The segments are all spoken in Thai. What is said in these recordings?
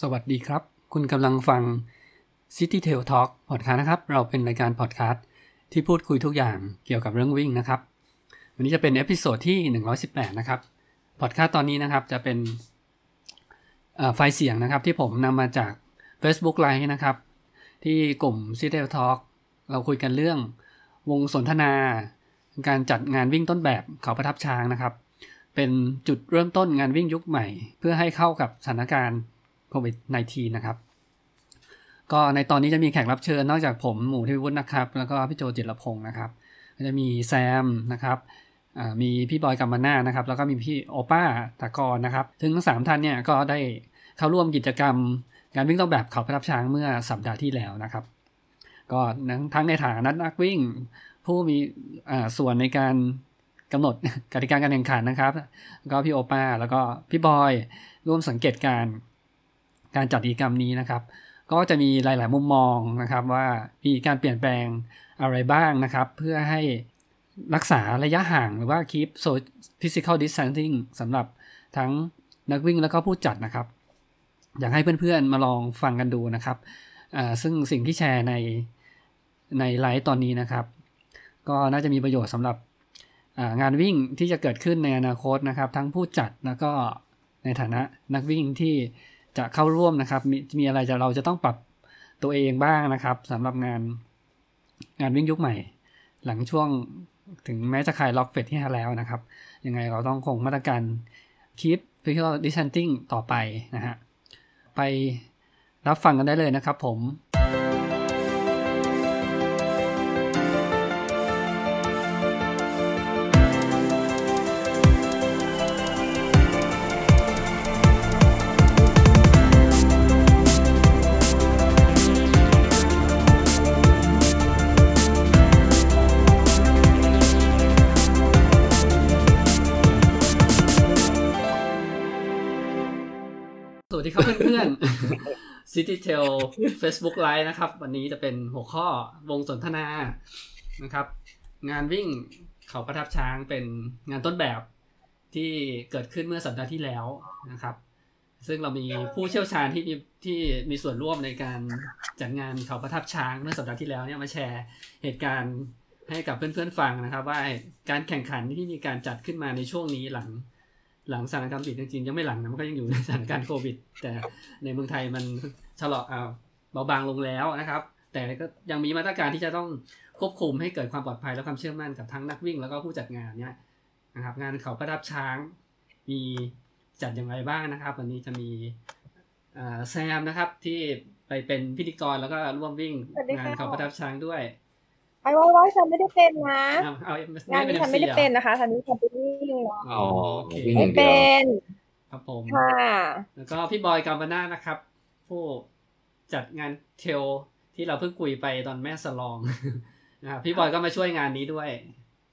สวัสดีครับ คุณกำลังฟัง City Trail Talk พอดคาสต์นะครับ เราเป็นรายการพอดคาสต์ที่พูดคุยทุกอย่างเกี่ยวกับเรื่องวิ่งนะครับ วันนี้จะเป็น episode ที่ 118 นะครับพอดคาสต์ตอนนี้นะครับจะเป็นไฟล์เสียงนะครับที่ผมนำมาจาก Facebook Live นะครับ ที่กลุ่ม City Trail Talk เราคุยกันเรื่องวงสนทนา การจัดงานวิ่งต้นแบบเขาประทับช้างนะครับ เป็นจุดเริ่มต้นงานวิ่งยุคใหม่ เพื่อให้เข้ากับสถานการณ์ โควิด -19 นะครับ ก็ในตอนนี้จะมีแขกรับเชิญนอกจากผมหมู่ทิวุฒินะครับ แล้วก็พี่โจจิตรพงศ์นะครับ ก็จะมีแซมนะครับมีพี่บอยกัมมาน่านะครับ แล้วก็มีพี่โอป้าตะกรนะครับซึ่งทั้งสามท่านเนี่ยก็ได้เข้าร่วมกิจกรรมการวิ่งต้องแบบเขาประทับช้างเมื่อสัปดาห์ที่แล้วนะครับ ก็ทั้งในฐานะนักวิ่ง ผู้มีส่วนในการกำหนดกติกาการแข่งขันนะครับ ก็พี่โอป้าแล้วก็พี่บอยร่วมสังเกตการ การจัดกิจกรรมนี้นะครับ ก็จะมีหลาย ๆ มุมมองนะครับว่ามีการเปลี่ยนแปลงอะไรบ้างนะครับ เพื่อให้รักษาระยะห่างหรือว่า keep so physical distancing สำหรับทั้งนักวิ่งแล้วก็ผู้จัดนะครับ อยากให้เพื่อนๆมาลองฟังกันดูนะครับ ซึ่งสิ่งที่แชร์ในในไลฟ์ตอนนี้นะครับ ก็น่าจะมีประโยชน์สำหรับงานวิ่งที่จะเกิดขึ้นในอนาคตนะครับ ทั้งผู้จัดแล้วก็ในฐานะนักวิ่งที่ จะเข้าร่วมนะครับ มีมีอะไรจะเราจะต้องปรับตัวเองบ้างนะครับสำหรับงานงานวิ่งยุคใหม่ หลังช่วงถึงแม้จะคลายล็อกเฟสที่แล้วนะครับ ยังไงเราต้องคงมาตรการคิด physical distancing ต่อไปนะฮะไปรับฟังกันได้เลยนะครับผม City Tail Facebook Live นะครับ วันนี้จะเป็นหัวข้อวงสนทนานะครับ งานวิ่งเขาประทับช้างเป็นงานต้นแบบที่เกิดขึ้นเมื่อสัปดาห์ที่แล้วนะครับ ซึ่งเรามีผู้เชี่ยวชาญที่มีที่มีส่วนร่วมในการจัดงานเขาประทับช้างเมื่อสัปดาห์ที่แล้วเนี่ยมาแชร์เหตุการณ์ให้กับเพื่อนๆฟังนะครับ ว่าการแข่งขันที่มีการจัดขึ้นมาในช่วงนี้หลังหลังสถานการณ์ปิดจริงๆยังไม่หลังนะมันก็ยังอยู่ในสถานการณ์โควิด แต่ในเมืองไทยมัน ชะลอเอาเบาบางลงแล้วนะครับ แต่ก็ยังมีมาตรการที่จะต้องควบคุมให้เกิดความปลอดภัยและความเชื่อมั่นกับทั้งนักวิ่ง แล้วก็ผู้จัดงานเนี่ยนะครับ งานเขาประดับช้างมีจัดอย่างไรบ้างนะครับ วันนี้จะมีแซมนะครับที่ไปเป็นพิธีกรแล้วก็ร่วมวิ่งงานเขาประดับช้างด้วยไอ้ว่าว่าฉันไม่ได้เป็นนะงานนี้ฉันไม่ได้เป็นนะคะฉันนี้ฉันไปวิ่งอ๋อไม่เป็นครับผมค่ะแล้วก็พี่บอยกาบาน่านะครับ ผู้ จัดงานเทลที่เราเพิ่งคุยไปตอนแม่สลองนะครับพี่บอยก็มาช่วยงานนี้ด้วย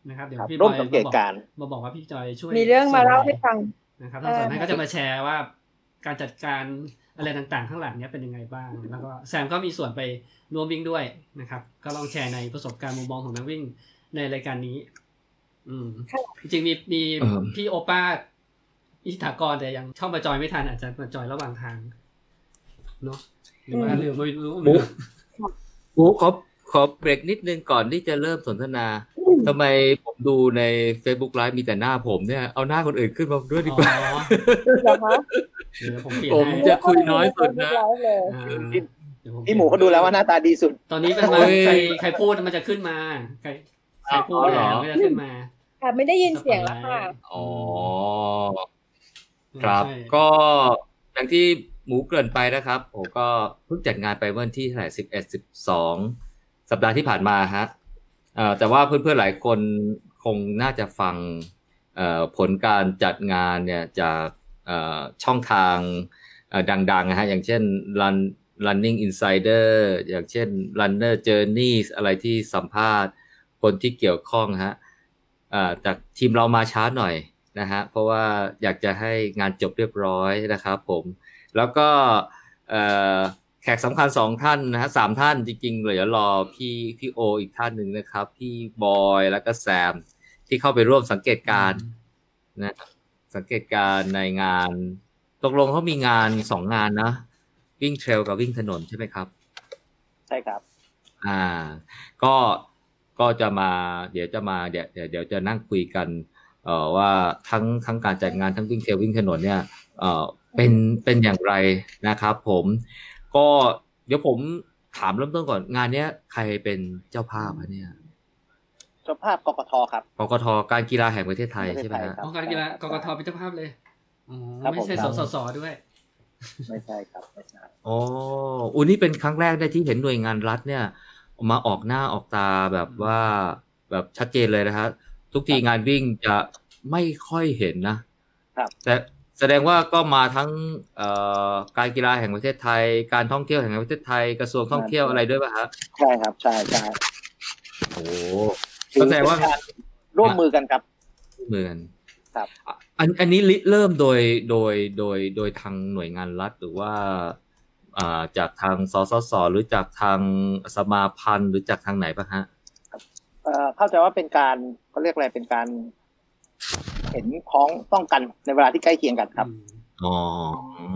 นะครับ เดี๋ยวพี่บอยมาบอกมาบอกว่าพี่จอยช่วยมีเรื่องมาเล่าให้ฟังนะครับทั้งสองท่านก็จะมาแชร์ว่าการจัดการอะไรต่างๆ ข้างหลังเนี้ยเป็นยังไงบ้าง แล้วก็แซมก็มีส่วนไปร่วมวิ่งด้วยนะครับ ก็ลองแชร์ในประสบการณ์มุมมองของนักวิ่งในรายการนี้ อืมจริงมีมีพี่โอป้าอิทากรแต่ยังเข้ามาจอยไม่ทันอาจจะมาจอยระหว่างทางเนาะ หรือว่าเรือไม่รู้กูขอขอเบรกนิดนึงก่อนที่จะเริ่มสนทนาทำไมผมดูใน Facebook Live มีแต่หน้าผมเนี่ย เอาหน้าคนอื่นขึ้นมาด้วยดีกว่าผมจะคุยน้อยสุดนะพี่หมูเขาดูแล้วว่าหน้าตาดีสุด ตอนนี้เป็นมาใครใครพูดมันจะขึ้นมา ใครใครพูดแล้วไม่จะขึ้นมาค่ะไม่ได้ยินเสียงแล้วค่ะ อ๋อ ครับ ก็อย่างที่ หมูเกินไปนะครับผมก็เพิ่งจัดงานไปเมื่อที่เท่าไหร่สิบเอ็ดสิบสองสัปดาห์ที่ผ่านมาฮะแต่ว่าเพื่อนๆหลายคนคงน่าจะฟังผลการจัดงานเนี่ยจากช่องทางดังๆนะฮะอย่างเช่น Run Running Insider อย่างเช่น Runner Journey อะไรที่สัมภาษณ์คนที่เกี่ยวข้องฮะจากทีมเรามาช้าหน่อยนะฮะเพราะว่าอยากจะให้งานจบเรียบร้อยนะครับผม แล้วก็แขกสำคัญสองท่านนะฮะสามท่านจริงๆเหลือรอพี่พี่โออีกท่านหนึ่งนะครับ พี่บอยแล้วก็แซมที่เข้าไปร่วมสังเกตการนะสังเกตการในงาน ตกลงเขามีงานสองงานนะ วิ่งเทรลกับวิ่งถนนใช่ไหมครับ ใช่ครับ อ่า ก็ก็จะมา เดี๋ยวจะมาเดี๋ยวเดี๋ยวเดี๋ยวจะนั่งคุยกัน เอ่อว่าทั้งทั้งการจัดงานทั้งวิ่งเทรลวิ่งถนนเนี่ย เอ่อเป็นเป็นอย่างไรนะครับผมก็เดี๋ยวผมถามเริ่มต้นก่อนงานเนี้ยใครเป็นเจ้าภาพอะเนี่ยเจ้าภาพกกทครับกกทการกีฬาแห่งประเทศไทยใช่ไหมฮะครับอ๋อการกีฬากกทเป็นเจ้าภาพเลยอ๋อครับไม่ใช่ผมสสสด้วย ไม่ใช่ครับไม่ใช่อ๋ออุ้นี่เป็นครั้งแรกได้ที่เห็นหน่วยงานรัฐเนี่ย มาออกหน้าออกตาแบบว่าแบบชัดเจนเลยนะครับทุกทีงานวิ่งจะไม่ค่อยเห็นนะครับแต่ แสดงว่าก็มาทั้งเอ่อการกีฬาแห่งประเทศไทย การท่องเที่ยวแห่งประเทศไทยกระทรวงท่องเที่ยวอะไรด้วยป่ะฮะใช่ครับใช่ใช่โอ้ถือก็แสดงว่าเป็นการร่วมมือกันครับเหมือนครับอะอันอันนี้ริเริ่มโดยโดยโดยโดยทางหน่วยงานรัฐหรือว่าอ่าจากทางสสสหรือจากทางสมาพันธ์หรือจากทางไหนป่ะฮะเอ่อเข้าใจว่าเป็นการเขาเรียกอะไรเป็นการ เห็นพ้องต้องกันในเวลาที่ใกล้เคียงกันครับอ๋อ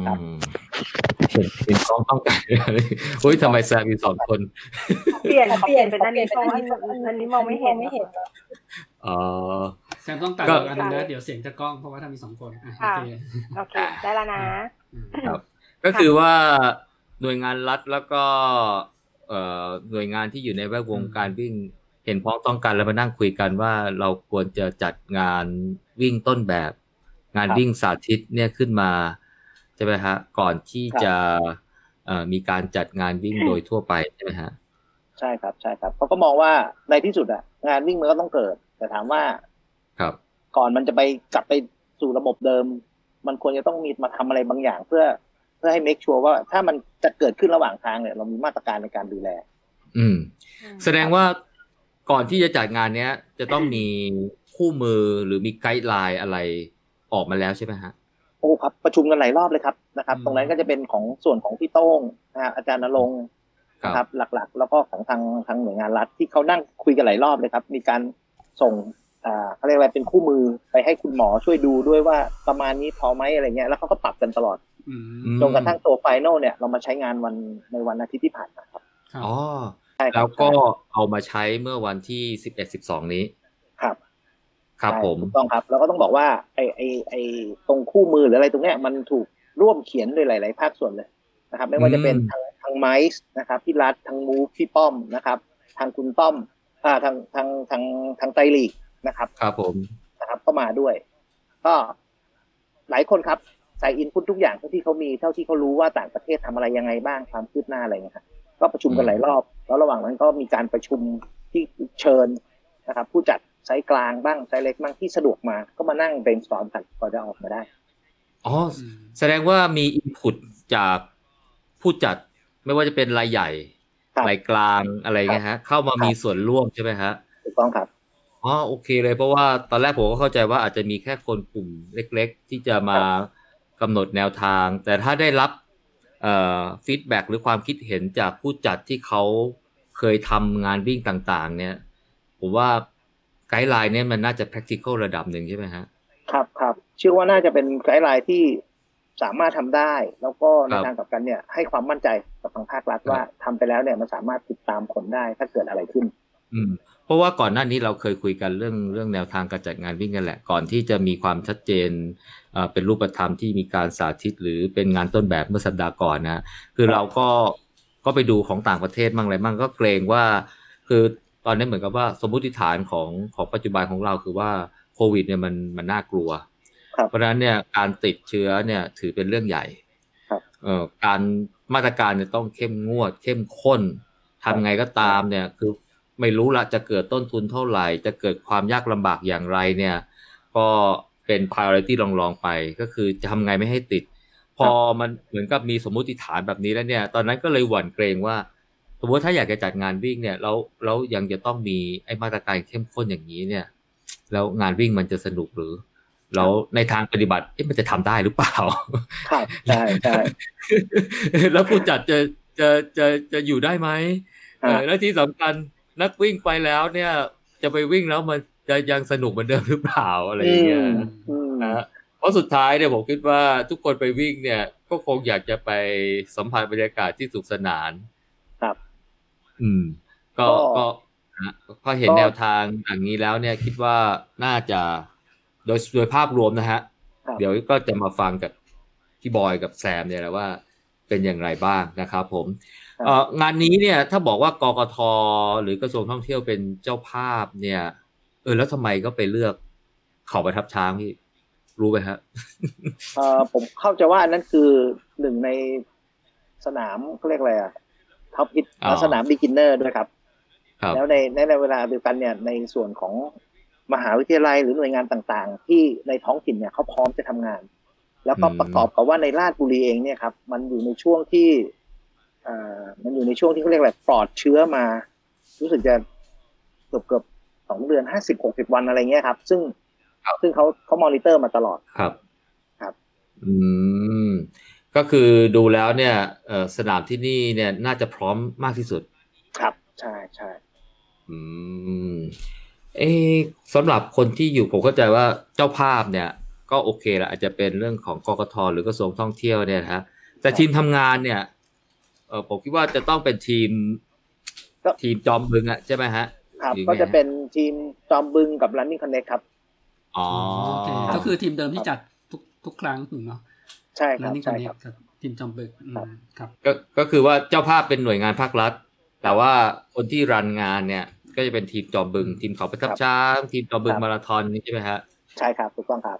ครับเห็นเห็นต้องต้องการอุ้ยทำไมแซมมีสองคน เปลี่ยนเปลี่ยนเป็นอันนี้เพราะว่าอันนี้มองไม่เห็นไม่เห็นอ๋อแซมต้องตัดก็ออกอันนึงนะเดี๋ยวเสียงจะกล้องเพราะว่าถ้ามีสองคนอะโอเคโอเคได้แล้วนะอืมครับ ก็คือว่าหน่วยงานรัฐแล้วก็เอ่อหน่วยงานที่อยู่ในแวดวงการวิ่ง เห็นพ้องต้องกันแล้วมานั่งคุยกันว่าเราควรจะจัดงานวิ่งต้นแบบ งานครับวิ่งสาธิตเนี่ยขึ้นมาใช่ไหมฮะก่อนที่จะเอ่อมีการจัดงานวิ่งโดยทั่วไปใช่ไหมฮะใช่ครับใช่ครับเขาก็มองว่าในที่สุดอะงานวิ่งมันก็ต้องเกิด แต่ถามว่าครับ ก่อนมันจะไปกลับไปสู่ระบบเดิม มันควรจะต้องมีมาทำอะไรบางอย่าง เพื่อเพื่อให้ make sure ว่าถ้ามันจะเกิดขึ้นระหว่างทางเนี่ย เรามีมาตรการในการดูแล อืม แสดงว่า ก่อนที่จะจัดงานเนี้ย จะต้องมีคู่มือหรือมีไกด์ไลน์อะไรออกมาแล้วใช่ไหมฮะโอ้ครับประชุมกันหลายรอบเลยครับนะครับอืมตรงนั้นก็จะเป็นของส่วนของพี่โต้งนะฮะอาจารย์นรงค์ครับนะครับ หลักๆ แล้วก็ของทางทางหน่วยงานรัฐที่เขานั่งคุยกันหลายรอบเลยครับ มีการส่งอ่าเขาเรียกอะไรเป็นคู่มือไปให้คุณหมอช่วยดูด้วยว่าประมาณนี้พอไหมอะไรเงี้ยแล้วเขาก็ปรับกันตลอดอืมอืมจนกระทั่งตัวไฟนอลเนี่ยเรามาใช้งานวันในวันอาทิตย์ที่ผ่านมาครับครับอ๋อใช่ครั แล้บวก็เอามาใช้เมื่อวันที่สิบเอ็ดสิบสองนี้ ครับครับใช่ผมถูกต้องครับแล้วก็ต้องบอกว่าไอไอไอตรงคู่มือหรืออะไรตรงเนี้ยมันถูกร่วมเขียนโดยหลาย ๆ ภาคส่วนเลยนะครับ ไม่ว่าจะเป็นทางทางไมซ์นะครับพี่รัฐทางมูฟพี่ป้อมนะครับ ทางคุณต้อมอ่าทางทางทางทางไตรลีกนะครับ ครับผมนะครับก็มาด้วย ก็หลายคนครับใส่ input ทุกอย่างเท่าที่เขามีเท่าที่เขารู้ว่าต่างประเทศทำอะไรยังไงบ้างความคืบหน้าอะไรเงี้ยครับ ก็ประชุมกันหลายรอบ แล้วระหว่างนั้นก็มีการประชุมที่เชิญนะครับ ผู้จัดไซส์กลางบ้างไซส์เล็กบ้างที่สะดวกมาก็มานั่ง brainstorm กันก็จะออกมาได้อ๋ออืมแสดงว่ามี input จากผู้จัดไม่ว่าจะเป็นรายใหญ่ครับรายกลางอะไรเงี้ยฮะ เข้ามามีส่วนร่วมใช่ไหมฮะถูกต้องครับอ๋อโอเคเลยเพราะว่าตอนแรกผมก็เข้าใจว่าอาจจะมีแค่คนกลุ่มเล็ก ๆ ที่จะมากำหนดแนวทาง แต่ถ้าได้รับเอ่อ feedback หรือความคิดเห็นจากผู้จัดที่เขาเคยทำงานวิ่งต่าง ๆ เนี่ย ผมว่า guideline เนี่ยมันน่าจะ practical ระดับหนึ่งใช่ไหมฮะ ครับครับเชื่อว่าน่าจะเป็น guideline ที่สามารถทำได้ แล้วก็ในครับทางกลับกันเนี่ย ให้ความมั่นใจกับทางภาครัฐว่าทำไปแล้วเนี่ยมันสามารถติดตามผลได้ถ้าเกิดอะไรขึ้น อืม เพราะว่าก่อนหน้านี้เราเคยคุยกันเรื่องเรื่องแนวทางการจัดงานวิ่งกันแหละ ก่อนที่จะมีความชัดเจน เอ่อเป็นรูปธรรมที่มีการสาธิต หรือเป็นงานต้นแบบเมื่อสัปดาห์ก่อนนะคือเราก็ก็ไปดูของต่างประเทศมั่งอะไรมั่งก็เกรงว่า คือตอนนี้เหมือนกับว่าสมมุติฐานของของปัจจุบันของเราคือว่าโควิดเนี่ยมันมันน่ากลัวครับเพราะฉะนั้นเนี่ยการติดเชื้อเนี่ยถือเป็นเรื่องใหญ่ครับเอ่อการมาตรการเนี่ยต้องเข้มงวด เข้มข้นทำไงก็ตามเนี่ยคือไม่รู้ละจะเกิดต้นทุนเท่าไหร่ จะเกิดความยากลำบากอย่างไรเนี่ย ก็ เป็น priority รองๆไป ก็คือจะทำไงไม่ให้ติด พอมันเหมือนกับมีสมมุติฐานแบบนี้แล้วเนี่ย ตอนนั้นก็เลยหวั่นเกรงว่า สมมติถ้าอยากจะจัดงานวิ่งเนี่ยแล้วแล้วยังจะต้องมีไอ้มาตรการเข้มข้นอย่างนี้เนี่ย แล้วงานวิ่งมันจะสนุกหรือแล้วในทางปฏิบัติเอ๊ะมันจะทำได้หรือเปล่าครับใช่ใช่แล้วผู้จัดจะจะจะจะอยู่ได้ไหมเอออ่าแล้วที่สำคัญนักวิ่งไปแล้วเนี่ย จะไปวิ่งแล้วมัน จะยังสนุกเหมือนเดิมหรือเปล่าอะไรอย่างเงี้ยอืมนะฮะเพราะสุดท้ายเนี่ยผมคิดว่าทุกคนไปวิ่งเนี่ยก็ก็คงอยากจะไปสัมผัสบรรยากาศที่สุขสนาน ครับ อืม ก็ก็ก็นะพอเห็นก็แนวทางอย่างนี้แล้วเนี่ย คิดว่าน่าจะโดยโดยภาพรวมนะฮะครับเดี๋ยวก็จะมาฟังจากพี่บอยกับแซมเนี่ยแหละว่าเป็นอย่างไรบ้างนะครับผมครับเอ่องานนี้เนี่ยถ้าบอกว่ากกทหรือกระทรวงท่องเที่ยวเป็นเจ้าภาพเนี่ย เออแล้วทำไมก็ไปเลือกเขาประทับช้างพี่รู้ไหมฮะเอ่อผมเข้าใจว่าอันนั้นคือหนึ่งในสนามเขาเรียกอะไรอะ top hit อ๋อสนาม beginner ด้วยครับครับแล้วในในในเวลาเดียวกันเนี่ยในส่วนของมหาวิทยาลัยหรือหน่วยงานต่างๆ ที่ในท้องถิ่นเนี่ยเขาพร้อมจะทำงาน แล้วก็อืมประกอบกับว่าในราชบุรีเองเนี่ยครับ มันอยู่ในช่วงที่เอ่อมันอยู่ในช่วงที่เขาเรียกอะไรปลอดเชื้อมา รู้สึกจะเกือบเกือบ สองเดือนห้าสิบหกสิบวันอะไรเงี้ยครับ ซึ่งซึ่งเขาเขามอนิเตอร์มาตลอดครับ ครับ อืม ก็คือดูแล้วเนี่ยเอ่อสนามที่นี่เนี่ยน่าจะพร้อมมากที่สุด ครับ ใช่ใช่อืม เอะสำหรับคนที่อยู่ผมเข้าใจว่าเจ้าภาพเนี่ย ก็โอเคละอาจจะเป็นเรื่องของกกทหรือกระทรวงท่องเที่ยวเนี่ยนะฮะแต่ทีมทำงานเนี่ยเออผมคิดว่าจะต้องเป็นทีม ทีมจอมบึงอะใช่ไหมฮะ ครับหรือไงก็จะเป็นทีมจอมบึงกับ Running Connect ครับอ๋อโอเคก็คือทีมเดิมที่จัดทุกทุกครั้งถูกเนาะใช่คแล้รัวบนี่คใช่นนี้ครับกับทีมจอมบึกอืมครับครับก็ก็คือว่าเจ้าภาพเป็นหน่วยงานภาครัฐ แต่ว่าคนที่รันงานเนี่ย ก็จะเป็นทีมจอมบึง ทีมเขาประทับช้างทีมจอมบึงมาราธอนนี่ใช่ไหมฮะใช่ครับถูกต้องครับ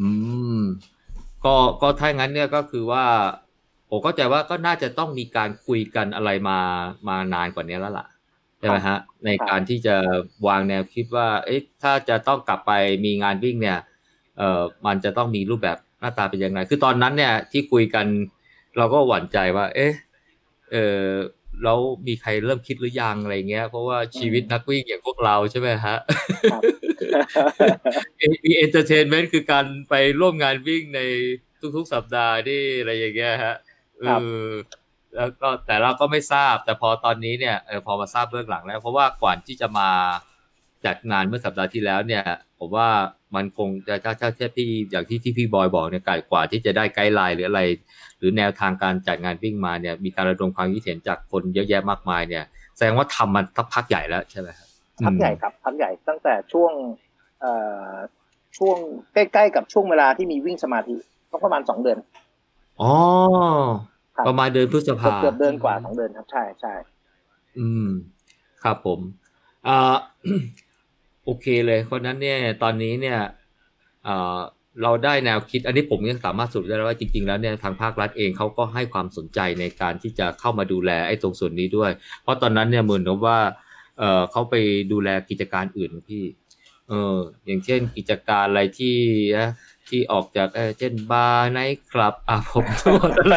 อืมก็ก็ถ้างั้นเนี่ยก็คือว่าผมเข้าใจว่าก็น่าจะต้องมีการคุยกันอะไรมามานานกว่านี้แล้วล่ะ ใช่ไหมฮะในการที่จะวางแนวคิดว่า เอ๊ะถ้าจะต้องกลับไปมีงานวิ่งเนี่ยเอ่อมันจะต้องมีรูปแบบหน้าตาเป็นยังไง คือตอนนั้นเนี่ยที่คุยกัน เราก็หวั่นใจว่า เอ๊ะเออแล้วมีใครเริ่มคิดหรือยังอะไรเงี้ย เพราะว่าชีวิตนักวิ่งอย่างพวกเราใช่ไหมฮะครับมี entertainment คือการไปร่วมงานวิ่งในทุกๆสัปดาห์ที่อะไรอย่างเงี้ยฮะเอครับอ แล้วก็แต่เราก็ไม่ทราบ แต่พอตอนนี้เนี่ยเออพอมาทราบเบื้องหลังแล้ว เพราะว่าก่อนที่จะมาจัดงานเมื่อสัปดาห์ที่แล้วเนี่ยผมว่ามันคงจะถ้าถ้าเทียบที่อย่างที่ที่พี่บอยบอกเนี่ยกว่าที่จะได้ guideline หรืออะไร หรือแนวทางการจัดงานวิ่งมาเนี่ยมีการระดมความคิดเห็นจากคนเยอะแยะมากมายเนี่ย แสดงว่าทำมันสักพักใหญ่แล้วใช่ไหมครับพักใหญ่ครับพักใหญ่ตั้งแต่ช่วงเอ่อช่วงใกล้ๆกับช่วงเวลาที่มีวิ่งสมาธิต้องประมาณสองเดือนอ๋อครับ ประมาณเดือนพฤษเกือบภาเกือบเดือนกว่าสองเดือนครับ ใช่ใช่อืม ครับผมอ่าโอเคเลยเพราะฉะนั้นเนี่ย ตอนนี้เนี่ยอ่าเราได้แนวคิดอันนี้ผมยังสามารถสรุปได้แล้วว่าจริง ๆ แล้วเนี่ยทางภาครัฐเองเขาก็ให้ความสนใจในการที่จะเข้ามาดูแลไอ้ตรงส่วนนี้ด้วย เพราะตอนนั้นเนี่ยเหมือนกับว่าเออเขาไปดูแลกิจการอื่นพี่ เอออย่างเช่นกิจการอะไรที่นะ ที่ออกจากเออเช่นบาร์ไนท์คลับอาบผมนวดอะไร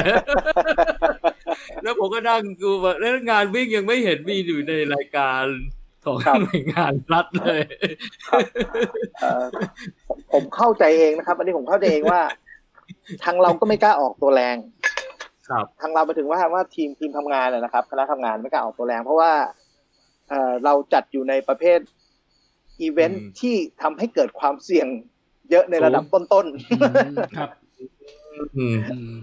แล้วผมก็นั่งดูว่าแล้วงานวิ่งยังไม่เห็นมีอยู่ในรายการของครับหน่วยงานรัฐเลยเอ่อผมผมเข้าใจเองนะครับ อันนี้ผมเข้าใจเองว่า ทางเราก็ไม่กล้าออกตัวแรง ครับทางเราไปถึงว่าว่าทีมทีมทำงานนะนะครับคณะทำงานไม่กล้าออกตัวแรง เพราะว่าเอ่อเราจัดอยู่ในประเภทอีเวนท์อืมที่ทำให้เกิดความเสี่ยง เยอะในระดับต้นอืมครับอืมอืม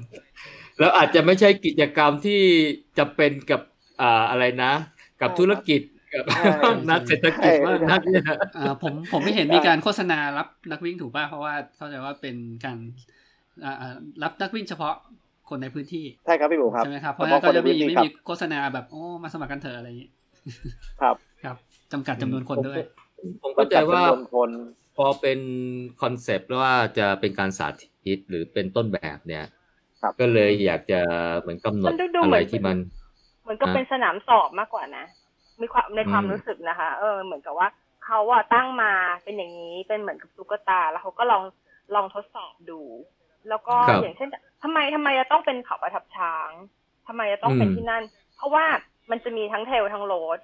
แล้วอาจจะไม่ใช่กิจกรรมที่จะเป็นกับอ่าอะไรนะ กับธุรกิจกับใช่นักเศรษฐกิจมากนักเนี่ยอ่าผมผมไม่เห็นมีการโฆษณารับนักวิ่งถูกป่ะเพราะว่าเข้าใจว่าเป็นการอ่าอ่ารับนักวิ่งเฉพาะคนในพื้นที่ๆใช่ครับพี่บูครับใช่ไหมครับเพราะฉะนั้นก็จะไม่เฉพาะคนในพื้นที่ไม่ครับมีโฆษณาแบบโอ้มาสมัครกันเถอะอะไรอย่างนี้ครับ ครับจำกัดจำนวนคนด้วย ผมเข้าใจว่าจำนวนคนพ อเป็นคอนเซปต์ว่าจะเป็นการสาธิตหรือเป็นต้นแบบเนี่ยครับก็เลยอยากจะเหมือนกำหนดมันดูดูอะเหมืไรอนที่มันเหมือนกับอะเป็นสนามสอบมากกว่านะมีความในความอืมรู้สึกนะคะ เออ เหมือนกับว่าเขาอะตั้งมาเป็นอย่างนี้เป็นเหมือนกับตุ๊กตา แล้วเขาก็ลองลองทดสอบดู แล้วก็อย่างเช่นทำไมทำไมจะต้องเป็นเขาประทับช้างทำไมจะต้องเป็นที่นั่น เพราะว่ามันจะมีทั้งเทลทั้งโรด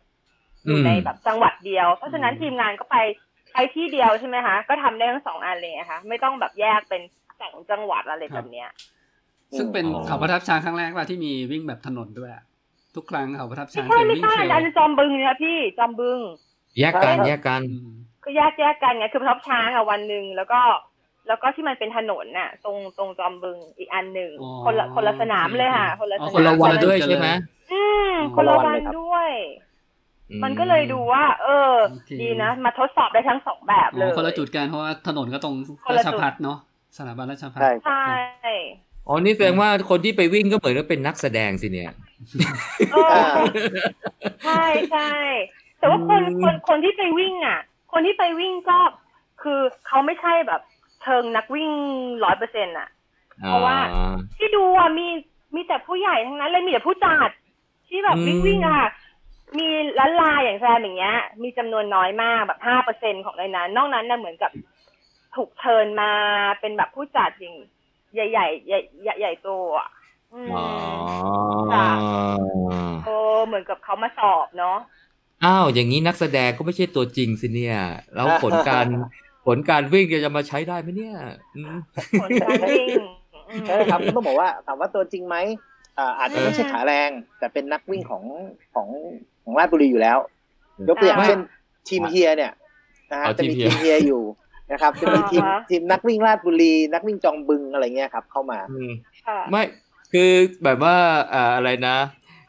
อยู่ในแบบจังหวัดเดียว เพราะฉะนั้นทีมงานก็ไป ไปที่เดียวใช่ไหมคะก็ทำได้ทั้งสองอันเลยนะคะไม่ต้องแบบแยกเป็นสองจังหวัดอะไรแบบเนี้ย ซึ่งเป็นอ๋อเขาประทับช้างครั้งแรกว่าที่มีวิ่งแบบถนนด้วยอะทุกครั้งเขาประทับไม่ช้างใช่จะไม่วิ่งใช่เทรลอันนนจอมบึงเนี่ยพี่จอมบึง แยกกันใช่แยกกันอืมก็แยกแยกกันไงคือประทับช้างอะวันหนึ่งแล้วก็แล้วก็ที่มันเป็นถนนน่ะ ตรงตรงจอมบึงอีกอันหนึ่งคนละคนละสนามเลยค่ะ คนละสคนนาละมวันละด้วยใช่ไหมอืมคนละวันด้วย มันก็เลยดูว่า เออ ดีนะ มาทดสอบได้ทั้งสองแบบเลอ๋อยคนละจุดกันเพราะว่าถนนก็ตรงคนราละชจุดพัฒเนาะสถาบันราชพัฒใช่ใช่อ๋อนี่แสดงว่าคนที่ไปวิ่งก็เหมือนกับเป็นนักแสดงสิเนี่ยเออใช่ใช่แต่ว่าคนคนคนที่ไปวิ่งอะ คนที่ไปวิ่งก็คือเขาไม่ใช่แบบ เชิงนักวิ่งร้อยเปอร์เซ็นต์อะ เพราะว่าที่ดูอะมีมีแต่ผู้ใหญ่ทั้งนั้นเลยมีแต่ผู้จัดที่แบบวิ่งวิ่งอะค่ะ มีล้านลาอย่างแซมอย่างเงี้ย มีจำนวนน้อยมากแบบห้าเปอร์เซ็นของในนั้น นอกนั้นน่ะเหมือนกับถูกเชิญมาเป็นแบบผู้จัดอย่างใหญ่ใหญ่ใหญ่ใหญ่ใหญ่โตอะอืมอ๋อค่ะโอ้เหมือนกับเขามาสอบเนาะอ้าวอย่างนี้นักแสดงก็ไม่ใช่ตัวจริงสิเนี่ย แล้วผลการผลการวิ่งจะมาใช้ได้ไหมเนี่ยอืมผลการวิ่งอืมใช่ครับต้องบอกว่าถามว่าตัวจริงไหมอ่าอาจจะไม่ใช่อืมขาแรง แต่เป็นนักวิ่งของของ ของราชบุรีอยู่แล้ว ยกตัวอย่างอ่าเช่นทีมเฮียเนี่ยนะฮะอ๋อจะมีทีมเฮียทีมเฮียอยู่นะครับจะมีทีมอ่าฮะทีมนักวิ่งราชบุรี นักวิ่งจอมบึงอะไรเงี้ยครับ เข้ามาอืมค่ะไม่คือแบบว่าอ่าอะไรนะ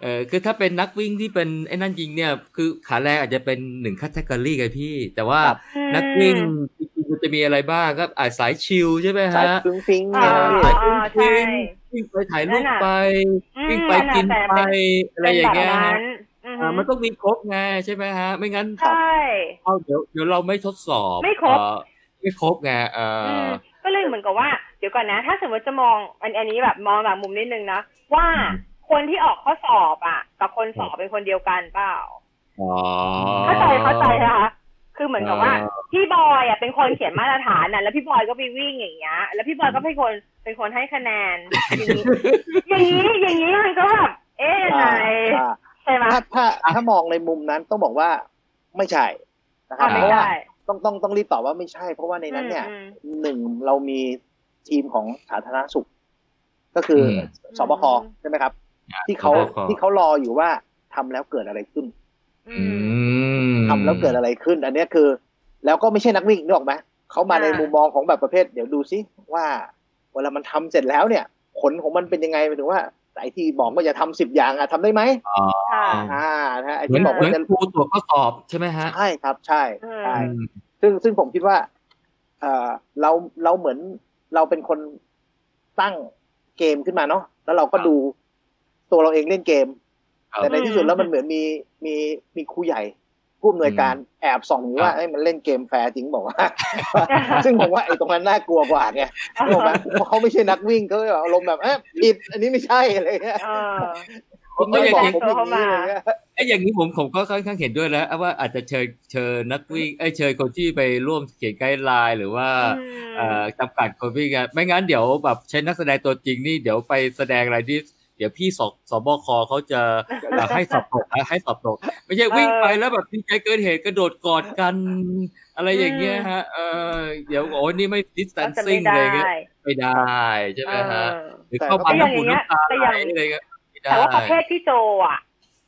เออคือถ้าเป็นนักวิ่งที่เป็นไอ้นั่นจริงเนี่ย คือขาแรงอาจจะเป็นหนึ่ง category ไงพี่ แต่ว่าครับนักวิ่งจริงๆมันจะมีอะไรบ้างก็อ่าสาย chillใช่ไหมสายฮะฟรุ้งฟริ้งอ่าเนี่ยสายอ่าใช่วิ่งไปถ่ายรูปไปอืมวิ่งไปนั่นน่ะกินแต่ไปเป็นอะไรอย่างเงี้ย เป็นแบบฮะนั้นอือฮึอ่ามันต้องมีครบไงใช่ไหมฮะ ไม่งั้นใช่เอาเดี๋ยวเดี๋ยวเราไม่ทดสอบไม่ครบเอ่อไม่ครบไงเอออือมก็เลยเหมือนกับว่าเดี๋ยวก่อนนะ ถ้าสมมติจะมองอันอันนี้แบบมองแบบมุมนิดนึงนะว่าคนที่ออกข้อสอบอะ กับคนสอบเป็นคนเดียวกันเปล่าอ๋อเข้าใจเข้าใจนะคะคือเหมือนกับว่าอ่าพี่บอยอะเป็นคนเขียนมาตรฐานน่ะแล้วพี่บอยก็ไปวิ่งอย่างเงี้ยแล้วพี่บอยก็เป็นคนเป็นคนให้คะแนน อย่างนี้อย่างนี้อย่างนี้มันก็แบบเอ๊ะยังไงอ่า ใช่ไหมถ้าถ้าถ้ามองในมุมนั้นต้องบอกว่าไม่ใช่นะครับอะเพไม่ราะว่าได้ต้องต้องต้องรีบตอบว่าไม่ใช่ เพราะว่าในนั้นเนี่ยอืมหนึ่งเรามีทีมของสาธารณสุข ก็คืออมสบคใช่ไหมครับ ที่เขาสบคที่เขารออยู่ว่าทำแล้วเกิดอะไรขึ้นอือืมมทำแล้วเกิดอะไรขึ้น อันเนี้ยคือ แล้วก็ไม่ใช่นักวิ่งนึกออกไหมเขามาอ่าในมุมมองของแบบประเภท เดี๋ยวดูซิว่าเวลามันทำเสร็จแล้วเนี่ย ผลของมันเป็นยังไงหมายถึงว่า ไอ้ที่บอกว่าจะทำสิบอย่างอะทำได้ไหมค่ะอ่านะฮะไอ้เหมือนที่บอกเหมืว่าอนจะครูตรวจข้อสอบใช่ไหมฮะใช่ครับใช่อืมใช่อืมซึ่งซึ่งผมคิดว่าเออเราเราเหมือนเราเป็นคนตั้งเกมขึ้นมาเนาะแล้วเราก็ดูตัวเราเองเล่นเกมครับแต่ในที่สุดแล้วมันเหมือนมีมีมีครูใหญ่ ผู้อำนวยการแอบส่องอยู่ว่าครับไอ้ยมันเล่นเกมแฟร์จริงบอกว่า ซึ่งผมว่าไอ้ตรงนั้นน่ากลัวกว่าไงนึกออกไหมเพราะเขาไม่ใช่นักวิ่งเขาแบบอารมณ์แบบเอ๊ะผิดอันนี้ไม่ใช่อะไรเงี้ยเออคุณไม่บอกผมอย่างเข้ามานี้อะไรเงี้ยไอ้อย่างนี้ผมผมก็ค่อนข้างเห็นด้วยแล้วว่าอาจจะเชิญเชิญนักวิ่งไอ้ยเชิญคนที่ไปร่วมเขียน guideline หรือว่าอืมเอ่อจำกัดคนวิ่งอะไม่งั้นเดี๋ยวแบบใช้นักแสดงตัวจริงนี่เดี๋ยวไปแสดงอะไรที่ เดี๋ยวพี่สอบสบคเขาจะเอ่อให้สอบตกนะให้สอบตก ไม่ใช่วิ่งไปแล้วแบบดีใจเกินเหตุกระโดดกอดกัน อะไรอย่างเงี้ยฮะเออเดี๋ยวโอ้ยนี่ไม่ก็จะไม่ distancing ได้เลยเงี้ยไม่ได้ใช่ไหมฮะเออหรือเข้ามาแต่อย่างน้ำหูเงี้ยน้ำตาแต่ไหอลย่างอะไรเงี้ยไม่ได้แต่ว่าประเภทที่โจอะ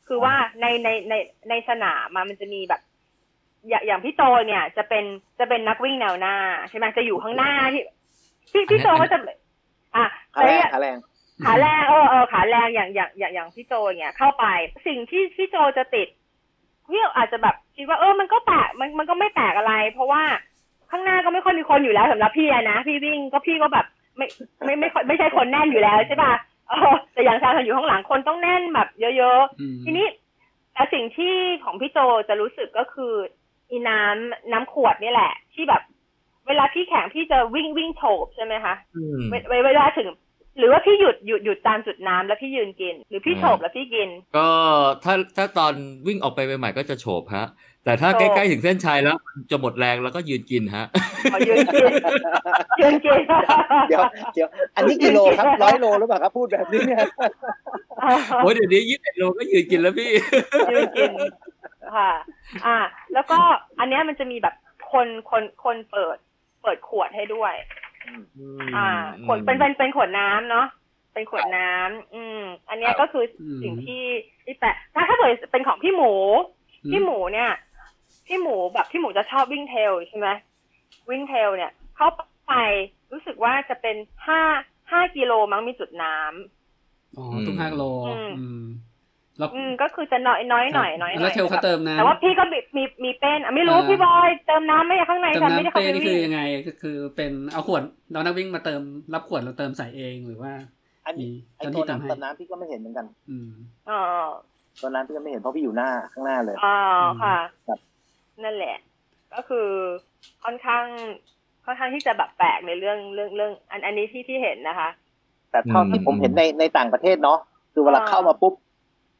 คือว่าในในในในสนามอะมันจะมีแบบอย่างอย่างพี่โจเนี่ยจะเป็นจะเป็นนักวิ่งแนวหน้า ใช่ไหมจะอยู่ข้างหน้าที่พี่พี่โจก็จะ อะขาแล้วแรงอย่างขาแรง ขาแรงเออเออขาแรงอย่างอย่างอย่างอย่างพี่โจเนี่ยเข้าไป สิ่งที่พี่โจจะติดพี่อาจจะแบบคิดว่าเออมันก็แปลกมันมันก็ไม่แปลกอะไร เพราะว่าข้างหน้าก็ไม่ค่อยมีคนอยู่แล้วสำหรับพี่อะนะพี่วิ่งก็พี่ก็แบบไม่ไม่ไม่ค่อยไม่ใช่คนแน่นอยู่แล้วใช่ป่ะเออแต่อย่างชาญอยู่ข้างหลังคนต้องแน่นแบบ เยอะๆอืมทีนี้แต่สิ่งที่ของพี่โจจะรู้สึกก็คืออีน้ำน้ำขวดนี่แหละ ที่แบบ เวลาพี่แข่งพี่จะวิ่งวิ่งโฉบใช่ไหมคะอืมเวเวเวลาถึง หรือว่าพี่หยุดหยุดหยุดตามจุดน้ำแล้วพี่ยืนกิน หรือพี่อ่าโฉบแล้วพี่กิน ก็ถ้าถ้าตอนวิ่งออกไปใหม่ๆก็จะโฉบฮะ แต่ถ้าโฉใกบล้ๆถึงเส้นชัยแล้วจะหมดแรงแล้วก็ยืนกินฮะขอยืนกินยืนกินเดี๋ยวเดี๋ยวอันนี้กิโลครับร้อยโลหรือเปล่าครับพูดแบบนี้เนี่ยโอ้ยเดี๋ยวนี้ยี่สิบโลก็ยืนกินแล้วพี่ยืนกินค่ะ อ่า แล้วก็อันเนี้ยมันจะมีแบบคนคนคนเปิด เปิดขวดให้ด้วย อ่า ขวดเป็นเป็นเป็นขวดน้ำเนาะเป็นขวดน้ำอืม อันเนี้ยครับก็คืออมสิ่งที่ที่แปลกถ้าถ้าเกิดเป็นของพี่หมูอืมพี่หมูเนี่ย พี่หมูแบบพี่หมูจะชอบวิ่งเทรลใช่ไหมวิ่งเทรลเนี่ยเข้าไปรู้สึกว่าจะเป็นห้าห้ากิโลมั้งมีจุดน้ำอ๋อทุกห้าโลอืม แล้วอืมก็คือจะน้อยน้อยหน่อยน้อยแล้วเทลเขาเติมน้ำแต่ว่าพี่ก็มีมีมีเป็นไม่รู้พี่บอยเติมน้ำไม่ข้างในฉันไม่ได้เข้าไปนี่คือยังไงก็คือเป็นเอาขวดน้องนักวิ่งมาเติมรับขวดเราเติมใส่เองหรือว่าอันนี้ไอ้ตัวน้ำเติมน้ำพี่ก็ไม่เห็นเหมือนกัน อืมอ๋อตัวน้ำพี่ก็ไม่เห็นเพราะพี่อยู่หน้าข้างหน้าเลยอ๋อค่ะนั่นแหละ ก็คือค่อนข้างค่อนข้างที่จะแบบแปลกในเรื่องเรื่องเรื่อง อันอันนี้ที่ที่เห็นนะคะ แต่เท่าที่ผมเห็นในในต่างประเทศเนาะคือเวลาเข้ามาปุ๊บ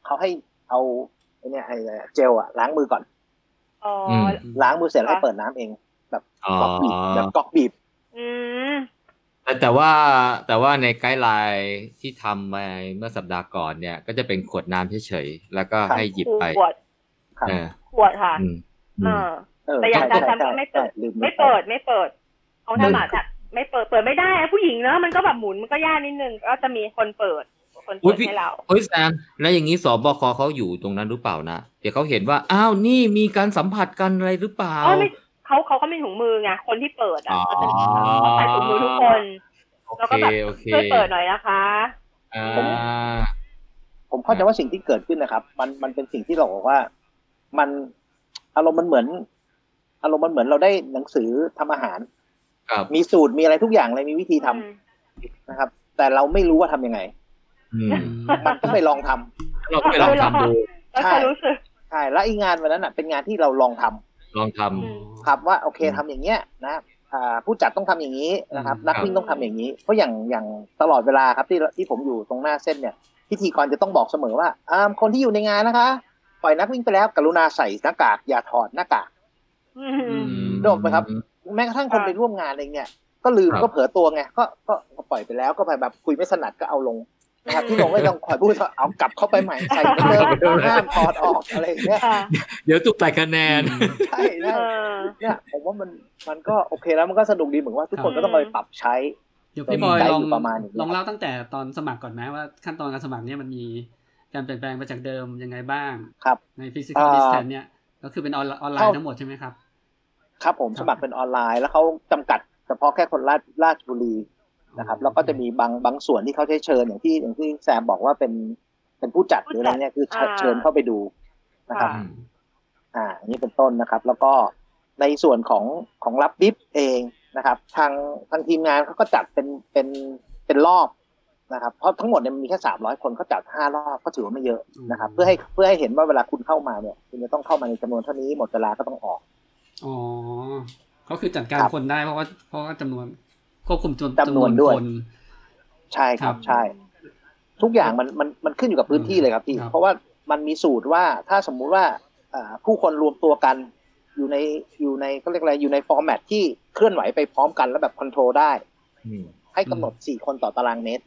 เขาให้เอาไอเนี่ยไอเจลอะล้างมือก่อนอล้างมือเสร็จแล้วเปิดน้ำเอง แบบก๊อกบีบแบบก๊อกบีบอืมแต่แต่ว่าแต่ว่าในไกด์ไลน์ที่ทำมาเมื่อสัปดาห์ก่อนเนี่ย ก็จะเป็นขวดน้ำเฉยๆแล้วก็ให้หยิบไปขวดขวดค่ะแต่อย่างการทำไม่เปิดไม่เปิดไม่เปิดของธรรมะจะไม่เปิดเปิดไม่ได้ผู้หญิงเนอะมันก็แบบหมุนมันก็ยากนิดนึงก็จะมีคนเปิด คนเปิดให้เราเฮ้ยแซมแล้วอย่างนี้สบคเขาอยู่ตรงนั้นหรือเปล่านะเดี๋ยวเขาเห็นว่าอ้าวนี่มีการสัมผัสกันอะไรหรือเปล่าเขาเขาก็มีถุงมือไงคนที่เปิดอะก็จะใส่ถุงมือทุกคนแล้วก็แบบช่วยเปิดหน่อยนะคะผมผมเข้าใจว่าสิ่งที่เกิดขึ้นนะครับ มันมันเป็นสิ่งที่เราบอกว่า มันอารมณ์มันเหมือน อารมณ์มันเหมือนเราได้หนังสือทำอาหารมีสูตรมีอะไรทุกอย่างเลยมีวิธีทำนะครับ แต่เราไม่รู้ว่าทํำยังไง มันต้องไปลองทำเราไปลองทำดูใช่ใช่แล้วอีงานวันนั้นอะเป็นงานที่เราลองทำลองทำ ครับว่าโอเคทำอย่างเงี้ยนะผู้จัดต้องทำอย่างนี้นะครับ นักวิ่งต้องทำอย่างนี้ เพราะอย่างอย่างตลอดเวลาครับที่ที่ผมอยู่ตรงหน้าเส้นเนี่ยพิธีกรจะต้องบอกเสมอว่าอ่าคนที่อยู่ในงานนะคะ ปล่อยนักวิ่งไปแล้ว กรุณาใส่หน้ากากอย่าถอดหน้ากาก โดนไหมครับ แม้กระทั่งคนไปร่วมงานเองเนี่ย ก็ลืมก็เผลอตัวไงก็ก็ปล่อยไปแล้วก็ไปแบบคุยไม่สนัดก็เอาลง นะครับที่ลงไม่ต้องคอยพูดเอากลับเข้าไปใหม่ใส่เดิมห้ามถอดออกอะไรเงี้ยเดี๋ยวตุกแต่คะแนนใช่เนี่ยผมว่ามันมันก็โอเคแล้วมันก็สนุกดีเหมือนว่าทุกคนก็ต้องไปปรับใช้เดี๋ยวพี่บอยลองประมาณลองเล่าตั้งแต่ตอนสมัครก่อนไหมว่าขั้นตอนการสมัครเนี่ยมันมีการเปลี่ยนแปลงไปจากเดิมยังไงบ้างครับใน physical distance เนี่ยก็คือเป็นออนไลน์ทั้งหมดใช่ไหมครับ ครับผมสมัครเป็นออนไลน์แล้วเขาจำกัดเฉพาะแค่คนราชราชบุรี นะครับ แล้วก็จะมีบางบางส่วนที่เขาใช้เชิญอย่างที่อย่างที่แซมบอกว่าเป็นเป็นผู้จัดหรืออะไรเนี่ยคือเชิญเข้าไปดูนะครับ อ่าอันนี้เป็นต้นนะครับ แล้วก็ในส่วนของของรับบิฟเองนะครับ ทางทางทีมงานเขาก็จัดเป็นเป็นเป็นรอบนะครับเพราะทั้งหมดเนี่ยมีแค่สามร้อยคนเขาจัดห้ารอบก็ถือว่าไม่เยอะนะครับ เพื่อให้เพื่อให้เห็นว่าเวลาคุณเข้ามาเนี่ย คุณจะต้องเข้ามาในจำนวนเท่านี้หมดเวลาก็ต้องออกอ๋อก็คือจัดการคนได้เพราะว่าเพราะว่าจำนวน ควบคุมจำนวนด้วยใช่ครับใช่ ทุกอย่างมันมันมันขึ้นอยู่กับพื้นที่เลยครับพี่ เพราะว่ามันมีสูตรว่าถ้าสมมุติว่าผู้คนรวมตัวกันอยู่ในอยู่ในก็เรียกอะไรอยู่ในฟอร์แมตที่เคลื่อนไหวไปพร้อมกันแล้วแบบคอนโทรลได้ให้กำหนดสี่คนต่อตารางเมตร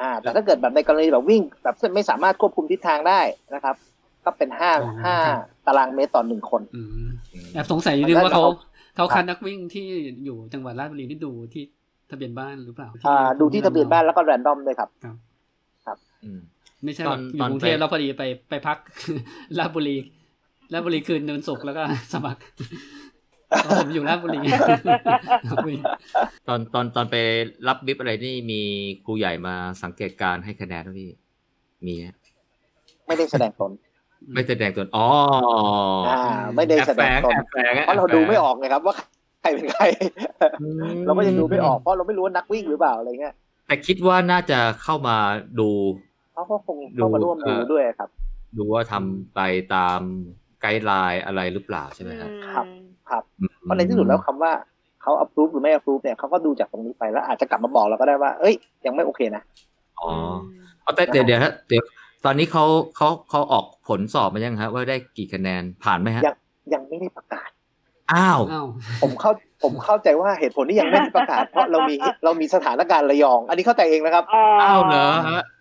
อ่า แต่ถ้าเกิดแบบในกรณีแบบวิ่ง แบบไม่สามารถควบคุมทิศทางได้นะครับ ก็เป็นห้าห้าตารางเมตรต่อหนึ่งคนแอบสงสัยนิดนึงว่าเขา เขาคัดนักวิ่งที่อยู่จังหวัดราชบุรีที่ดูที่ทะเบียนบ้านหรือเปล่าอ่าดูที่ทะเบียนบ้านแล้วก็แรนดอมเลยครับ ครับ ครับไม่ใช่อยู่กรุงเทพแล้วพอดีไปไปพักราชบุรีราชบุรีคืนเนินสุกแล้วก็สมัครผมอยู่ราชบุรีตอนตอนตอนไปรับบิบอะไรนี่มีครูใหญ่มาสังเกตการให้คะแนนพี่ มีไม่ได้แสดงตน ไม่แสดงตนอ๋ออ่าไม่ได้แสดงตนเพราะเราดูไม่ออกไงครับว่าใครเป็นใคร เราก็ยังดูไม่ออกเพราะเราไม่รู้ว่านักวิ่งหรือเปล่าอะไรเงี้ยแต่คิดว่าน่าจะเข้ามาดูเขาก็คงเข้ามาร่วมดูด้วยครับ ดูว่าทำไปตามไกด์ไลน์อะไรหรือเปล่าใช่ไหมครับครับ ครับเพราะในที่สุดแล้วคำว่าเขาอัพรูฟหรือไม่อัพรูฟเนี่ยเขาก็ดูจากตรงนี้ไปแล้วอาจจะกลับมาบอกเราก็ได้ว่า เอ้ย ยังไม่โอเคนะอ๋อเอาแต่เดี๋ยวเดี๋ยวเดี๋ยว ตอนนี้เขาเขาเขาออกผลสอบมายังฮะว่าได้กี่คะแนนผ่านไหมฮะยังยังไม่ได้ประกาศ อ้าว ผมเข้าผมเข้าใจว่าเหตุผลที่ยังไม่ได้ประกาศ เพราะเรามีเรามีสถานการณ์ระยอง อันนี้เข้าใจเองนะครับ อ้าวเหรอ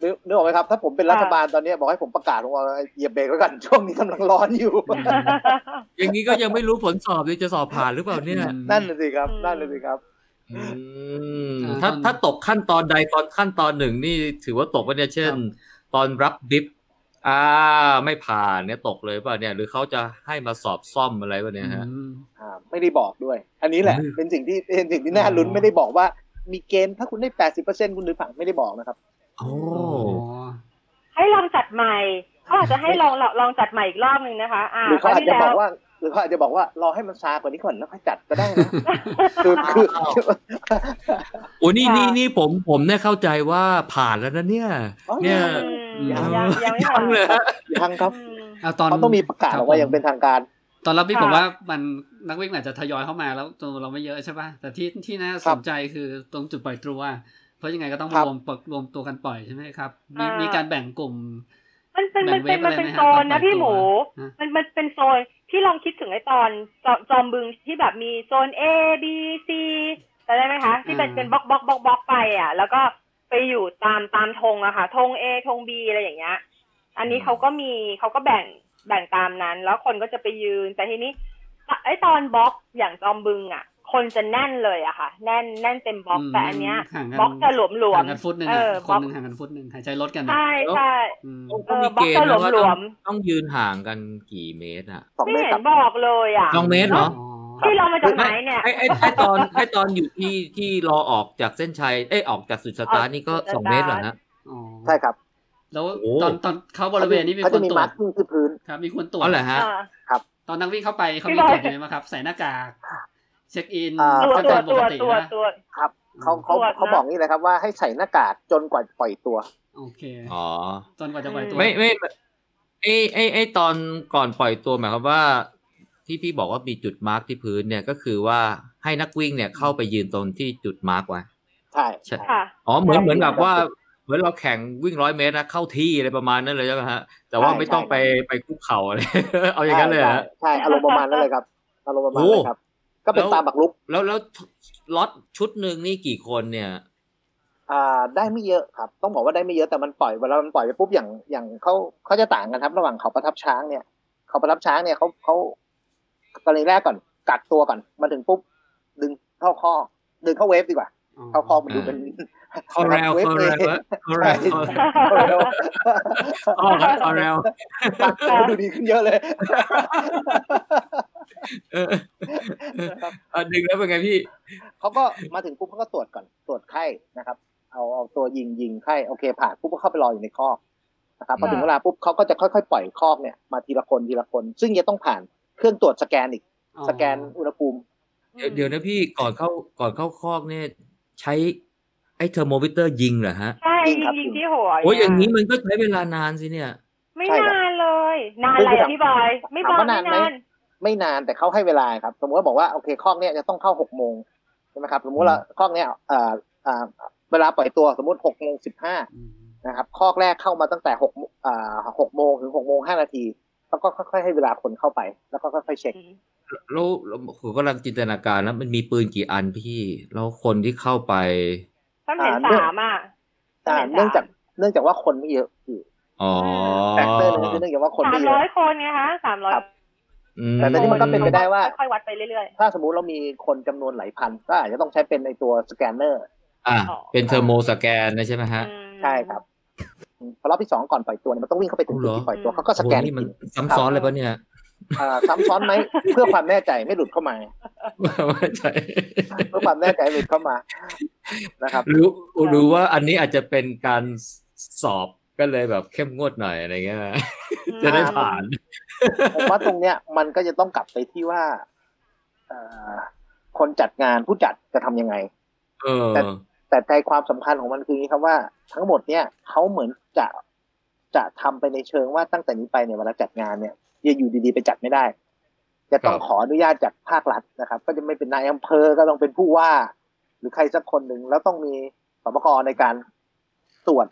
นึกออกไหมครับ ถ้าผมเป็นรัฐบาลตอนนี้บอกให้ผมประกาศว่าเหยียบเบรกแล้วกันช่วงนี้กำลังร้อนอยู่ อย่างนี้ก็ยังไม่รู้ผลสอบเลยจะสอบผ่านหรือเปล่าเนี่ย นั่นเลยสิครับ นั่นเลยสิครับถ้าถ้าตกขั้นตอนใดตอนขั้นตอนหนึ่งนี่ถือว่าตกไปเนี่ยเช่น ตอนรับดิฟอ่าไม่ผ่านเนี่ยตกเลยป่ะเนี่ย หรือเขาจะให้มาสอบซ่อมอะไรป่ะเนี่ยฮะไม่ได้บอกด้วย อันนี้แหละอืมเป็นสิ่งที่เป็นสิ่งที่น่าลุ้นอ๋อไม่ได้บอกว่า มีเกณฑ์ถ้าคุณได้แปดสิบเปอร์เซ็นคุณหรือผ่านไม่ได้บอกนะครับโอ้ให้ลองจัดใหม่เขาอาจจะให้ลองลองลองจัดใหม่อีกรอบหนึ่งนะคะ อ่าหรือเขาอาจจะครบวอกที่แล้วว่าหรือเขาอาจจะบอกว่ารอให้มันซากว่านี้ก่อนแล้วค่อยจัดก็ได้นะคือคือโอ้นี่ค่ะนี่นี่ผมผมเนี่ยเข้าใจว่าผ่านแล้วนะเนี่ยอ๋อเนี่ย อืมยัยังงยังไม่ยัผ่างนเลยฮะยังครับอืมเอาตอนเขาต้องมีประกาศออกมาอย่างเป็นทางการ ตอนรับวิ่งค่ะผมว่ามันนักวิ่งอาจจะทยอยเข้ามาแล้วตัวเราไม่เยอะใช่ป่ะแต่ที่ที่น่าสนใจคือตรงจุดปล่อยตัวเพราะยังไงก็ต้องครับรวมปกรวมตัวกันปล่อยใช่ไหมครับมีอ่ามีมีการแบ่งกลุ่ม มันเป็นมันเป็นแบ่มันงเวฟเป็นอะไรไหมฮะโซนนะตอนปล่อยพี่หมูตัวฮะมันมันเป็นโซนพี่ลองคิดถึงไอ้ตอนจอจอมบึงที่แบบมีโซน A B C จำได้ไหมคะที่เป็นอ่าเป็นบล็อกบล็อกบล็อกบล็อกไปอะ แล้วก็ ไปอยู่ตามตามธงอะค่ะธง A ธง B อะไรอย่างเงี้ย อันนี้เขาก็มีเขาก็แบ่งแบ่งตามนั้น แล้วคนก็จะไปยืน แต่ทีนี้ไอ้ตอนบล็อกอย่างจอมบึงอะคนจะแน่นเลยอะค่ะ แน่นแน่นเต็มบล็อกมแต่อันเนี้ยห่างกันบล็อกจะหลวมหลวห่ามงกันฟุตหนึ่งเออะอคบล็นอกหนึ่งห่างกันฟุตหนึ่งหายใจลดกันอะใช่ใช่อืมต้องมีเกณฑ์นะว่าหลต้อวงมต้องยืนห่างกันกี่เมตรอะสองไม่เมตรเห็ครันบบอกเลยอะสองเมตรเหรออ๋อ ที่เรามาจากไหนเนี่ยไอ้ไอ้ไอ้ตอนไอ้ตอนอยู่ที่ที่รอออกจากเส้นชัยเอ้ยออกจากสุดสตาร์ทนี่ก็ออกจากสองเมตรเหรอฮะอ๋อใช่ครับ แล้วโอ้ตอนตอนเขาบริเวณนี้มีเขาคจะนมีตรวมาจร์กิ้งที่พื้นครับ มีคนตรวจอ๋อเหรอฮะอ่าตอนนักวิ่งเข้าไปเขาพี่มีบอยตรวจยังไงบ้างครับ ใส่หน้ากากเช็คอินอ่าตัวขั้นตัตวอนปตัวกติตัวนะตัวครับเขาเขาตรวจนะเขาบอกนี่เลยครับว่าให้ใส่หน้ากากจนกว่าปล่อยตัว โอเคอ๋อจนกว่าจะปล่อยตัวไม่ไม่ไอ้ไอ้ไอ้ตอนก่อนปล่อยตัวหมายความว่า ที่พี่บอกว่ามีจุดมาร์กที่พื้นเนี่ยก็คือว่าให้นักวิ่งเนี่ยเข้าไปยืนตรงที่จุดมาร์กไว้ใช่ใช่ค่ะอ๋อเหมือนครับเหมือนแบบว่าเหมือนเราแข่งวิ่งร้อยเมตรนะเข้าที่อะไรประมาณนั้นเลยใช่ไหมฮะแต่ว่าใช่ไม่ต้องใช่ไปไปคุกเข่าอะไรเอาอย่างนั้นเลยเหรอฮะใช่ใช่อารมณ์ประมาณนั้นเลยครับอารมณ์ประมาณนั้นเลยครับ ก็เป็นแล้วตามบักลุกแล้วแล้วล็อตชุดหนึ่งนี่กี่คนเนี่ยอ่าได้ไม่เยอะครับ ต้องบอกว่าได้ไม่เยอะแต่มันปล่อยเวลามันปล่อยไปปุ๊บอย่างอย่างเขาเขาจะต่างกันครับ ระหว่างเขาประทับช้างเนี่ย เขาประทับช้างเนี่ยเขาเขา กรณีแรกก่อนกักตัวก่อนมาถึงปุ๊บดึงเข้าคอก ดึงเข้า wave ดีกว่า เข้าคอกมันดูเป็น corral wave corral corral เข้าเร็วอ๋อครับ corralปักตัวดูดีขึ้นเยอะเลยเออเออดึงแล้วเป็นไงพี่เขาก็มาถึงปุ๊บเขาก็ตรวจก่อนตรวจไข้นะครับ เอาเอาตัวยิงยิงไข้โอเคผ่านปุ๊บก็เข้าไปรออยู่ในคอกนะครับพอถึงเวลาปุ๊บเขาก็จะค่อยๆ ปล่อยคอกเนี่ยมาทีละคนทีละคน ซึ่งจะต้องผ่าน เครื่องตรวจสแกนอีกอ๋อสแกนอุณหภูมิเดี๋ยวเดี๋ยวนะพี่ก่อนเข้าก่อนเข้าคอกเนี่ย ใช้ไอ้เทอร์โมมิเตอร์ยิงเหรอฮะใช่จริยิงงครับยิงที่หัวโอ้ยอย่างนี้มันก็ใช้เวลานานสิเนี่ย ไม่ใช่ครับนานเลย นานอะไรอะพี่บอยไม่บอถามยว่าไม่นานไหมนานไม่นานแต่เขาให้เวลาครับ สมมติว่าบอกว่าโอเคคอกเนี่ยจะต้องเข้าหกโมงใช่ไหมครับสมมติว่าคอกเนี่ยเอ่อเอ่อเวลาปล่อยตัวสมมติหกโมงสิบห้าอืมนะครับ คอกแรกเข้ามาตั้งแต่หกอ่าหกโมงถึงหกโมงห้านาที แล้วก็ค่อยๆให้เวลาคนเข้าไป แล้วก็ค่อยๆเช็คแล้วแล้วผมกำลังจินตนาการนะมันมีปืนกี่อันพี่แล้วคนที่เข้าไปต้องเห็นอ่าสามอะอ่าเนื่องจากเนื่องจากว่าคนไม่เยอะคืออ๋อแฟกเตอร์หนึงคือเนื่องจากว่าคนสาไม่มเยร้อยอะคนไงคะสามร้อยครับอืมแต่ตอนนี้มันก็เป็นไปได้ว่าค่อยๆวัดไปเรื่อยถ้าสมมุติเรามีคนจำนวนหลายพันก็อาจจะต้องใช้เป็นในตัวสแกนเนอร์ อะอ๋อเป็นเทอร์โมสแกนนะใช่ไหมๆฮะอืมใช่ครับอืม พอรอบที่สองก่อนปล่อยตัวเนี่ยมันต้องวิ่งเข้าไปถึงอ๋อเหรจุดอที่ปล่อยตัวเขาก็สโอ้แกนนี่มันอีกซ้ำซ้อนเลยปะเนี่ยอ่าซ้ำซ้อนไหมเพื่อความแน่ใจไม่หลุดเข้ามาไม่ใช่เพื่อความแน่ใจหลุดเข้ามานะครับหรือหรือว่าอันนี้อาจจะเป็นการสอบก็เลยแบบเข้มงวดหน่อยอะไรเงี้ยนะจะได้ผ่านผมว่าตรงเนี้ย มันก็จะต้องกลับไปที่ว่าเอ่อคนจัดงานผู้จัดจะทำยังไงเออแต่ แต่ใจความสำคัญของมันคืออย่างนี้ครับว่าทั้งหมดเนี่ยเขาเหมือนจะจะทำไปในเชิงว่าตั้งแต่นี้ไปเนี่ยเวลาจัดงานเนี่ยจะอยู่ดีๆไปจัดไม่ได้ จะต้องครับขออนุญาตจากภาครัฐนะครับ ก็จะไม่เป็นนายอำเภอก็ต้องเป็นผู้ว่า หรือใครสักคนหนึ่งแล้วต้องมีศบคในการตรวจ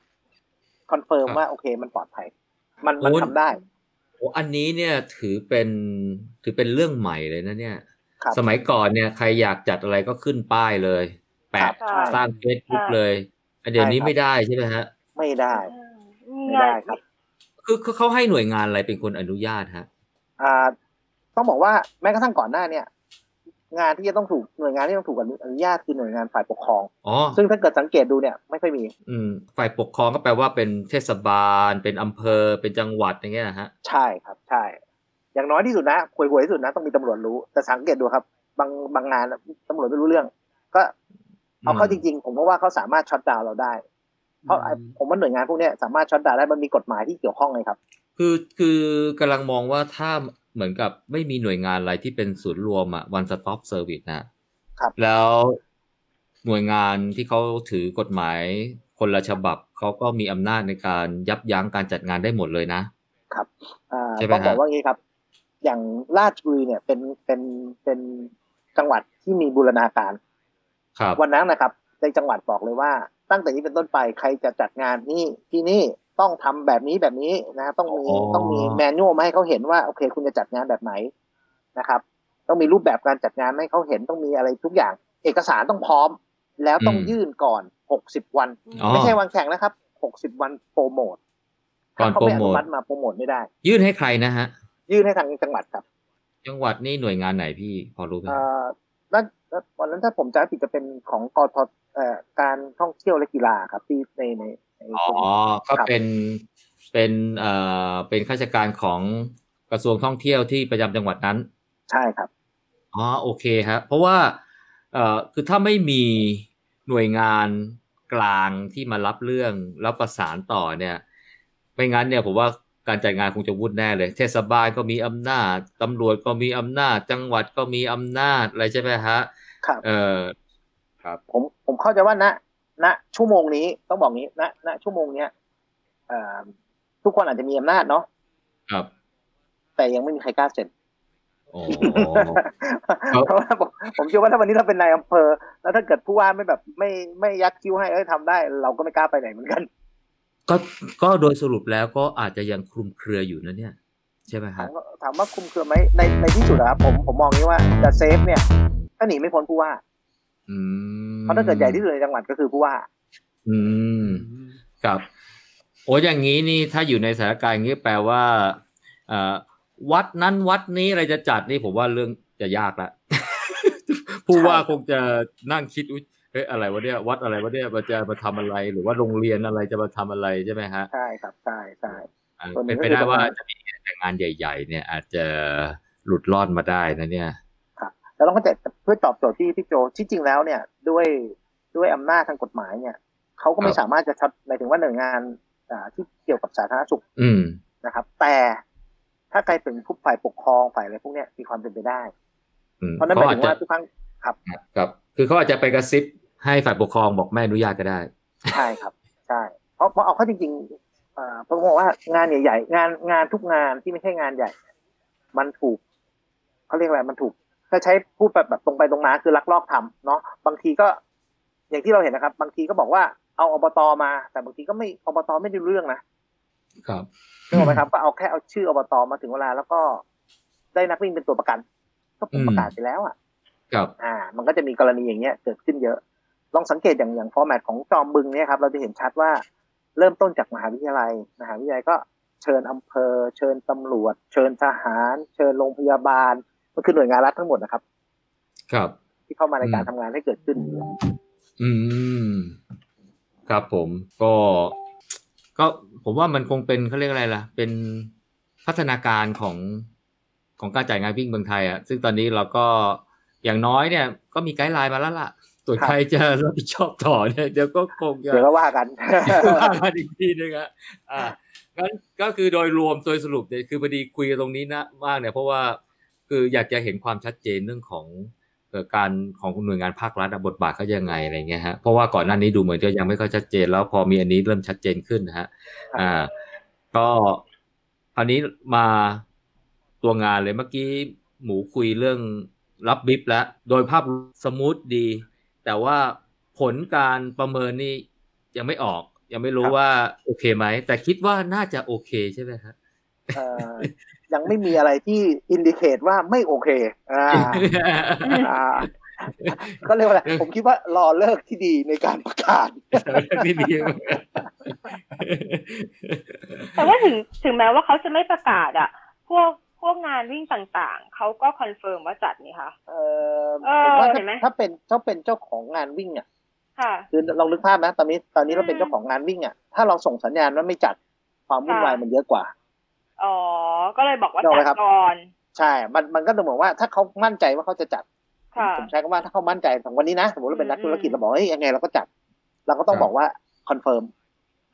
confirm ว่าโอเค มันปลอดภัย มันมันทำได้โอ้อันนี้เนี่ยถือเป็นถือเป็นเรื่องใหม่เลยนะเนี่ยครับสมัยก่อนเนี่ยใครอยากจัดอะไรก็ขึ้นป้ายเลย แปะครับสร้างเฟซบุ๊กเลยอันเดี๋ยวนี้ใช่ครับไม่ได้ใช่ไหมฮะ ไม่ได้อืไม่ได้ครับคือคือเขาให้หน่วยงานอะไรเป็นคนอนุญาตฮะ อ่า ต้องบอกว่าแม้กระทั่งก่อนหน้าเนี่ย งานที่จะต้องถูกหน่วยงานที่ต้องถูกอนุญาตคือหน่วยงานฝ่ายปกครองอ๋อซึ่งถ้าเกิดสังเกตดูเนี่ย ไม่ค่อยมี อืม ฝ่ายปกครองก็แปลว่าเป็นเทศบาล เป็นอำเภอ เป็นจังหวัดอย่างเงี้ยนะฮะ ใช่ครับ ใช่ อย่างน้อยที่สุดนะหวยหวยที่สุดนะต้องมีตำรวจรู้ แต่สังเกตดูครับ บางบางงานตำรวจไม่รู้เรื่อง ก็ เอาเข้าจริงๆ ผมก็ว่าเขาสามารถช็อตดาวน์เราได้ เพราะผมว่าหน่วยงานพวกนี้สามารถช็อตดาวน์ได้มันมีกฎหมายที่เกี่ยวข้องเลยครับ คือคือกำลังมองว่าถ้าเหมือนกับไม่มีหน่วยงานอะไรที่เป็นศูนย์รวมอะ one stop service นะครับ แล้วหน่วยงานที่เขาถือกฎหมายคนละฉบับเขาก็มีอำนาจในการยับยั้งการจัดงานได้หมดเลยนะครับอ่าใช่ไหมต้องบอกฮะว่างี้ครับ อย่างราชบุรีเนี่ยเป็นเป็นเป็นจังหวัดที่มีบูรณาการครับ วันนั้นนะครับ ในจังหวัดบอกเลยว่าตั้งแต่นี้เป็นต้นไปใครจะจัดงานนี่ที่นี่ต้องทำแบบนี้แบบนี้นะ ต้องมีอ๋อต้องมีแมนนวลมาให้เขาเห็นว่าโอเค คุณจะจัดงานแบบไหนนะครับ ต้องมีรูปแบบการจัดงานให้เขาเห็นต้องมีอะไรทุกอย่าง เอกสารต้องพร้อม แล้วต้องยื่นก่อนหกสิบวันอ๋อไม่ใช่วันแข่งนะครับหกสิบวันโปรโมทก่อนถ้าเขาไม่อโปรโมนุทมัติมาโปรโมทไม่ได้ ยื่นให้ใครนะฮะ ยื่นให้ทางจังหวัดครับ จังหวัดนี่หน่วยงานไหนพี่พอรู้ไหมเอ่อ นั่นวันนั้นถ้าผมจำไม่ผิดจะเป็นของกทเอ่อการท่องเที่ยวและกีฬาครับที่ในในในอ๋อส่วนก็ครับเป็นเป็นเอ่อเป็นข้าราชการของกระทรวงท่องเที่ยวที่ประจำจังหวัดนั้น ใช่ครับอ๋อโอเคครับเพราะว่าเอ่อคือถ้าไม่มีหน่วยงานกลางที่มารับเรื่องแล้วประสานต่อเนี่ย ไม่งั้นเนี่ยผมว่า การจัดงานคงจะวุ่นแน่เลย เทศบาลก็มีอำนาจตำรวจก็มีอำนาจ จังหวัดก็มีอำนาจอะไรใช่ไหมฮะครับเออครับ ผมผมเข้าใจว่าณณชั่วโมงนี้ต้องบอกงี้ณณชั่วโมงเนี้ยเอ่อทุกคนอาจจะมีอำนาจเนาะครับ แต่ยังไม่มีใครกล้าเซ็นโอ้ครับเพราะว่าผมผมเชื่อว่าถ้าวันนี้เราเป็นนายอำเภอ แล้วถ้าเกิดผู้ว่าไม่แบบไม่ไม่ยักคิ้วให้เอ้ยทำได้ เราก็ไม่กล้าไปไหนเหมือนกัน ก็ก็โดยสรุปแล้วก็อาจจะยังคลุมเครืออยู่นะเนี่ย ใช่ไหมถาฮะมว่าถามว่าคุมเครือไหมในในที่สุดอะครับผมผมมองนี้ว่าจะเซฟเนี่ยก็หนีไม่พ้นผู้ว่าอืมเพราะถ้าเกิดใหญ่ที่สุดในจังหวัดก็คือผู้ว่า อืมครับโอ้อย่างนี้นี่ถ้าอยู่ในสถานการณ์อย่างนี้แปลว่าเอ่อวัดนั้นวัดนี้อะไรจะจัดนี่ผมว่าเรื่องจะยากละผู้ว่าคงจะนั่งคิดอุ๊ย เฮ้ยอะไรวะเนี่ยวัดอะไรวะเนี่ยมันจะมาทำอะไร หรือว่าโรงเรียนอะไรจะมาทำอะไรใช่ไหมฮะใช่ครับใช่ใช่อ่าส่วนหนึ่เป็นงไปก็คือได้ว่าประมาณจะมีแต่งานใหญ่ ๆ เนี่ย อาจจะหลุดรอดมาได้นะเนี่ยแล้วต้องเข้าใจเพื่อตอบโจทย์ที่พี่โจที่จริงแล้วเนี่ยด้วยด้วยอำนาจทางกฎหมายเนี่ยเขาก็ไม่ครับสามารถจะชัดหมายถึงว่าหน่วยงานอ่าที่เกี่ยวกับสาธารณสุขอืมนะครับ แต่ถ้าใครเป็นผู้ฝ่ายปกครองฝ่ายอะไรพวกเนี้ยมีความเป็นไปได้อืมเพราะนั้นหเขามายอาจถึงจะว่าทุกครั้งครับ ครับ คือเขาอาจจะไปกระซิบ ให้ฝ่ายปกครองบอกไม่อนุญาตก็ได้ ใช่ครับใช่เพราะเพราะเอาเข้าจริงๆอ่าผมบอกว่างานใหญ่ๆงานงานทุกงานที่ไม่ใช่งานใหญ่ มันถูกเขาเรียกอะไรมันถูกถ้าใช้พูดแบบแบบตรงไปตรงมาคือลักลอบทำเนาะบางทีก็ อย่างที่เราเห็นนะครับ บางทีก็บอกว่าเอาอบตมา แต่บางทีก็ไม่อบตไม่ได้รู้เรื่องนะครับนึกออกไหมครับ ก็เอาแค่เอาชื่ออบตมาถึงเวลา แล้วก็ได้นักวิ่งเป็นตัวประกัน ก็ผมประกาศไปแล้วอะครับ อ่า มันก็จะมีกรณีอย่างเงี้ยเกิดขึ้นเยอะ ลองสังเกตอย่างอย่างฟอร์แมตของจอมบึงเนี่ยครับเราจะเห็นชัดว่าเริ่มต้นจากมหาวิทยาลัยมหาวิทยาลัยก็เชิญอำเภอ เชิญตำรวจ เชิญทหาร เชิญโรงพยาบาลมันคือหน่วยงานรัฐทั้งหมดนะครับ ครับ ที่เข้ามาในการอืมทำงานให้เกิดขึ้น อืม ครับผมก็ ก็ผมว่ามันคงเป็นเขาเรียกอะไรล่ะ เป็นพัฒนาการของของการจ่ายงานวิ่งเมืองไทยอะซึ่งตอนนี้เราก็อย่างน้อยเนี่ย ก็มีไกด์ไลน์มาแล้วล่ะส่วนครับใครจะรับผิดชอบต่อเนี่ยเดี๋ยวก็คงจะเดี๋ยวก็ว่ากันว่ากันอีกทีนึงอะอ่างั้นก็คือโดยรวมโดยสรุปเนี่ยคือพอดีคุยกันตรงนี้นะมากเนี่ยเพราะว่าคืออยากจะเห็นความชัดเจนเรื่องของเอ่อการของหน่วยงานภาครัฐอะบทบาทเขายังไงอะไรเงี้ยฮะเพราะว่าก่อนหน้านี้ดูเหมือนจะยังไม่ค่อยชัดเจน แล้วพอมีอันนี้เริ่มชัดเจนขึ้นนะฮะอ่า ก็คราวนี้มาตัวงานเลยเมื่อกี้หมูคุยเรื่องรับบิฟแล้ว โดยภาพสมูทดี แต่ว่าผลการประเมินนี่ยังไม่ออก ยังไม่รู้ครับว่าโอเคไหม แต่คิดว่าน่าจะโอเคใช่ไหมครับเอ่อยังไม่มีอะไรที่ indicate ว่าไม่โอเคอ่าอ่าก็เรียกว่าอะไรผมคิดว่ารอฤกษ์ที่ดีในการประกาศนี่ดีมากแต่ว่าถึงถึงแม้ว่าเขาจะไม่ประกาศอะ พวก พวกงานวิ่งต่างๆ เขาก็ confirm ว่าจัดนี่ค่ะเออเออผมว่าเห็ถ้านไหมถ้าเป็นถ้าเป็นเจ้าของงานวิ่งอะค่ะ คือลองนึกภาพนะตอนนี้ตอนนี้เราเป็นอืมเจ้าของงานวิ่งอะถ้าเราส่งสัญญาณว่าไม่จัดความวุ่นวายค่ะมันเยอะกว่าอ๋อก็เลยบอกว่านึกออกไหมจัดครับก่อนใช่ มันมันก็จะเหมือนว่าถ้าเขามั่นใจว่าเขาจะจัดค่ะผมใช้คำว่าถ้าเขามั่นใจของวันนี้นะสมมติเราเป็นนักธุรกิจอืมเราบอกเฮ้ยยังไงเราก็จัด เราก็ต้องครับบอกว่า confirm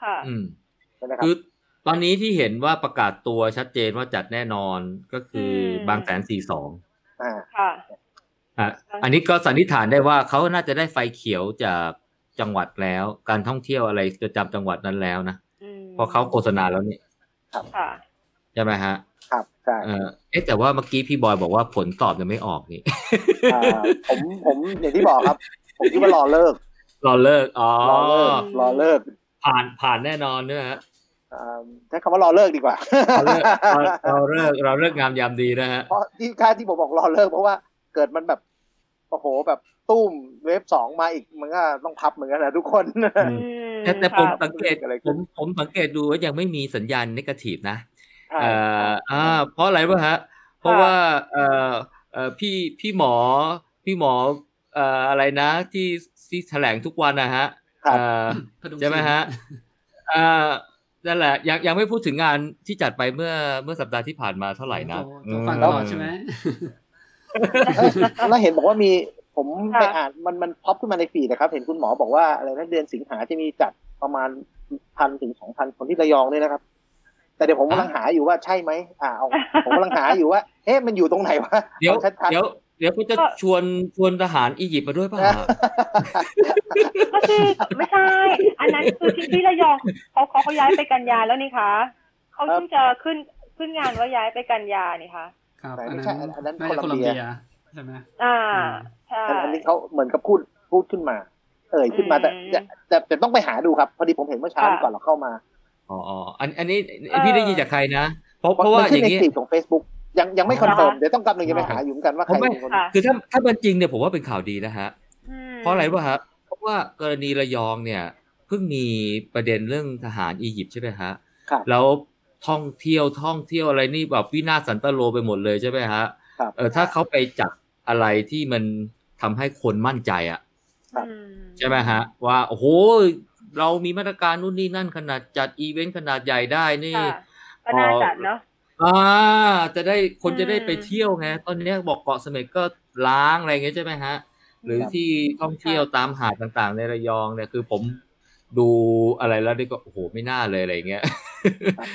ค่ะอืมใช่ไหมครับคือ ตอนนี้ที่เห็นว่าประกาศตัวชัดเจนว่าจัดแน่นอนก็คืออมบางแสนสี่สองอ่าค่ะอะอันนี้ก็สันนิษฐานได้ว่าเขาน่าจะได้ไฟเขียวจากจังหวัดแล้ว การท่องเที่ยวอะไรประจำจังหวัดนั้นแล้วนะอืมเพราะเขาโฆษณาแล้วนี่ค่ะใช่ไหมฮะ ครับใช่เออเอ๊ะแต่ว่าเมื่อกี้พี่บอยบอกว่าผลตอบยังไม่ออกนี่อ่าผมผมอย่างที่บอกครับ ผมคิดว่ารอเลิก รอเลิกอ๋อรอเลิกรอเลิกผ่านผ่านแน่นอนเนี่ยฮะอ่า ใช้คำว่ารอเลิกดีกว่าเราเลิกเราเราเลิกเราเลิกงามยามดีนะฮะเพราะที่ค่าที่ผมบอกรอเลิกเพราะว่าเกิดมันแบบโอ้โหแบบตุ้มเวฟสองมาอีกมันก็ต้องพับเหมือนกันนะทุกคนอืมแต่แต่ผมครับสังเกตอะไรขึ้ผนมผมสังเกตดูว่ายังไม่มีสัญญาณนกาทีฟนะใช่เอ่ออ่าเพราะอะไรวะฮะ เพราะว่าเอ่อเอ่อพี่พี่หมอพี่หมอเอ่ออะไรนะที่ที่แถลงทุกวันนะฮะครับเอ่อใช่ไหมฮะอ่า นั่นแหละยังยังไม่พูดถึงงานที่จัดไปเมื่อเมื่อสัปดาห์ที่ผ่านมาเท่าไหร่นะตัวตัวฟังตลอดใช่ไหมเอ้ยแล้วเห็นบอกว่ามีผมค่ะไปอ่านมันมันพ็อปขึ้นมาในฟีดนะครับ เห็นคุณหมอบอกว่าอะไรนะเดือนสิงหาจะมีจัดประมาณพันถึงสองพันคนที่ระยองด้วยนะครับ แต่เดี๋ยวผมกำลังหาอยู่ว่าใช่ไหมอ่าเอาผมกำลังหาอยู่ว่าเอ๊ะมันอยู่ตรงไหนวะเดี๋ยวอาชัดๆเดี๋ยว เดี๋ยวเขาจะชวนชวนทหารอียิปต์มาด้วยป่ะฮะก็คือไม่ใช่ อันนั้นคือที่ที่ระยองเขาเขาเขาย้ายไปกันยาแล้วนี่คะเขาเพิ่งจะขึ้นขึ้นงานว่าย้ายไปกันยานี่คะครับแต่อันไม่นั้นใช่อันนั้นน่าจะโคโคลัลัมมเบียเบียใช่ไหมอ่าอืมใช่อันอันนี้เขาเหมือนกับพูดพูดขึ้นมา เอ่ยขึ้นมาแต่อืมแต่แต่แต่ต้องไปหาดูครับ พอดีผมเห็นเมื่อเช้าค่ะก่อนเราเข้ามาอ๋ออ๋ออันอันนี้เออพี่ได้ยินจากใครนะเพราะเพราะว่ามันอขึ้นย่างในนี้ฟีดของ Facebook ยังยังไม่อ๋อ confirm เดี๋ยวต้องกำลังจะไปหาอยู่เหมือนกันว่าใครผมไม่เป็นคนค่ะคือถ้าถ้ามันจริงเนี่ยผมว่าเป็นข่าวดีนะฮะอืมเพราะอะไรวะครับเพราะว่ากรณีระยองเนี่ยเพิ่งมีประเด็นเรื่องทหารอียิปต์ใช่ไหมฮะครับแล้วท่องเที่ยวท่องเที่ยวอะไรนี่แบบวินาศสันตโลไปหมดเลยใช่ไหมฮะครับเออถ้าเขาไปจัดอะไรที่มันทำให้คนมั่นใจอะครับอืมใช่ไหมฮะ ว่าโอ้โหเรามีมาตรการนู่นนี่นั่นขนาดจัดอีเวนต์ขนาดใหญ่ได้นี่ค่ะก็น่าจัดเนาะ อ่าจะได้คนจะได้อืมไปเที่ยวไง ตอนเนี้ยบอกเกาะเสม็ดก็ล้าง อะไรเงี้ย ใช่ไหมฮะหรือครับ ที่ท่องเที่ยวตามหาดต่าง ๆ ในระยองเนี่ย คือผมดูอะไรแล้วนี่ก็ โอ้โหไม่น่าเลย อะไรเงี้ย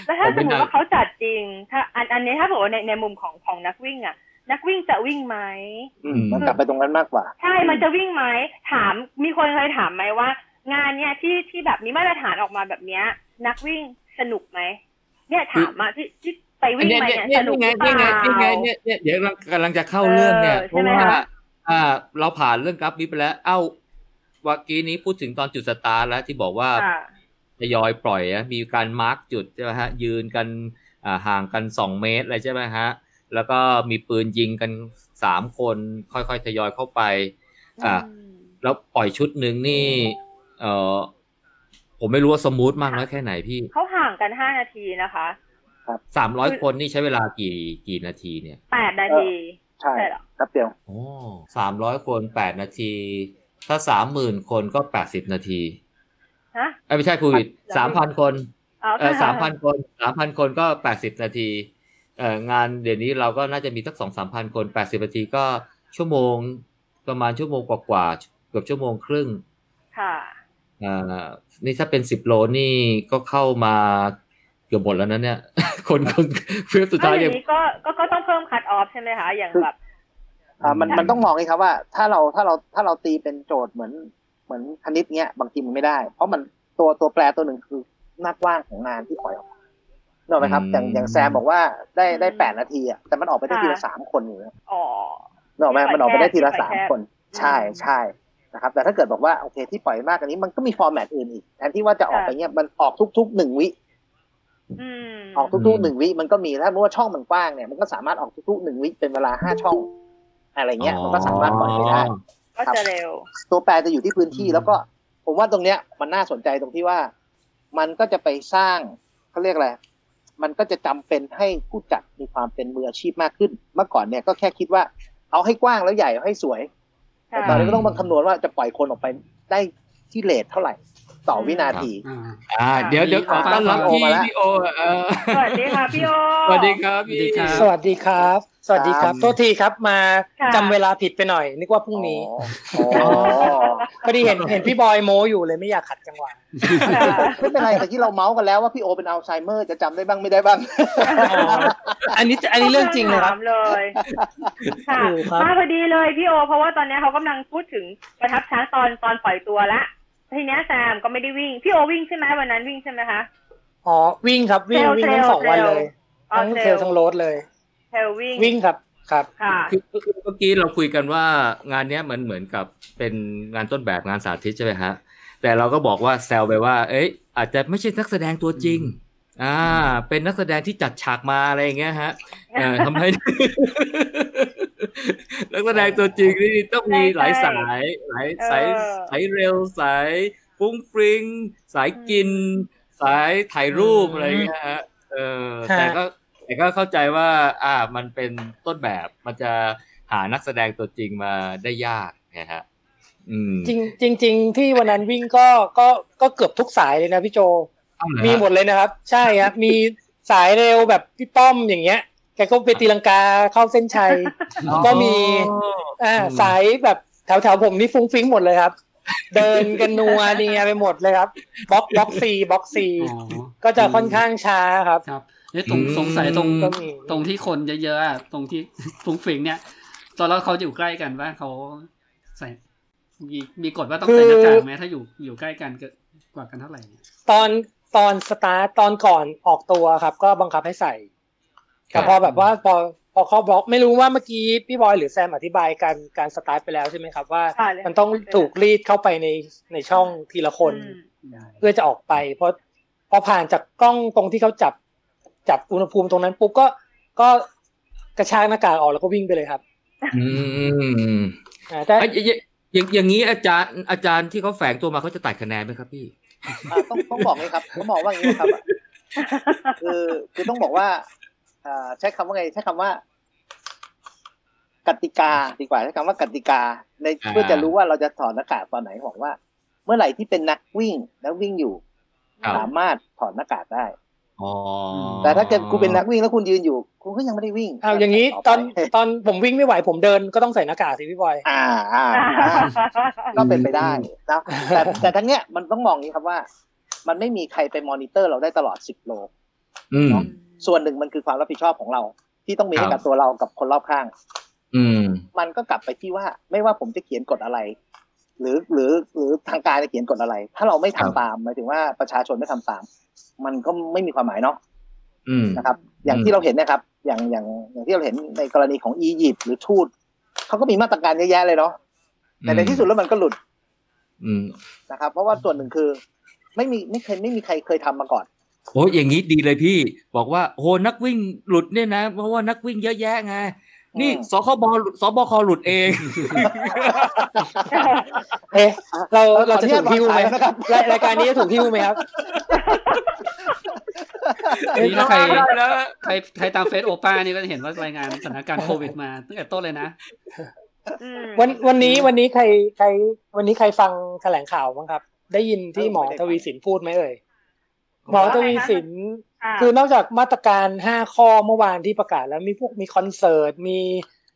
แล้วถ้าผมสไม่มมติน่าว่าเขาจัดจริง ถ้า อัน อันนี้ถ้าบอกว่าใน ในมุมของ ของนักวิ่งอะนักวิ่งจะวิ่งไหม อืม มันกลับไปตรงนั้นมากกว่า ใช่มันจะวิ่งไหม ถาม มีคนเคยถามไหมว่า งานเนี้ยที่ ที่แบบมีมาตรฐานออกมาแบบเนี้ย นักวิ่งสนุกไหม เนี่ยถามมาที่ ที่ ไปวิ่งเนี่ยมาเนี่ยเนี่ยเนี่ยสนุกนี่หไงรือเปนี่ไงล่านี่ไงเนี่ยเนี่ยเดี๋ยวกำลังกำลังจะเข้าเรื่องเนี่ยเออเพใช่ไหมราะว่าคะอ่า เราผ่านเรื่องกราฟนี้ไปแล้ว เอ้าเมื่อกี้นี้พูดถึงตอนจุดสตาร์ทแล้วที่บอกว่าค่ะทยอยปล่อยอะมีการมาร์กจุดใช่ไหมฮะ ยืนกันอ่าห่างกันสองเมตรอะไรใช่ไหมฮะ แล้วก็มีปืนยิงกันสามคนค่อยๆทยอยเข้าไป อ่า แล้วปล่อยชุดหนึ่งนี่ เออผมไม่รู้ว่าสมูทมากน้อยแค่ไหนพี่ เขาห่างกันห้านาทีนะคะ สามร้อยคนนี่ใช้เวลากี่กี่นาทีเนี่ยแปดนาที ใช่ใช่เหรอครับเดียวโอ้สามร้อยคนแปดนาที ถ้าสามหมื่นคนก็แปดสิบนาทีฮะเอ้ยไม่ใช่พูดสามพันคนเอาเออสามพันคนสามพันคนก็แปดสิบนาทีเอ่องานเดี๋ยวนี้เราก็น่าจะมีสักสองสามพันคนแปดสิบนาทีก็ชั่วโมงประมาณชั่วโมงกว่าๆเกือบชั่วโมงครึ่ง ค่ะอ่านี่ถ้าเป็นสิบโลนี่ก็เข้ามา เกือบหมดแล้วนะเนี่ย คนคนเพื่อสุดถ้าท้ายอยัย่างงนี้ก็ก็ก็ต้องเพิ่มคัตออฟใช่ไหมคะ อย่างแบบอ่ามันมันต้องมองไงครับว่า ถ้าเราถ้าเราถ้าเราตีเป็นโจทย์เหมือนเหมือนคณิตเนี้ยบางทีมันไม่ได้ เพราะมันตัวตัวแปรตัวหนึ่งคือหน้ากว้างของงานที่ปล่อยออกมาเนกอะไหมครับ อย่างอย่างแซมบอกว่าได้ได้แปดนาทีอะแต่มันออกไปได้ทีละสามคนอยู่นะอ๋อเนกอะไหมที่ปล่อยมันออกไปได้ทีละแคบสามที่ปล่อยแคบคน ใช่อืมใช่นะครับแต่ถ้าเกิดบอกว่าโอเคที่ปล่อยมากกว่านี้มันก็มีฟอร์แมตอื่นอีกแทนที่ว่าจะออกไปเนี้ยมันออกทุกๆหนึ่งวิ อืมออกทุกๆหนึ่งวิมันก็มีถ้ารู้ว่าช่องมันกว้างเนี่ยมันก็สามารถออกทุกๆหนึ่งวิเป็นเวลาห้าช่อง อะไรเงี้ยมันก็สามารถปล่อยไปได้ก็จะเร็ว ตัวแปรจะอยู่ที่พื้นที่อืมแล้วก็ ผมว่าตรงเนี้ย มันน่าสนใจตรงที่ว่า มันก็จะไปสร้างเขาเรียกอะไรมันก็จะจำเป็นให้ผู้จัดมีความเป็นมืออาชีพมากขึ้น เมื่อก่อนเนี่ยก็แค่คิดว่า เอาให้กว้างแล้วใหญ่เอาให้สวยแต่ตอนนี้ก็ต้องมาคำนวณว่าจะปล่อยคนออกไปได้ที่เลทเท่าไหร่ ต่อวินาทีอ่าอ่าเดี๋ยวเดี๋ยวขอต้อนรับพี่พี่โอมาแล้วพี่โอเออสวัสดีค่ะพี่โอสวัสดีครับพี่สวัสดีครับ สวัสดีครับ โทษทีครับมาค่ะจำเวลาผิดไปหน่อย นึกว่าพรุ่งนี้อ๋ออ๋อพอดีเห็นเห็นพี่บอยโมอยู่เลยไม่อยากขัดจังหวะไม่เป็นไรแต่ที่เราเมาส์กันแล้วว่าพี่โอเป็นอัลไซเมอร์จะจำได้บ้างไม่ได้บ้างอันนี้อันนี้เรื่องจริงเลยครับถามเลยค่ะถูกครับมาพอดีเลยพี่โอ เพราะว่าตอนนี้เขากำลังพูดถึงประทับช้างตอนตอนปล่อยตัวละ ทีเนี้ยแซมก็ไม่ได้วิ่ง พี่โอวิ่งใช่ไหมวันนั้นวิ่งใช่ไหมคะ อ๋อ วิ่งครับวิ่งเทรลวิ่งทั้งสองเทรลวันเลยอ๋อทั้งเทรลเทรลทั้งโรดเลย เทลวิ่งวิ่งครับครับ ค่ะ คือคือเมื่อกี้เราคุยกันว่างานเนี้ยมันเหมือนกับเป็นงานต้นแบบงานสาธิตใช่ไหมฮะ แต่เราก็บอกว่าแซวไปว่า เอ้ยอาจจะไม่ใช่นักแสดงตัวจริง อ่า เป็นนักแสดงที่จัดฉากมาอะไรอย่างเงี้ยฮะเออทำให้ นักแสดงตัวจริงนี่ต้องมีหลายสายหลายสายเออสายเร็วสายฟุ้งฟริงสายกิน สายถ่ายรูปอืมอะไรอย่างเงี้ยฮะเออฮะแต่ก็แต่ก็เข้าใจว่า อ่ามันเป็นต้นแบบมันจะหานักแสดงตัวจริงมาได้ยากนะฮะอืมจริงจริงๆที่วันนั้นวิ่งก็ก็ก็เกือบทุกสายเลยนะพี่โจเอาเหรอฮะมีหมดเลยนะครับ ใช่ครับมีสายเร็วแบบพี่ป้อมอย่างเงี้ยแกก็ไปตีลังกาเข้าเส้นชัย ก็มีอ่าอืมสายแบบแถวแถวๆผมนี่ฟุ้งฟิ้งหมดเลยครับ เดินกันนัวเนียไปหมดเลยครับ block block C block C อ๋อก็จะค่อนข้างช้าครับครับเนี่ยตรงอืมสงสัยตรงก็มีตรงที่คนเยอะๆอะตรงที่ฟุ้งฟิงเนี่ย ตอนแล้วเขาอยู่ใกล้กันว่าเขาใส่มีมีกฎว่าต้องใส่หน้ากากไหมถ้าอยู่อยู่ใกล้กันเกินกว่ากันเท่าไหร่เนี่ยตอนตอนสตาร์ตตอนก่อนออกตัวครับ ก็บังคับให้ใส่ แต่พอแบบว่าพอพอเขาบล็อกไม่รู้ว่าเมื่อกี้พี่บอยหรือแซมอธิบายการการสตาร์ทไปแล้วใช่ไหมครับว่าใช่เลยมันต้องถูกรีดเข้าไปในในช่องทีละคน เพื่อจะออกไป เพราะพอผ่านจากกล้องตรงที่เขาจับจับอุณหภูมิตรงนั้นปุ๊บก็ก็กระชากหน้ากากออกแล้วก็วิ่งไปเลยครับ อืมอ่าแต่เอ้ยอย่างอย่างอย่างนี้อาจารย์อาจารย์ที่เขาแฝงตัวมาเขาจะตัดคะแนนไหมครับพี่อ่าต้องต้องบอกเลยครับต้องบอกว่าอย่างนี้ครับอะคือคือต้องบอกว่าอ่า ใช้คำว่าไงใช้คำว่า กติกาดีกว่าใช้คำว่ากติกา ในอ่าเพื่อจะรู้ว่าเราจะถอดหน้ากากตอนไหนบอกว่า เมื่อไหร่ที่เป็นนักวิ่งแล้ววิ่งอยู่ครับสามารถถอดหน้ากากได้อ๋อแต่ถ้าเกิดคุณเป็นนักวิ่งแล้วคุณยืนอยู่คุณก็ยังไม่ได้วิ่งเอาอย่างนี้ไปตอนตอนผมวิ่งไม่ไหวผมเดินก็ต้องใส่หน้ากากสิพี่บอยอ่าอ่าอ่าก็เป็นไปได้นะแต่แต่ทั้งเนี้ยมันต้องมองอย่างนี้ครับว่า มันไม่มีใครไปมอนิเตอร์เราได้ตลอดสิบโลอืม ส่วนหนึ่งมันคือความรับผิดชอบของเรา ที่ต้องมีครัให้บกับตัวเรากับคนรอบข้าง อืม มันก็กลับไปที่ว่าไม่ว่าผมจะเขียนกฎอะไร หรือหรือหรือทางการจะเขียนกฎอะไร ถ้าเราไม่ทำครับตามหมายถึงว่าประชาชนไม่ทำตาม มันก็ไม่มีความหมายเนาะอืมนะครับ อย่างอืมที่เราเห็นนะครับ อย่างอย่างอย่างที่เราเห็นในกรณีของอียิปต์หรือทูตเขาก็มีมาตรการเยอะแยะเลยเนาะแต่ในที่สุดแล้วมันก็หลุดอืมนะครับ เพราะว่าส่วนหนึ่งคือ ไม่มีไม่เคยไม่มีใครเคยทำมาก่อน โอ้ยอย่างนี้ดีเลยพี่ บอกว่าโอ้นักวิ่งหลุดเนี่ยนะ เพราะว่านักวิ่งเยอะแยะไงนี่อืมสคบสบคหลุดเอง เอ๊ะเราเออเราจะขออนุถูญาตกพิ้วไหมวางสายนะครับรายรายการนี้จะถูกพิ้วไหมครับนี่ถ้าใครแล้วใครใครตามเฟซโอป้านี่ก็จะเห็นว่ารายงานสถานการณ์โควิดมาตั้งแต่ต้นเลยนะอืมวันวันนี้วันนี้ใครใคร วันนี้ใครฟังแถลงข่าวบ้างครับ ได้ยินที่หมอทวีสินพูดไหมเอ่ย หมอทวีสินค่ะคือนอกจากมาตรการห้าข้อเมื่อวานที่ประกาศแล้วมีพวกมีคอนเสิร์ตมี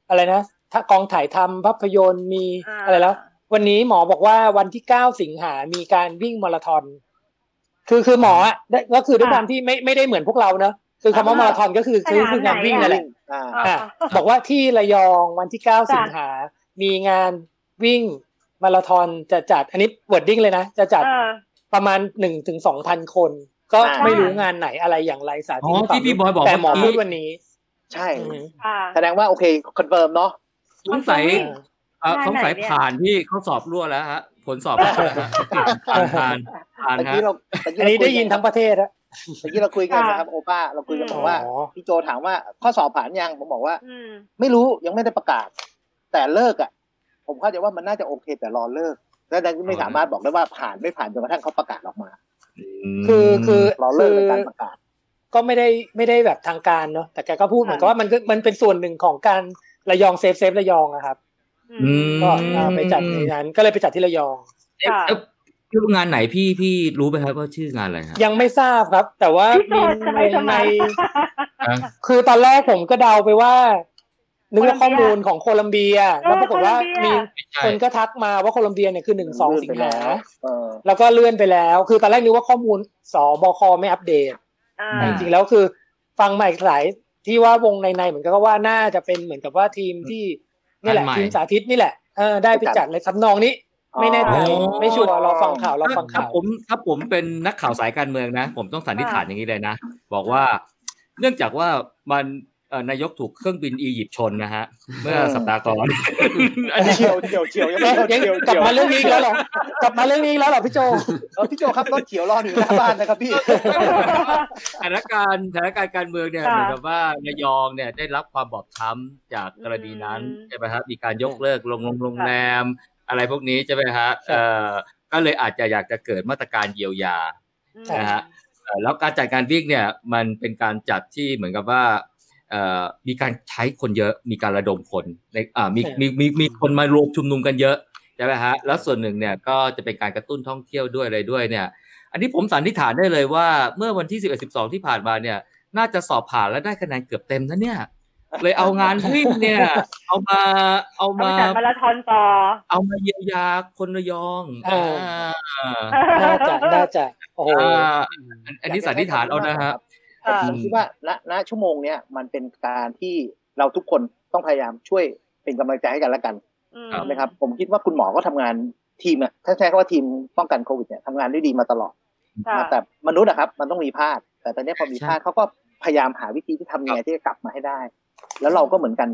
อะไรนะถ้ากองถ่ายทำภาพยนตร์มีอะไรแล้ว วันนี้หมอบอกว่าวันที่เก้าสิงหามีการวิ่งมาราธอนคือคือหมออะได้ก็คือด้วยความที่ไม่ไม่ได้เหมือนพวกเราเนอะคือคำว่ามาราธอนก็คือคือคืองานวิ่งนั่นแหละอ่าอะบอกว่าที่ระยองวันที่เก้าสิงหา มีงานวิ่งมาราธอนจะจัดอันนี้ wording เลยนะ จะจัดเออประมาณหนึ่งถึงสองพันคน ก็อ่าไม่รู้งานไหนอะไรอย่างไรสาธิตอ๋อที่พี่บอยบอกแต่หมอเมื่อกี้พูดวันนี้ ใช่อืมค่ะแสดงว่าโอเค confirm เนาะสงสัยวิ่งเอ่อได้สงสัยไหนเนี่ยผ่านที่เขาสอบรั่วแล้วฮะ ผลสอบรั่วแล้วฮะผ่านผ่านผ่านเมื่อฮะกี้เราเมื่อันนี้ได้ยินทั้งเประเทศอะมื่อกี้เราคุยกันนะครับโอป้าเราคุยกันบอกว่าอ๋อพี่โจถามว่าข้อสอบผ่านยังผมบอกว่าอืมไม่รู้ยังไม่ได้ประกาศ แต่เลิกอะ ผมเข้าใจว่ามันน่าจะโอเคแต่รอเลิกและดังไม่สามารถบอกได้ว่าผ่านไม่ผ่านจนกระทั่งเขาประกาศออกมา คือคือรอเลิคืกอในการประกาศก็ไม่ได้ไม่ได้แบบทางการเนาะแต่แกก็พูดเหมือนกับว่ามันก็มันเป็นส่วนหนึ่งของการระยองเซฟเซฟระยองนะครับอือืมมก็อ่าไปจัดในนั้นก็เลยไปจัดที่ระยองเอ๊ะค่ะเอ๊ะชื่องานไหนพี่พี่รู้ไหมครับว่าชื่องานอะไรครับยังไม่ทราบครับ แต่ว่าพี่โจมีทำไมในทำไมในคือตอนแรกผมก็เดาไปว่า นึกว่าข้อมูลของโคลัมเบีย แล้วปรากฏว่ามีไม่ใช่คนก็ทักมาว่าโคลัมเบียเนี่ยคือหนึ่งสองสิงหาเออแล้วก็เลื่อนไปแล้ว คือตอนแรกนึกว่าข้อมูลสบคไม่อัปเดตอ่าแต่จริงๆแล้วคือ ฟังมาอีกหลายที่ว่าวงในๆเหมือนกับว่าน่าจะเป็นเหมือนกับว่าทีมที่นี่แหละอันใหม่ทีมสาธิตนี่แหละเออได้ไปจัดเลยทำนองนี้ไม่แน่ใจอ๋อไม่ชัวร์รอฟังข่าวรอฟังถ้าข่าวผมถ้าผมเป็นนักข่าวสายการเมืองนะ ผมต้องสันนิษฐานอย่างนี้เลยนะ บอกว่า เนื่องจากว่ามันเอ่อ นายกถูกเครื่องบินอียิปต์ชนนะฮะ เมื่อสัปดาห์ก่อนอันนี้เฉียวเฉียวเฉียวยังไม่ยังเฉียวกลับเฉียวมาเรื่องนี้อีกแล้วเหรอกลับมาเรื่องนี้อีกแล้วเหรอพี่โจเออพี่โจครับรถเขียวรออยู่หน้าบ้านนะครับพี่สถานการณ์สถานการณ์การเมืองเนี่ยเหมือนกับว่านายองเนี่ยได้รับความบอบช้ำจากกรณีนั้นใช่ไหมครับมีการยกเลิกโรงโรงโรงแรม อะไรพวกนี้ใช่ไหมฮะเอ่อก็เลยอาจจะอยากจะเกิดมาตรการเยียวยาใช่นะฮะเอ่อแล้วการจัดการวิ่งเนี่ยมันเป็นการจัดที่เหมือนกับว่าเอ่อ มีการใช้คนเยอะมีการระดมคนในอ่ามีมีมีมีคนมารวมชุมนุมกันเยอะใช่ไหมฮะแล้วส่วนหนึ่งเนี่ยก็จะเป็นการกระตุ้นท่องเที่ยวด้วยอะไรด้วยเนี่ย อันนี้ผมสันนิษฐานได้เลยว่าเมื่อวันที่11 12ที่ผ่านมาเนี่ย น่าจะสอบผ่านและได้คะแนนเกือบเต็มนะเนี่ยเลยเอางานวิ่งเนี่ย เอามาเอาเอาไปมาจัดมาราธอนต่อ เอามาเยียวยาคนระยองเอออ่าน่าจะน่าจะโอ้โหอ่าอันอันนี้สันนิษฐานเอานะฮะ ค่ะผมคิดว่าณณชั่วโมงเนี้ยมันเป็นการที่เราทุกคนต้องพยายามช่วยเป็นกำลังใจให้กันและกันอืมนะครับ ผมคิดว่าคุณหมอก็ทำงานทีมอะถ้าใช้คำว่าทีมป้องกันโควิดเนี่ยทำงานได้ดีมาตลอดค่ะนะแต่มนุษย์อะครับ มันต้องมีพลาด แต่ตอนนี้พอมีใช่พลาดเขาก็พยายามหาวิธีที่ทำยังไงที่จะกลับมาให้ได้ แล้วเราก็เหมือนกัน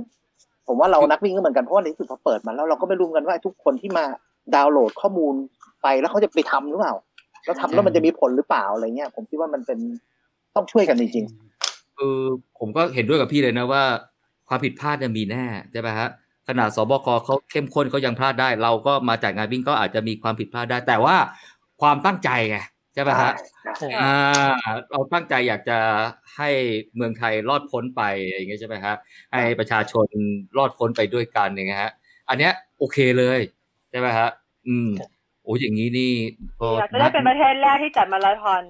ผมว่าเรานักวิ่งก็เหมือนกันเพราะว่าในที่สุดพอเปิดมาแล้วเราก็ไม่รู้กันว่าทุกคนที่มาดาวน์โหลดข้อมูลไปแล้วเขาจะไปทำหรือเปล่าแล้วทำแล้วมันจะมีผลหรือเปล่าอะไรเงี้ยผมคิดว่ามันเป็น ต้องช่วยกันจริงคือผมก็เห็นด้วยกับพี่เลยนะว่า ความผิดพลาดเนี่ยมีแน่ใช่ไหมฮะขนาดสบคเขาเข้มข้นเขายังพลาดได้ เราก็มาจากงานวิ่งก็อาจจะมีความผิดพลาดได้ แต่ว่าความตั้งใจไงใช่ไหมฮะใช่อ่าเราตั้งใจอยากจะให้เมืองไทยรอดพ้นไปอย่างเงี้ยใช่ไหมฮะให้ประชาชนรอดพ้นไปด้วยกันอย่างเงี้ยฮะ อันเนี้ยโอเคเลยใช่ไหมฮะ อืมโอ้ยอย่างนี้นี่ก็อยากจะได้เป็นประเทศแรกที่จัดมาราธอน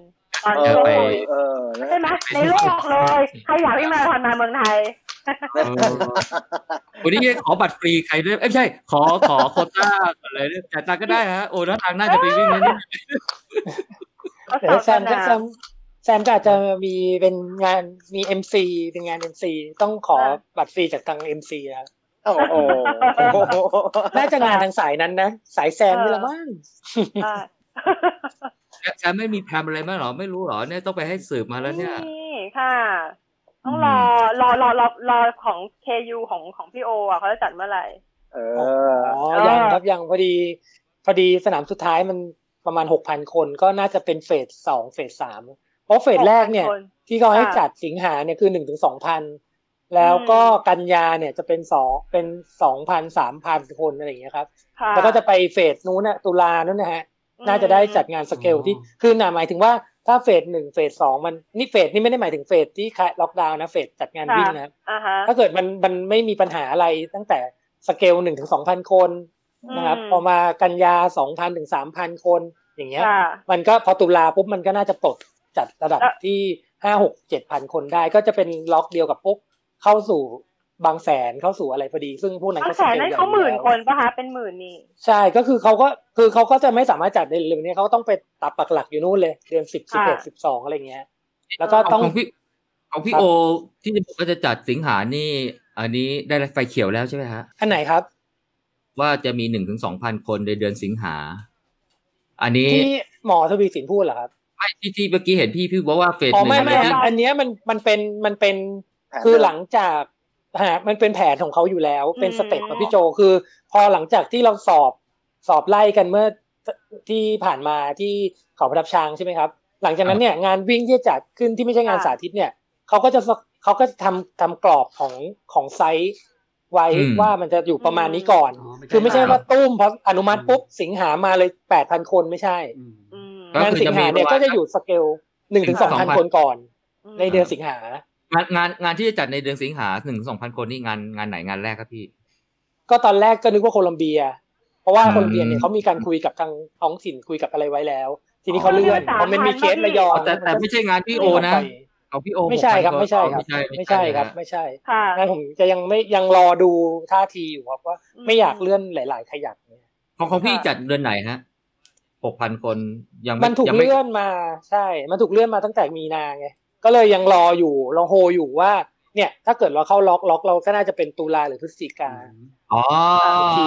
ตอนๆเอช่วงอโคไปวิดเออนะใช่ไหมในโลกเลยใครอยากวิ่งมาราธอนมาเมืองไทย เออวันนี้ขอบัตรฟรีใครด้วยเอ้ยไม่ใช่ ขอขอโควต้าอะไรด้วยจ่ายตังค์ก็ได้ฮะโอ้ท่าทางน่าจะไปวิ่งนะเนี่ยก็เดี๋ยวแซมสก็นามแซมแซมก็อาจจะมีเป็นงานมี MC เป็นงาน MC ต้องขอบัตรฟรีจากทาง MC นะโอ้โหน่าจะงานทางสายนั้นนะ สายแซมนี่ละมั้ง อ่า แซมไม่มี plan อะไรมั้งเหรอไม่รู้เหรอเนี่ยต้องไปให้สืบมาแล้วเนี่ยนี่ค่ะ ต้องรอรอรอรอรอของ KU ของของพี่โออะเขาจะจัดเมื่อไหร่เออ๋ออยังครับยังพอดีพอดีสนามสุดท้ายมันประมาณหกพันคนก็น่าจะเป็น phase สอง phase สามเพราะ phase แรกเนี่ย6,000คนที่เขาให้ค่ะจัดสิงหาเนี่ยคือหนึ่งถึงสองพันแล้วก็กันยาเนี่ยจะเป็นสองเป็นสองพันสามพันคนอะไรอย่างเงี้ยครับค่ะแล้วก็จะไปเฟสนู้นน่ะตุลานู้นนะฮะอืม น่าจะได้จัดงานสเกลที่อ๋อคือหน่าหมายถึงว่าถ้าเฟสหนึ่งเฟสสองมันนี่เฟสนี่ไม่ได้หมายถึงเฟสที่ล็อกดาวน์นะเฟสจัดงานวิ่งนะอ่าฮะถ้าเกิดมันมันไม่มีปัญหาอะไรตั้งแต่สเกลหนึ่งถึงสองพันคนนะครับอืมพอมากันยาสองพันถึงสามพันคน อย่างเงี้ยค่ะมันก็พอตุลาปุ๊บมันก็น่าจะปลดจัดระดับแล้วที่ห้าหกเจ็ดพันคนได้ ก็จะเป็นล็อกเดียวกับปุ๊บเข้าสู่ บางแสนเข้าสู่อะไรพอดี ซึ่งพวกนั้นบางก็แสนสกลนั้นใญ่เขาหมื่นอยู่คแล้วนปะคะเป็นหมื่นนี่ใช่ก็คือเขาก็คือเขาก็จะไม่สามารถจัดได้เร็วนี้เขาก็ต้องไปตับปักหลักอยู่นู่นเลย เดือนสิบสิบเอ็ดค่ะสิบสองอะไรเงี้ย แล้วก็ต้องของพี่ของพี่ครับโอที่จะบอกว่าจะจัดสิงหานี่ อันนี้ได้ไฟเขียวแล้วใช่ไหมฮะอันไหนครับ ว่าจะมีหนึ่งถึงสองพันคนในเดือนสิงหา อันนี้ที่หมอทวีสินพูดเหรอครับไม่ที่ที่เมื่อกี้เห็นพี่พี่บอกว่าเฟสอ๋อหนึ่งไม่ไม่ที่อันเนี้ยมันมันเป็นมันเป็นแผนคือเดิมหลังจาก ฮะมันเป็นแผนของเขาอยู่แล้ว เป็นอืม step ของพี่โจคือ พอหลังจากที่เราสอบสอบไล่กันเมื่อที่ผ่านมาที่เขาประดับช้างใช่ไหมครับ หลังจากนั้นเนี่ยงานวิ่งที่จะจัดขึ้นที่ไม่ใช่งานสาธิตเนี่ยเขาก็จะเขาก็จะทำทำกรอบของของไซส์ไว้ว่ามันจะอยู่ประมาณนี้ก่อน คือไม่ใช่ว่าตุ้มพออนุมัติปุ๊บสิงหามาเลยแปดพันคนไม่ใช่อืมอืมก็งานคือสิงจะหามีเนี่ยก็จะอยู่สเกลหนึ่งถึงสองพันคนก่อน ในเดือนสิงหา งานงานงานที่จะจัดในเดือนสิงหาหนึ่งสองพันคนนี่งานงานไหนงานแรกครับพี่ ก็ตอนแรกก็นึกว่าโคลัมเบีย เพราะราะว่าคนเรียนเนี่ยเขามีการคุยกับทางท้องถิ่นคุยกับอะไรไว้แล้ว ทีนี้เขาเลื่อนเพราะมันมีเคสระยองแต่แต่ไม่ใช่งานพี่โอนะของพี่โอไม่ใช่ครับไม่ใช่ครับไม่ใช่ไม่ใช่ครับ ไม่ใช่ค่ะงั้นผมจะยังไม่ยังรอดูท่าทีอยู่ครับว่าไม่อยากเลื่อนหลาย ๆ ขยักเนี่ยของของพี่จัดเดือนไหนฮะหกพันคนยังมันถูกยังไม่เลื่อนมาใช่ มันถูกเลื่อนมาตั้งแต่มีนาไง ก็เลยยังรออยู่รอโฮอยู่ว่า เนี่ย ถ้าเกิดเราเข้าล็อกล็อกเราก็น่าจะเป็นตุลาหรือพฤศจิกาอ๋อโอเค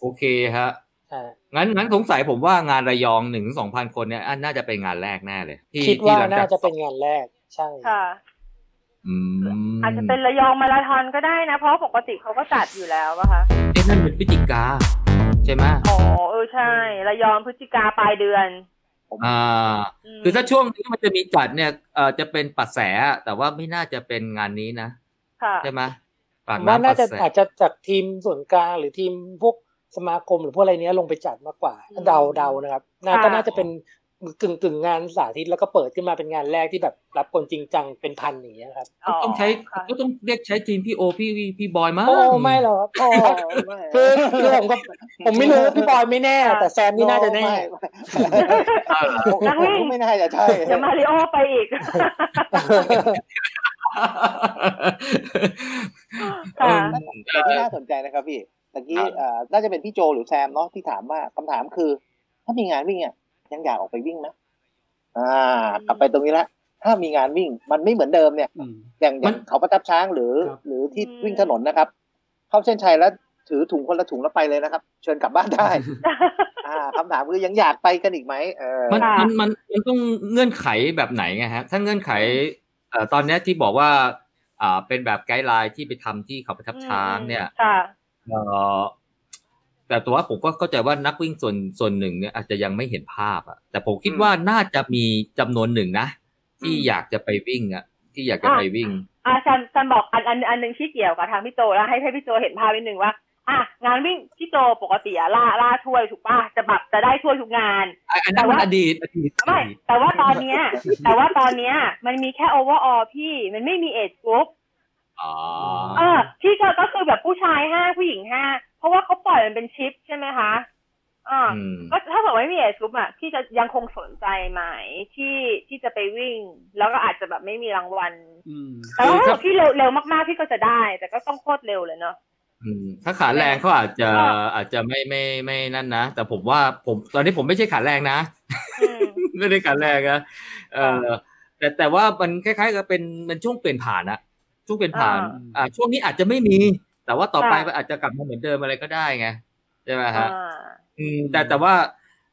โอเคฮะอ่างั้นงั้นสงสัยผมว่างานระยองหนึ่งสองพันคนเนี่ยอันน่าจะเป็นงานแรกแน่เลยที่คิดว่าที่หลังจน่ากจะเป็นงานแรกใช่ค่ะอืมอาจจะเป็นระยองมาราธอนก็ได้นะ เพราะปกติเขาก็จัดอยู่แล้วป่ะคะเอ๊ะนั่นเป็นพฤศจิกาใช่ไหมอ๋อเออใช่ ระยองพฤศจิกาปลายเดือน อ่ามคือถ้าช่วงนี้มันจะมีจัดเนี่ยเอ่อจะเป็นปัดแสแต่ว่าไม่น่าจะเป็นงานนี้นะค่ะใช่ไหมปากผมว่าน้ำน่าปัดจะแสอาจจะจากทีมส่วนกลางหรือทีมพวกสมาคมหรือพวกอะไรเนี้ยลงไปจัดมากกว่าถ้าเดาเดานะครับน่าค่ะก็น่าจะเป็น กึ่งกึ่งงานสาธิตแล้วก็เปิดขึ้นมาเป็นงานแรกที่แบบรับคนจริงจังเป็นพันอย่างเงี้ยครับต้องใช้ค่ะก็ต้องเรียกใช้ทีมพี่โอพี่พี่บอยมั้งโอ้ไม่หรอกครับโอ้คือคือผมก็ผมไม่รู้พี่บอยไม่แน่ แต่แซมนี่น่าจะแน่นักวิ่งไม่น่าจะใช่เดี๋ยวมาริโอไปอีกเออแต่ที่น่าสนใจนะครับพี่ตะกี้เอ่อน่าจะเป็นพี่โจหรือแซมเนาะที่ถามว่าคำถามคือ ถ้ามีงานวิ่งอะ ยังอยากออกไปวิ่งไหมอ่ากลับไปตรงนี้ละถ้ามีงานวิ่งมันไม่เหมือนเดิมเนี่ยอืมอย่างอมัย่านงเขาประทับช้างหรือครับหรือที่อืมวิ่งถนนนะครับ เข้าเส้นชัยแล้วถือถุงคนละถุงแล้วไปเลยนะครับ เชิญกลับบ้านได้ อ่าคำถามคือยังอยากไปกันอีกไหมเออมันค่ะมันมันมันต้องเงื่อนไขแบบไหนไงฮะ ถ้าเงื่อนไขเอ่อตอนเนี้ยที่บอกว่า อ่าเป็นแบบไกด์ไลน์ที่ไปทำที่เขาประทับช้างเนี่ยค่ะเอ่อ แต่ตัวว่าผมก็เข้าใจว่านักวิ่งส่วนส่วนหนึ่งเนี่ยอาจจะยังไม่เห็นภาพอะแต่ผมคิดว่าน่าจะมีจำนวนหนึ่งนะ ที่อยากจะไปวิ่งอะที่อยากจะไปวิ่ง อ่าซันซันบอกอันอันอันหนึ่งที่เกี่ยวกับทางพี่โจแล้วให้ให้พี่โจเห็นภาพนิดนึงว่าอะงานวิ่งพี่โจปกติอะล่าล่าถ้วยถูกป่ะจะแบบจะได้ถ้วยทุกงานอันนั้นมันอดีตอดีตไม่แต่ว่าตอนเนี้ย แต่ว่าตอนเนี้ยมันมีแค่ overall พี่มันไม่มี age groupอ๋อเออที่ก็ก็คือแบบผู้ชายห้าผู้หญิงห้า เพราะว่าเขาปล่อยมันเป็นชิปใช่ไหมคะอ่าอืมก็ถ้าเกิดไม่มีเอจกรุ๊ปอะพี่จะยังคงสนใจไหมที่ที่จะไปวิ่ง แล้วก็อาจจะแบบไม่มีรางวัลอืมแต่ว่าถ้าเกิดพี่เร็วเร็วมากๆพี่ก็จะได้ แต่ก็ต้องโคตรเร็วเลยเนาะอืมถ้าขาแรงเขาอาจจะก็อาจจะไม่ไม่ไม่นั่นนะ แต่ผมว่าผมตอนนี้ผมไม่ใช่ขาแรงนะอืมไม่ได้ขาแรงนะเออแต่แต่ว่ามันคล้ายๆกับเป็นเป็นช่วงเปลี่ยนผ่านอะช่วงเปลี่ยนผ่าน อ่าอ่าช่วงนี้อาจจะไม่มี แต่ว่าต่อไปค่ะมันอาจจะกลับมาเหมือนเดิมอะไรก็ได้ไงใช่ไหมฮะอ่าอืมแต่แต่ว่า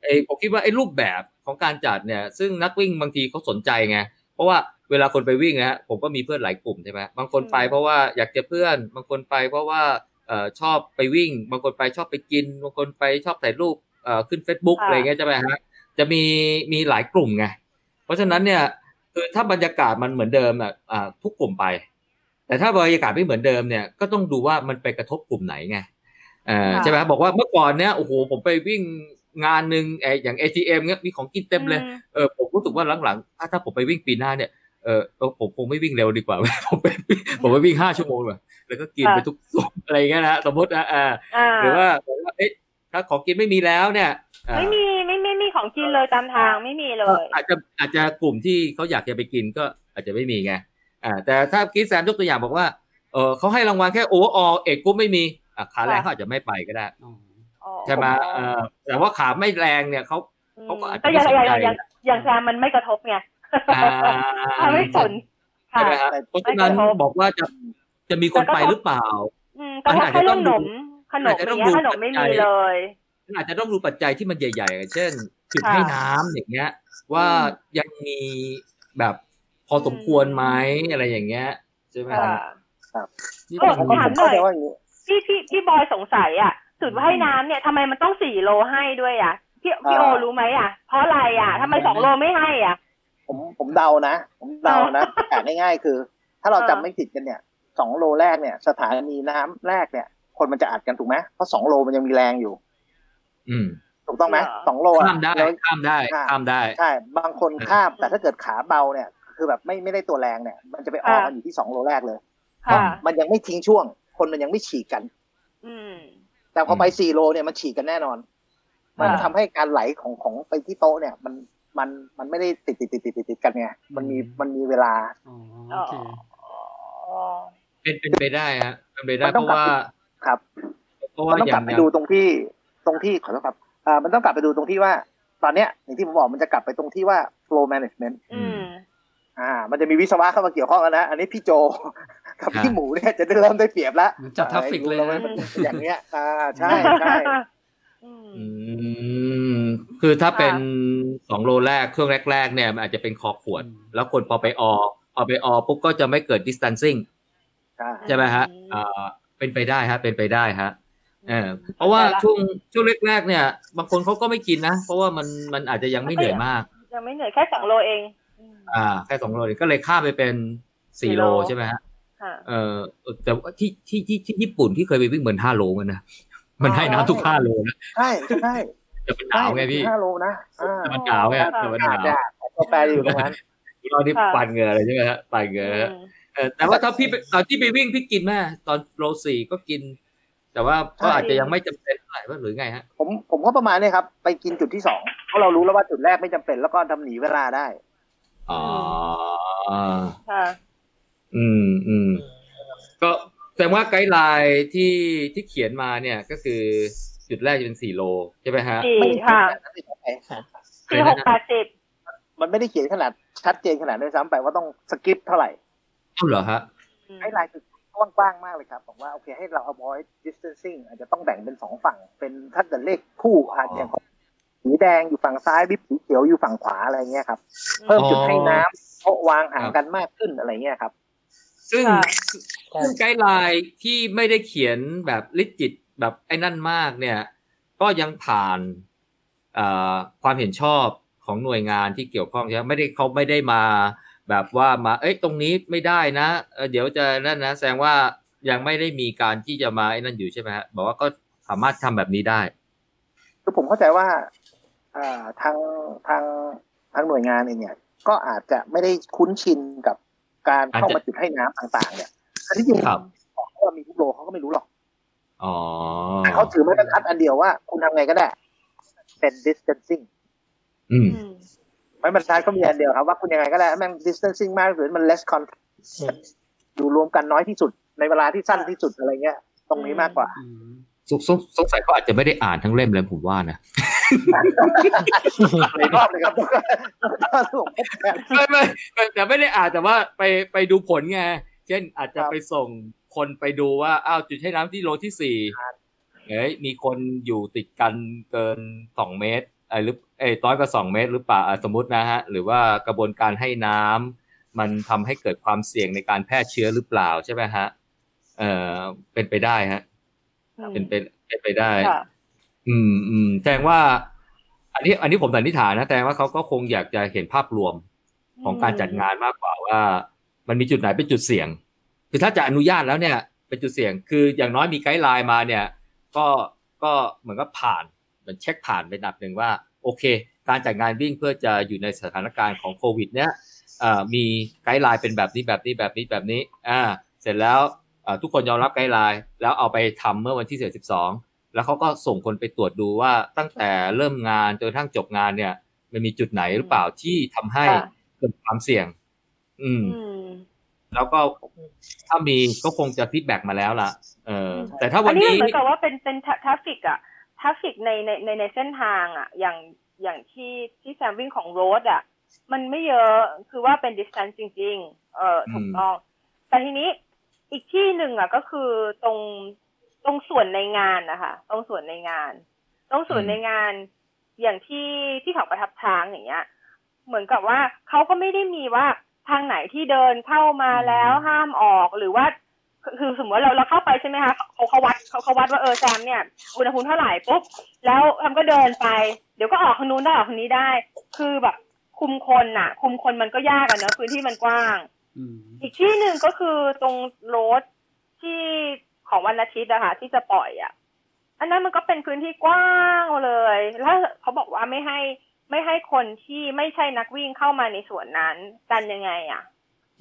ไอ้ผมคิดว่าไอ้รูปแบบของการจัดเนี่ย ซึ่งนักวิ่งบางทีเขาสนใจไงเพราะว่าเวลาคนไปวิ่งนะฮะผมก็มีเพื่อนหลายกลุ่มใช่ไหมบางคนไปอืมเพราะว่าอยากเจอเพื่อน บางคนไปเพราะว่าเอ่อชอบไปวิ่ง บางคนไปชอบไปกิน บางคนไปชอบถ่ายรูปเอ่อขึ้น Facebook ค่ะอะไรเงี้ยใช่ไหมฮะจะมีมีหลายกลุ่มไงเพราะฉะนั้นเนี่ยคือถ้าบรรยากาศมันเหมือนเดิมอะอ่าทุกกลุ่มไป แต่ถ้าบรรยากาศไม่เหมือนเดิมเนี่ยก็ต้องดูว่ามันไปกระทบกลุ่มไหนไงเอ่อค่ะใช่ไหมบอกว่าเมื่อก่อนเนี้ยโอ้โหผมไปวิ่งงานหนึ่งไออย่าง ATM เนี้ยมีของกินเต็มเลยอืเออผมรู้สึกว่าหลังๆถ้าถ้าผมไปวิ่งปีหน้าเนี่ยเออเออผมคงไม่วิ่งเร็วดีกว่าผมไปผมไปวิ่งห้าชั่วโมงแบบแล้วก็กินไปทุกสุกอะไรอย่างเงี้ยนะสมมตินะอ่าอ่าหรือว่าบอกว่าเอ๊ะถ้าของกินไม่มีแล้วเนี่ยอ่าไม่มีไม่ไม่มีของกินเลยตามทางไม่มีเลย อาจจะอาจจะกลุ่มที่เขาอยากจะไปกินก็อาจจะไม่มีไง อ่าแต่ถ้าคิดแซมยกตัวอย่างบอกว่าเออเขาให้รางวัลแค่โอเวอร์ออเอกกรุ๊ปไม่มีอะขาแรงค่ะเขาอาจจะไม่ไปก็ได้อ๋ออ๋อใช่ไหมเออแต่ว่าขาไม่แรงเนี่ยเขาเขาก็อาจจะแต่อย่างไม่สนอย่างใจอย่างอย่างแซมมันไม่กระทบไงอ่าอ่าไม่สนค่ะใช่ไหมฮะเพราะฉะนั้นไม่กระทบบอกว่าจะจะมีคนไปหรือเปล่าอืมแต่ว่ามันอาจแค่จะต้เรื่อองงดูขนมขนมอาจจะอต้ย่าองงเงี้ยดูขนมไม่ปัจจัมียเลยอาจจะต้องดูปัจจัยที่มันใหญ่ๆเช่นจุดค่ะให้น้ำอย่างเงี้ย ว่าอืมยังมีแบบ พอสมควรไหมอะไรอย่างเงี้ยใช่ไหมค่ะครับนี่เออเป็นถามหน่เข้าอยใจว่าอย่างนี้พี่พี่พี่บอยสงสัยอะจุดว่ายน้ำเนี่ยทำไมมันต้องสี่โลให้ด้วยอะพี่พี่โออ่ารู้ไหมอะ เพราะอะไรอะทำไมสองโลไม่ให้อะ ผมผมเดานะ ผมเดานะแต่ง่ายๆคือ ถ้าเราอ่าจำไม่ผิดกันเนี่ยสองโลแรกเนี่ย สถานีน้ำแรกเนี่ย คนมันจะอัดกันถูกไหมเพราะสองโลมันยังมีแรงอยู่ อืมถูกต้องไหมเหรอสองโลอะข้ามได้แล้วข้ามได้ค่ะข้ามได้ใช่บางคนข้ามแต่ถ้าเกิดขาเบาเนี่ย คือแบบไม่ไม่ได้ตัวแรงเนี่ย มันจะไปออกค่ะกันอยู่ที่สองโลแรกเลยค่ะมันยังไม่ทิ้งช่วง คนมันยังไม่ฉีกกัน อืมแต่พอไปสี่โลเนี่ยมันฉีกกันแน่นอน มันทำให้การไหลของของไปที่โต๊ะเนี่ย มันมันมันไม่ได้ติดติดติดติดติดติดกันไงมันมีมันมีเวลาอ๋อโอเคเป็นเป็นไปได้ฮะเป็นไปได้เพราะว่าครับเพราะมัว่านต้องอกลัย่าบงไปดูตรงที่ตรงที่ขอโทษครับอ่ามันต้องกลับไปดูตรงที่ว่า ตอนเนี้ยอย่างที่ผมบอกมันจะกลับไปตรงที่ว่า flow management อืมอ่า มันจะมีวิศวะเข้ามาเกี่ยวข้องกันนะ อันนี้พี่โจกับพี่หมูเนี่ยจะได้เริ่มได้เปรียบแล้วเหมือนจับ traffic เลยอ่านะมันเป็นอย่างเงี้ย อ่า ใช่ใช่อืมอืมคือถ้าเป็นสองโลแรกเครื่องแรก ๆ เนี่ยมันอาจจะเป็นคอขวดอืมแล้วคนพอไปออพอไปออปุ๊บก็จะไม่เกิด distancing ใช่ใช่ไหมฮะอืมอ่าเป็นไปได้ฮะ เป็นไปได้ฮะเออเพราะว่าช่วงช่วงแรกๆเนี่ย บางคนเขาก็ไม่กินนะ เพราะว่ามันมันอาจจะยังไม่เหนื่อยมาก ยังไม่เหนื่อยแค่สองโลเอง อืมอ่าแค่สองโลก็เลยข้ามไปเป็นสี่โลสี่โลใช่ไหมฮะค่ะเออแต่ว่าที่ที่ที่ที่ญี่ปุ่นที่เคยไปวิ่งเหมือนห้าโลมันนะมันให้น้ำทุกห้าโลนะใช่ใช่แต่มันหนาวไงพี่ห้าโลนะอ่าแต่มันหนาวไงแต่มันหนาวอ่าก็แปลอยู่ตรงนั้นเราที่ค่ะปั่นเหงื่อเลยใช่ไหมฮะปั่นเหงื่ออืมเออแต่ว่าถ้าพี่ไปตอนที่ไปวิ่งพี่กินแม่ตอนโลสี่ก็กิน แต่ว่าก็ใช่อาจจะยังไม่จำเป็นเท่าไหร่ว่าหรือไงฮะผมผมก็ประมาณเนี้ครับ ไปกินจุดที่สองเพราะเรารู้แล้วว่าจุดแรกไม่จำเป็นแล้วก็ทำหนีเวลาได้ อ๋อค่ะอืมอืมก็แสดงว่าไกด์ไลน์ที่ที่เขียนมาเนี่ยก็คือจุดแรกจะเป็นสี่โลใช่ไหมฮะสี่ไม่ได้ค่ะขนาดนั้นเลยซ้ำไปสี่หกแปดสิบมันไม่ได้เขียนขนาดชัดเจนขนาดด้วยซ้ำไปว่าต้อง skip เท่าไหร่อ้าวเหรอฮะไอ้ลายคือกว้างๆมากเลยครับบอกว่าโอเคให้เรา avoid distancing อาจจะต้องแบ่งเป็นสองฝั่ง เป็นถ้าเกิดเลขคู่อาจจะอย่าง สีแดงอยู่ฝั่งซ้าย bib สีเขียวอยู่ฝั่งขวาอะไรเงี้ยครับ เพิ่มจุดให้น้ำโต๊ะวางห่างกันมากขึ้นอะไรเงี้ยครับ ซึ่งค่ะซึ่ง guideline ที่ไม่ได้เขียนแบบลิจิตแบบไอ้นั่นมากเนี่ย ก็ยังผ่านเอ่อความเห็นชอบของหน่วยงานที่เกี่ยวข้องใช่ไหมไม่ได้เขาไม่ได้มาแบบว่ามา เอ้ยตรงนี้ไม่ได้นะเออเดี๋ยวจะนั่นนะแสดงว่ายังไม่ได้มีการที่จะมาไอ้นั่นอยู่ใช่ไหมฮะบอกว่าก็สามารถทำแบบนี้ได้คือผมเข้าใจว่าเอ่อ ทางทางทางหน่วยงานเองเนี่ย ก็อาจจะไม่ได้คุ้นชินกับการเข้ามาจุดให้น้ำต่าง ๆ เนี่ย อันที่จริงครับบอกว่ามีทุกโลเขาก็ไม่รู้หรอกอ๋อแต่เขาถือไม้บรรทัดอันเดียวว่า คุณทำไงก็ได้ เป็น distancing อืมอืมไม้บรรทัดเขามีอันเดียวครับว่าคุณยังไงก็ได้แม่ง distancing มากหรือมัน less contact อยู่รวมกันน้อยที่สุด ในเวลาที่สั้นที่สุดอะไรเงี้ย ตรงนี้มากกว่าอืมสงสงสงสัยเขาอาจจะไม่ได้อ่านทั้งเล่มเลยผมว่านะ ในรอบเลยครับก็ส่งพบกันไม่ไม่ไม่แต่ไม่ได้อ่านแต่ว่าไปไปดูผลไงเช่นอาจจะครับไปส่งคนไปดูว่าอ้าวจุดให้น้ำที่โลที่สี่เอ้ยมีคนอยู่ติดกันเกินสองเมตรเอ้ยหรือเอ้ยน้อยกว่าสองเมตรหรือเปล่าอะสมมตินะฮะ หรือว่ากระบวนการให้น้ำมันทำให้เกิดความเสี่ยงในการแพร่เชื้อหรือเปล่าใช่ไหมฮะ เออเป็นไปได้ฮะ เป็นไปเป็นไปได้ค่ะ อืมอืมแสดงว่า อันนี้ อันนี้ผมสันนิษฐานนะแสดงว่าเขาก็คงอยากจะเห็นภาพรวมของการจัดงานมากกว่าว่า มันมีจุดไหนเป็นจุดเสี่ยง คือถ้าจะอนุญาตแล้วเนี่ย เป็นจุดเสี่ยง คืออย่างน้อยมี guideline มาเนี่ย ก็ก็เหมือนกับผ่านเหมือนเช็คผ่านเป็นระดับหนึ่งว่า โอเค การจัดงานวิ่งเพื่อจะอยู่ในสถานการณ์ของโควิด เนี่ยมี guideline เป็นแบบนี้แบบนี้แบบนี้แบบนี้อ่าเสร็จแล้วทุกคนยอมรับ guideline แล้วเอาไปทำเมื่อวันที่สิบสอง แล้วเขาก็ส่งคนไปตรวจดูว่าตั้งแต่เริ่มงานจนกระทั่งจบงานเนี่ย มันมีจุดไหนหรือเปล่าที่ทำให้ค่ะเกิดความเสี่ยงอืมอืม แล้วก็ถ้ามีก็คงจะ feedback มาแล้วล่ะ เออ แต่ถ้าอัวันนนี้นี้เหมือนกับว่าเป็นเป็น traffic อะ traffic ในในในในเส้นทางอะอย่างอย่างที่ที่แซมวิ่งของ road อะมันไม่เยอะคือว่าเป็นดิส a ทน c จริง ๆ เออถูกต้อง แต่ทีนี้อีกที่หนึ่งอะก็คือตรง ตรงส่วนในงานนะคะตรงส่วนในงาน ตรงส่วนในงานอย่างที่ที่เขาประทับช้างอย่างเงี้ย เหมือนกับว่าเขาก็ไม่ได้มีว่าทางไหนที่เดินเข้ามาแล้วห้ามออกหรือว่าคือคือสมมติว่าเราเราเข้าไปใช่ไหมคะเขาเขาวัดเขาเขาวัดว่าเออแซมเนี่ยอุณหภูมิเท่าไหร่ปุ๊บแล้วแอมก็เดินไป เดี๋ยวก็ออกทางนู้นได้ออกทางนี้ได้ คือแบบคุมคนน่ะ คุมคนมันก็ยากอะเนอะพื้นที่มันกว้างอืมอีกที่หนึ่งก็คือตรงโรดที่ ของวันอาทิตย์อะค่ะที่จะปล่อยอะอันนั้นมันก็เป็นพื้นที่กว้างเลย แล้วเขาบอกว่าไม่ให้ไม่ให้คนที่ไม่ใช่นักวิ่งเข้ามาในส่วนนั้นกันยังไงอะ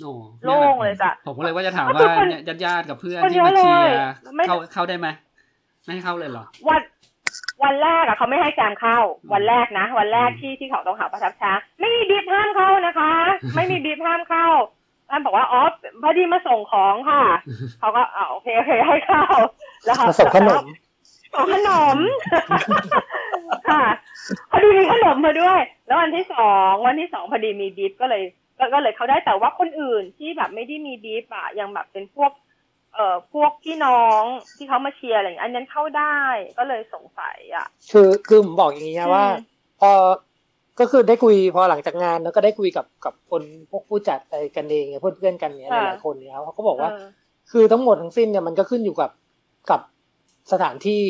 โอ้โล่งเลยจ้ะผมก็เลยว่าจะถามก็คือว่าคนเนี่ยญาติๆกับเพื่อนคนที่มาเยอะเชียเลยร์ไม่เข้าเข้าได้ไหมไม่ให้เข้าเลยเหรอวันวันแรกอะเขาไม่ให้แซมเข้า วันแรกนะ วันแรกที่ที่เขาต้องหาประทับช้างไม่มีบีบห้ามเข้านะคะ ไม่มีบีบห้ามเข้า ท่านบอกว่าอ๋อพอดีมาส่งของค่ะเขาก็อ่าโอเคโอเคให้เข้าแล้วเขามาส่งขนมส่งขนมค่ะพอดีมีขนมมาด้วย แล้ววันที่สองวันที่สองพอดีมีบีบก็เลยก็ก็เลยเขาได้แต่ว่าคนอื่นที่แบบไม่ได้มีบีบอะยังแบบเป็นพวก เอ่อพวกพี่น้องที่เขามาเชียร์อะไรอย่างเงี้ยอันนั้นเข้าได้ก็เลยสงสัยอะ คือคือผมบอกอย่างนี้นะว่าอืมพอ ก็คือได้คุยพอหลังจากงานแล้วก็ได้คุยกับกับคนพวกผู้จัดอะไรกันเองเนี่ยเพื่อนเพื่อนๆกันเนี่ยหลายๆคนเนี่ยเขาก็บอกว่าเออคือทั้งหมดทั้งสิ้นเนี่ยมันก็ขึ้นอยู่กับกับสถานที่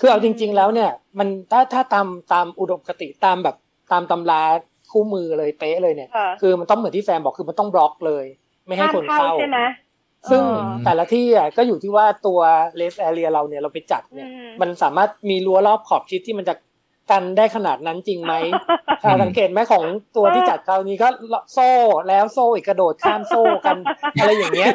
คือเอาจริง ๆ แล้วเนี่ย มันถ้าถ้าตามตามอุดมคติตามแบบตามตำราคู่มือเลยเป๊ะเลยเนี่ยค่ะคือมันต้องเหมือนที่แซมบอกคือมันต้องบล็อกเลย ไม่ให้ห้ามคนเข้าเข้าใช่ไหมซึ่งเออแต่ละที่อะก็อยู่ที่ว่าตัว race area เราเนี่ยเราไปจัดเนี่ยอืมมันสามารถมีรั้วรอบขอบชิดที่มันจะ กันได้ขนาดนั้นจริงไหมถ้าสังเกตไหมของตัวที่จัดคราวนี้ก็โซ่แล้วโซ่อีกกระโดดข้ามโซ่กัน อะไรอย่างเงี้ย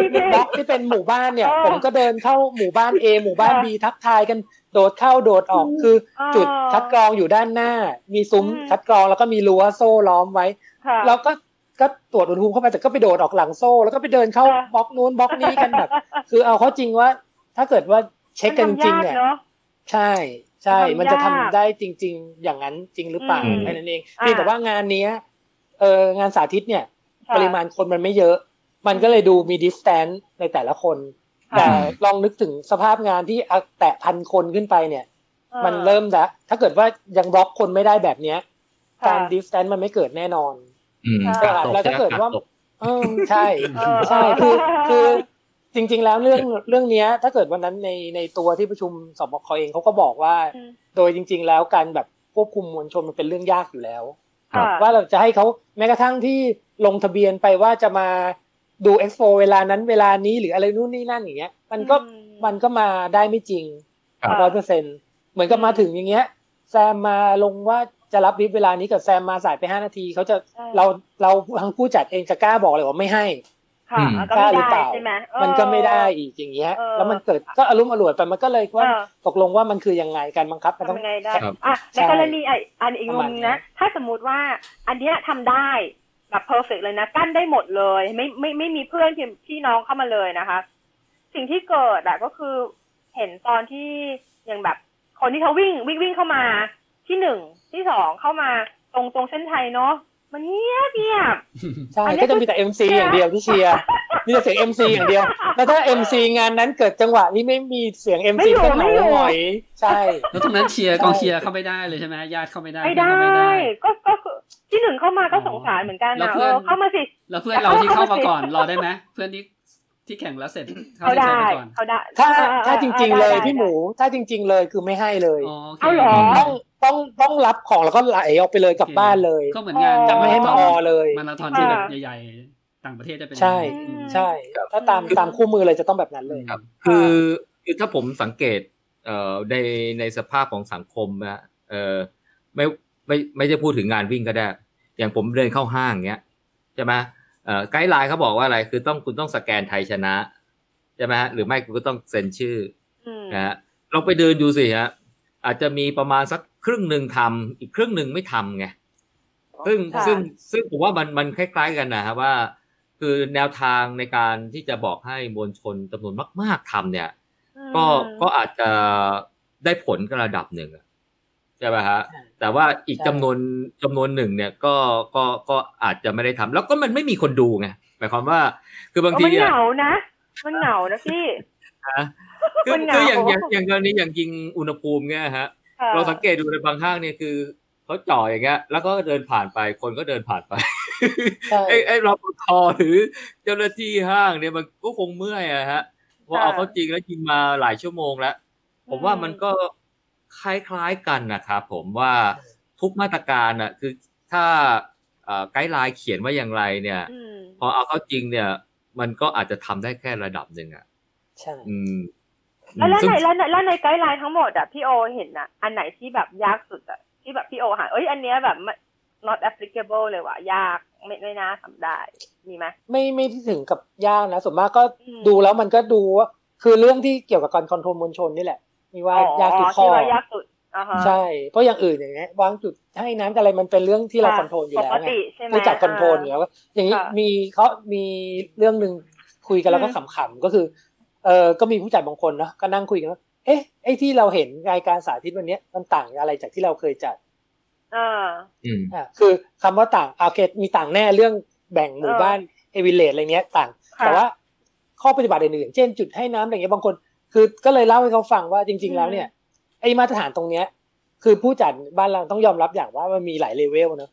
จริงจริงบล็อกที่เป็นหมู่บ้านเนี่ยเออผมก็เดินเข้าหมู่บ้าน A หมู่บ้านเออ B ทักทายกันโดดเข้าโดดออกคือเออจุดคัดกรองอยู่ด้านหน้า มีซุ้มอืมคัดกรองแล้วก็มีรั้วโซ่ล้อมไว้ค่ะเราก็ก็ตรวจอุณหภูมิเข้าไปแต่ก็ไปโดดออกหลังโซ่ แล้วก็ไปเดินเข้าเออบล็อกนู้นบล็อกนี้กันแบบ คือเอาเข้าจริงว่า ถ้าเกิดว่าเช็คกันจริงๆเนี่ยมัทำยากเนาะใช่ ใช่ มันมันทำจะทำยากได้จริง ๆ อย่างนั้นจริงหรือเปล่าอืมแค่นั้นเองอ่าเพียงแต่ว่างานเนี้ยเอองานสาธิตเนี่ยค่ะปริมาณคนมันไม่เยอะ มันก็เลยดูมี distance ในแต่ละคนค่ะแต่ลองนึกถึงสภาพงานที่เอาแตะพันคนขึ้นไปเนี่ยออมันเริ่มละถ้าเกิดว่ายังบล็อกคนไม่ได้แบบเนี้ยค่ะการดิสแตนมันไม่เกิดแน่นอนอืมใช่กาดตกแล้วถ้าเกิดว่าใช่ไหมกดตกเออใช่เออใช่คือคือ จริง ๆ แล้วเรื่องเรื่องเนี้ยถ้าเกิดวันนั้นในในตัวที่ประชุมสบคเองเขาก็บอกว่าอืมโดยจริง ๆ แล้วการแบบควบคุมมวลชนมันเป็นเรื่องยากอยู่แล้วค่ะว่าเราจะให้เขาแม้กระทั่งที่ลงทะเบียนไปว่าจะมาดูเอ็กซ์โปเวลานั้นเวลานี้หรืออะไรนู่นนี่นั่นอย่างเงี้ย มันก็อืมมันก็มาได้ไม่จริงครับร้อยเปอร์เซ็นเหมือนกับมาถึงอย่างเงี้ย แซมมาลงว่าจะรับวิปเวลานี้กับแซมมาสายไปห้านาทีเขาจะใช่เราเราทางผู้จัดเองจะกล้าบอกเลยว่าไม่ให้ ค่ะอืมก็กล้าไม่หรือเปได้ล่าใช่ไหมเออมันก็ไม่ได้อีกอย่างเงี้ยเออแล้วมันเกิดก็อารมณ์อร่วยไปมันก็เลยว่าเออตกลงว่ามันคือยังไงการบังคับมันต้อทำงยังไงได้ครับอะในใช่กรณีไอ้อันอีกประมุมาณมนั้นะนถ้าสมมุติว่าอันเนี้ยทำได้แบบเพอร์เฟกเลยนะกั้นได้หมดเลย ไม่ไม่ไม่มีเพื่อนพี่พี่น้องเข้ามาเลยนะคะ สิ่งที่เกิดอะก็คือเห็นตอนที่อย่างแบบ คนที่เขาวิ่งวิ่งวิ่งเข้ามาที่หนึ่งที่สองเข้ามาตรงตรงเส้นไทยเนาะ มันเงียบเงียบใช่อันนี้ก็จะมีแต่ MC คืออย่างเดียวที่เชียร์มีแต่เสียง MC อย่างเดียว แล้วถ้า MC งานนั้นเกิดจังหวะที่ไม่มีเสียง MC ไม่อยู่ก็เหไม่งาอยู่หงอย ใช่ แล้วตรงนั้นเชียร์กองเชียร์เข้าไม่ได้เลยใช่ไหมญาติเข้าไม่ได้ไม่เพื่อนได้เข้าไม่ได้ ก็ก็คือที่หนึ่งเข้ามาก็อ๋อสงสารเหมือนกันแล้วนะเพื่เออนอเข้ามาสิ แล้วเพื่อนเราที่เข้ามาก่อนรอได้ไหมเพื่อนที่ ที่แข่งแล้วเสร็จเข้าเขาที่เชิญได้ไปก่อนเขาได้ถ้าเออเออถ้าจริงๆออเลยได้พี่หมู ถ้าจริง ๆ เลยคือไม่ให้เลยอ๋อโอเคเอาเหรอต้องต้องต้องรับของแล้วก็ไหลออกไปเลยกลับบ้านเลยก็เหมือนงานจะไม่ให้มาออเลยมาราธอนที่แบบใหญ่ๆ ต่างประเทศจะเป็นใช่อย่างนั้นอืมใช่ครับถ้าตามตามคู่มือเลยจะต้องแบบนั้นเลยครับ คือคือถ้าผมสังเกตเอ่อในในสภาพของสังคมนะเอ่อไม่ไม่ไม่จะพูดถึงงานวิ่งก็ได้ อย่างผมเดินเข้าห้างเงี้ยใช่ไหมเอ่อ ไกด์ไลน์เขาบอกว่าอะไรคือต้องคุณต้องสแกนไทยชนะใช่ไหมฮะหรือไม่คุณก็ต้องเซ็นชื่ออืมนะฮะลองไปเดินดูสิฮะอาจจะมีประมาณสักครึ่งหนึ่งทำอีกครึ่งหนึ่งไม่ทำไงซึ่งค่ะซึ่งซึ่งผมว่ามันมันคล้ายๆกันนะครับว่า คือแนวทางในการที่จะบอกให้มวลชนจำนวนมาก ๆทำเนี่ย ก็ก็อาจจะได้ผลก็ระดับหนึ่งอะใช่ไหมฮะใช่ แต่ว่าอีกใช่จำนวนจำนวนหนึ่งเนี่ยก็ก็ก็อาจจะไม่ได้ทำแล้วก็มันไม่มีคนดูไงหมายความว่า คือบางเออทีมันอะเหงานะ มันเหงานะพี่นะคือมันเหงาคืออย่างอย่างอย่างกรณีอย่างยิงอุณหภูมิเนี่ยฮะค่ะเราสังเกตดูในบางห้างเนี่ยคือเขาจ่ออย่างเงี้ย แล้วก็เดินผ่านไปคนก็เดินผ่านไปใช่ไอ้ไอ้รปภหรือเจ้าหน้าที่ห้างเนี่ยมันก็คงเมื่อยอะฮะเพราะเอาเขาจริงแล้วจริงมาหลายชั่วโมงแล้วผมว่ามันก็ คล้ายๆกันนะครับผมว่าทุกมาตรการอะคือถ้าเอ่อ guideline เขียนว่าอย่างไรเนี่ยอืมพอเอาเข้าจริงเนี่ย มันก็อาจจะทำได้แค่ระดับหนึ่งอะใช่อืมแล้วแล้วซึ่งในแล้วในแล้วใน guideline ทั้งหมดอะพี่โอเห็นอะอันไหนที่แบบยากสุดอะที่แบบพี่โอหาเอ้ยอันเนี้ยแบบไม่ not applicable เลยว่ะยากไม่ไม่น่าทำได้มีไหมไม่ไม่ได้ถึงกับยากนะส่วนมากก็อืมดูแล้วมันก็ดูว่าคือเรื่องที่เกี่ยวกับการ control มวลชนนี่แหละ มีว่ายากสุดข้อยากสุดใช่ เพราะอย่างอื่นอย่างเงี้ยวางจุดให้น้ำอะไรมันเป็นเรื่องที่เรา control อยู่แล้วไงรู้จัก control อยู่แล้วอย่างนี้มีเขามีเรื่องหนึ่งคุยกันแล้วก็ขำๆก็คือ เออก็มีผู้จัดบางคนเนาะก็นั่งคุยกันว่าเอ๊ะไอ้ที่เราเห็นรายการสาธิตวันนี้มันต่างอะไรจากที่เราเคยจัดอ่าอ่าคือคำว่าต่างอาเกตมีต่างแน่เรื่องแบ่งหมู่บ้านเอวิเลตอะไรเนี้ยต่าง แต่ว่าข้อปฏิบัติอื่นๆเช่นจุดให้น้ำอะไรเงี้ยบางคน คือก็เลยเล่าให้เขาฟังว่าจริง ๆ แล้วเนี่ย ไอ้มาตรฐานตรงเนี้ย คือผู้จัดบ้านเราต้องยอมรับอย่างว่ามันมีหลายเลเวลเนอะ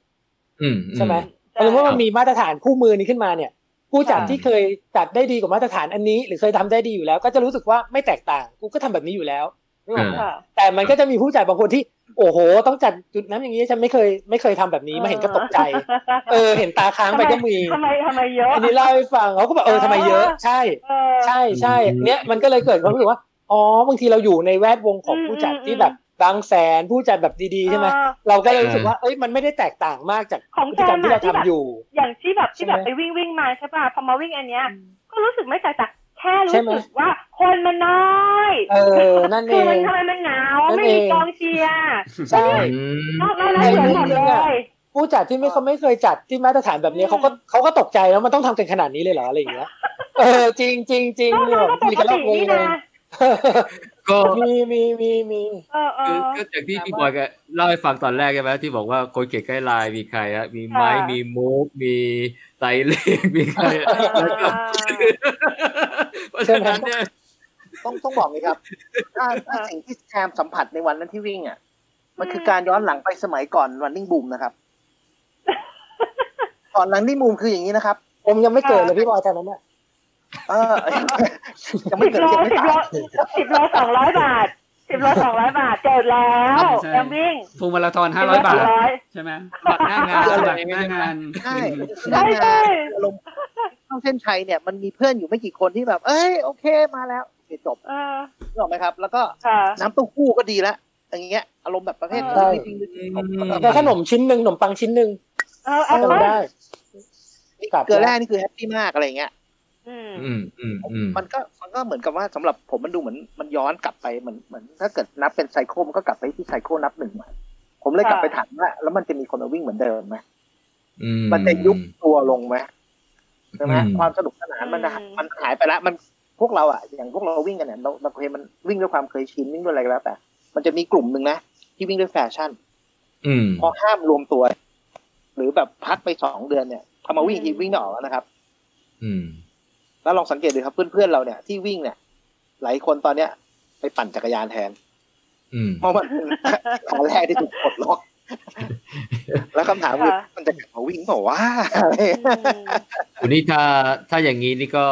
ใช่ไหมเพราะว่ามันมีมาตรฐานคู่มือนี้ขึ้นมาเนี่ย ผู้จัดที่เคยจัดได้ดีกว่ามาตรฐานอันนี้ หรือเคยทำได้ดีอยู่แล้ว ก็จะรู้สึกว่าไม่แตกต่างกูก็ทำแบบนี้อยู่แล้ว แต่มันก็จะมีผู้จัดบางคนที่ โอ้โห ต้องจัดจุดน้ำอย่างนี้ฉันไม่เคยไม่เคยทำแบบนี้มาเห็นก็ตกใจ เออ เห็นตาค้างไปก็มีทำไมทำไมเยอะอันนี้เล่าให้ฟังเขาก็บอกเออทำไมเยอะ ใช่ ใช่ใช่เนี้ยมันก็เลยเกิดความรู้สึกว่าอ๋อบางทีเราอยู่ในแวดวงของผู้จัดที่แบบบางแสนผู้จัดแบบดีๆใช่ไหมเราก็เลยรู้สึกว่าเอ้ยมันไม่ได้แตกต่างมากจากของกิจกรรมที่เราทำอยู่ อย่างที่แบบที่แบบไปวิ่งวิ่งมาใช่ป่ะพอมาวิ่งอันเนี้ยก็รู้สึกไม่แตกต่างแค่รู้สึกว่าคนมันน้อยเออนั่นเองคือมันทำไมมันเหงาไม่มีกองเชียร์ใช่นอกนั้นเหมือนหมดเลยผู้จัดที่ไม่เขาไม่เคยจัดที่มาตรฐานแบบนี้เขาก็เขาก็ตกใจแล้วมันต้องทำกันขนาดนี้เลยเหรออะไรอย่างเงี้ยเออจริงจริงจริงเนี่ยมีกันแล้วงเลย ก็มีมีมีมีคือก็จากที่พี่บอยก็เล่าให้ฟังตอนแรกใช่ไหมที่บอกว่าคนเก่งใกล้ลายมีใครอะมีไม้มีมูฟมีไตเล็กมีใครแล้วก็เพราะฉะนั้นเนี่ยต้องต้องบอกเลยครับถ้าถ้าสิ่งที่แชมสัมผัสในวันนั้นที่วิ่งอะ มันคือการย้อนหลังไปสมัยก่อนวันนิ่งบูมนะครับ ก่อนหลังนิ่งบูมคืออย่างนี้นะครับ ผมยังไม่เกิดเลยพี่บอยตอนนั้นอะ เออยังไม่เกิดยังไม่ตายสิบโลสองร้อยบาทสิบโลสองร้อยบาทเจอแล้วแอมวิ่งฟูมาราธอนห้าร้อยบาทใช่ไหมบัตรหน้างานบัตรหน้างานใช่หน้างานลงเข้าเส้นชัยเนี่ยมันมีเพื่อนอยู่ไม่กี่คนที่แบบ เอ้ยโอเคมาแล้วจบนึกออกไหมครับ แล้วก็น้ำเต้าหู้ก็ดีแล้วอย่างเงี้ยอารมณ์แบบประเภทแต่ขนมชิ้นหนึ่งขนมปังชิ้นหนึ่งทำได้เกลือแร่นี่คือแฮปปี้มากอะไรเงี้ย อืมอืมอืมมันก็มันก็เหมือนกับว่าสำหรับผมมันดูเหมือนมันย้อนกลับไปเหมือนเหมือนถ้าเกิดนับเป็นไซโคมันก็กลับไปที่ไซโคนับหนึ่งใหม่ผมเลยกลับไปถามว่าแล้วมันจะมีคนมาวิ่งเหมือนเดิมไหมมันจะยุบตัวลงไหมใช่ไหมความสนุกสนานมันมันหายไปแล้วมันพวกเราอะอย่างพวกเราวิ่งกันเนี่ยเราเราเคยมันวิ่งด้วยความเคยชินวิ่งด้วยอะไรก็แล้ว แต่ มันจะมีกลุ่มหนึ่งนะที่วิ่งด้วยแฟชั่น อืมพอห้ามรวมตัว หรือแบบพักไปสองเดือนเนี่ยพอมาวิ่งทีวิ่งไม่ออกแล้วนะครับ อืม แล้วลองสังเกตดูครับเพื่อนๆเราเนี่ยที่วิ่งเนี่ยหลายคนตอนเนี้ย ไปปั่นจักรยานแทนเพราะมันตอนแรกที่ถูกกดล็อก แล้วคำถามคือมันจะกลับมาวิ่งเปล่าว่าวันนี้ถ้าถ้าอย่างนี้นี่ก็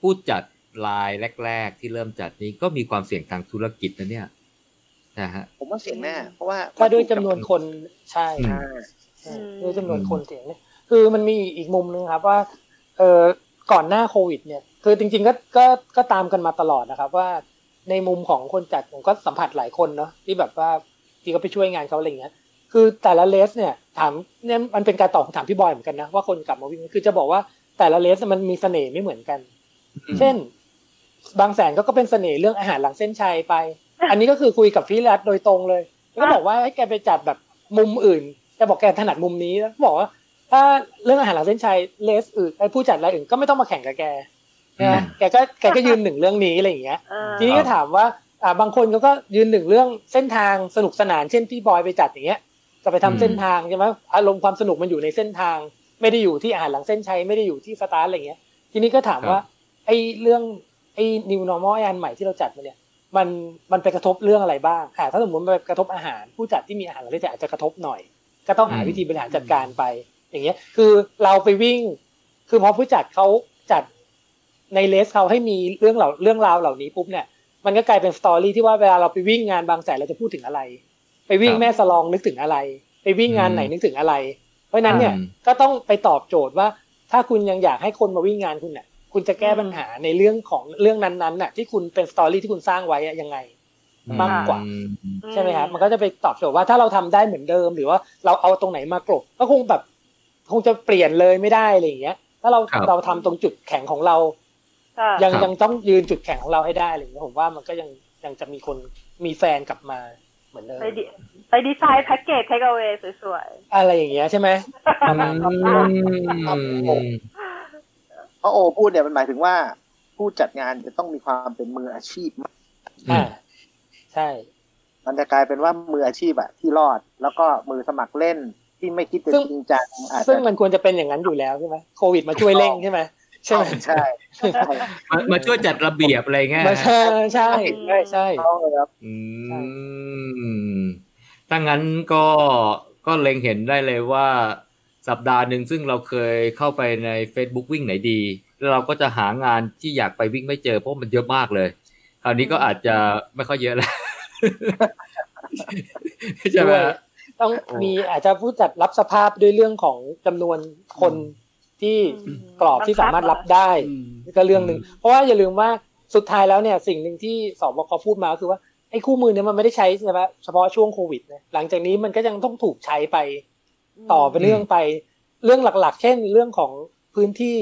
ผู้จัดลายแรก ๆ ที่เริ่มจัดนี้ก็มีความเสี่ยงทางธุรกิจนะเนี่ยนะฮะผมว่าเสี่ยงแน่เพราะว่าถ้าด้วยจำนวนคนใช่ด้วยจำนวนคนเสี่ยงเนี่ยคือมันมีอีกมุมนึงครับว่า เออ ก่อนหน้าโควิดเนี่ยคือจริงๆก็ก็ก็ตามกันมาตลอดนะครับ ว่าในมุมของคนจัดผมก็สัมผัสหลายคนเนาะที่แบบว่าที่เขาไปช่วยงานเขาอะไรเงี้ยคือแต่ละเลสเนี่ยถามเนี่ยมันเป็นการตอบคำถามพี่บอยเหมือนกันนะว่าคนกลับมาวิ่งคือจะบอกว่าแต่ละเลสมันมีเสน่ห์ไม่เหมือนกัน เช่น บางแสนก็ก็เป็นเสน่ห์เรื่องอาหารหลังเส้นชัยไป อันนี้ก็คือคุยกับพี่รัฐโดยตรงเลยก็บอกว่าให้แกไปจัดแบบมุมอื่นจะบอกแกถนัดมุมนี้แล้วบอกว่า ถ้าเรื่องอาหารหลังเส้นชัยเลสอื่นไอ้ผู้จัดรายอื่นก็ไม่ต้องมาแข่งกับแกนะแกก็แกก็ยืนหนึ่งเรื่องนี้อะไรอย่างเงี้ย ทีนี้ก็ถามว่าอ่าบางคนเขาก็ยืนหนึ่งเรื่องเส้นทางสนุกสนานเช่นพี่บอยไปจัดอย่างเงี้ยจะไปทำเส้นทางใช่ไหมอารมณ์ความสนุกมันอยู่ในเส้นทาง ไม่ได้อยู่ที่อาหารหลังเส้นชัยไม่ได้อยู่ที่สตาร์อะไรเงี้ย ทีนี้ก็ถามว่าไอ้เรื่องไอ้ new normal อันใหม่ที่เราจัดมาเนี่ยมันมันไปกระทบเรื่องอะไรบ้างถ้าสมมติมันไปกระทบอาหาร ผู้จัดที่มีอาหารหลังเส้นชัยอาจจะกระทบหน่อย ก็ต้องหาวิธีบริหารจัดการไป อย่างเงี้ย คือเราไปวิ่ง คือพอผู้จัดเขาจัดในเลสเขาให้มีเรื่องเหล่าเรื่องราวเหล่านี้ปุ๊บเนี่ยมันก็กลายเป็นสตอรี่ที่ว่าเวลาเราไปวิ่งงานบางแสนเราจะพูดถึงอะไร ไปวิ่งแม่สลองนึกถึงอะไร ไปวิ่งงานไหนนึกถึงอะไร เพราะนั้นเนี่ยก็ต้องไปตอบโจทย์ว่า ถ้าคุณยังอยากให้คนมาวิ่งงานคุณเนี่ยคุณจะแก้ปัญหาในเรื่องของเรื่องนั้นๆน่ะ ที่คุณเป็นสตอรี่ที่คุณสร้างไว้ยังไงมากกว่า ใช่ไหมครับมันก็จะไปตอบโจทย์ว่าถ้าเราทำได้เหมือนเดิม หรือว่าเราเอาตรงไหนมากรบก็คงแบบ คงจะเปลี่ยนเลยไม่ได้อะไรอย่างเงี้ย ถ้าเราเราทำตรงจุดแข็งของเรา ยังยังต้องยืนจุดแข็งของเราให้ได้เลยผมว่ามันก็ยังยังจะมีคนมีแฟนกลับมาเหมือนเดิมไปดีไปดีไซน์แพ็กเกจเทคเอาไว้สวยๆ อะไรอย่างเงี้ยใช่ไหมเพราะโอพูดเนี่ยมันหมายถึงว่า ผู้จัดงานจะต้องมีความเป็นมืออาชีพอ่าใช่ มันจะกลายเป็นว่ามืออาชีพอะที่รอด แล้วก็มือสมัครเล่น ที่ไม่คิดจะจริงจังซึ่งมันควรจะเป็นอย่างนั้นอยู่แล้วใช่ไหมโควิดมาช่วยเร่งใช่ไหมใช่ใช่มาช่วยจัดระเบียบอะไรเงี้ยใช่ใช่ใช่ใช่ครับอืมถ้างั้นก็ก็เล็งเห็นได้เลยว่าสัปดาห์หนึ่งซึ่งเราเคยเข้าไปใน Facebook วิ่งไหนดีแล้วเราก็จะหางานที่อยากไปวิ่งไม่เจอเพราะมันเยอะมากเลย คราวนี้ก็อาจจะไม่ค่อยเยอะแล้วใช่ไหม ต้องมีอาจจะผู้จัดรับสภาพด้วยเรื่องของจำนวนคนที่กรอบที่สามารถรับได้ก็เรื่องหนึ่งเพราะว่าอย่าลืมว่าสุดท้ายแล้วเนี่ยสิ่งหนึ่งที่สบคพูดมาคือว่าไอ้คู่มือเนี่ยมันไม่ได้ใช้เฉพาะเฉพาะช่วงโควิดนะหลังจากนี้มันก็ยังต้องถูกใช้ไปต่อไปเรื่องไป เรื่องหลักๆ เช่น เรื่องของพื้นที่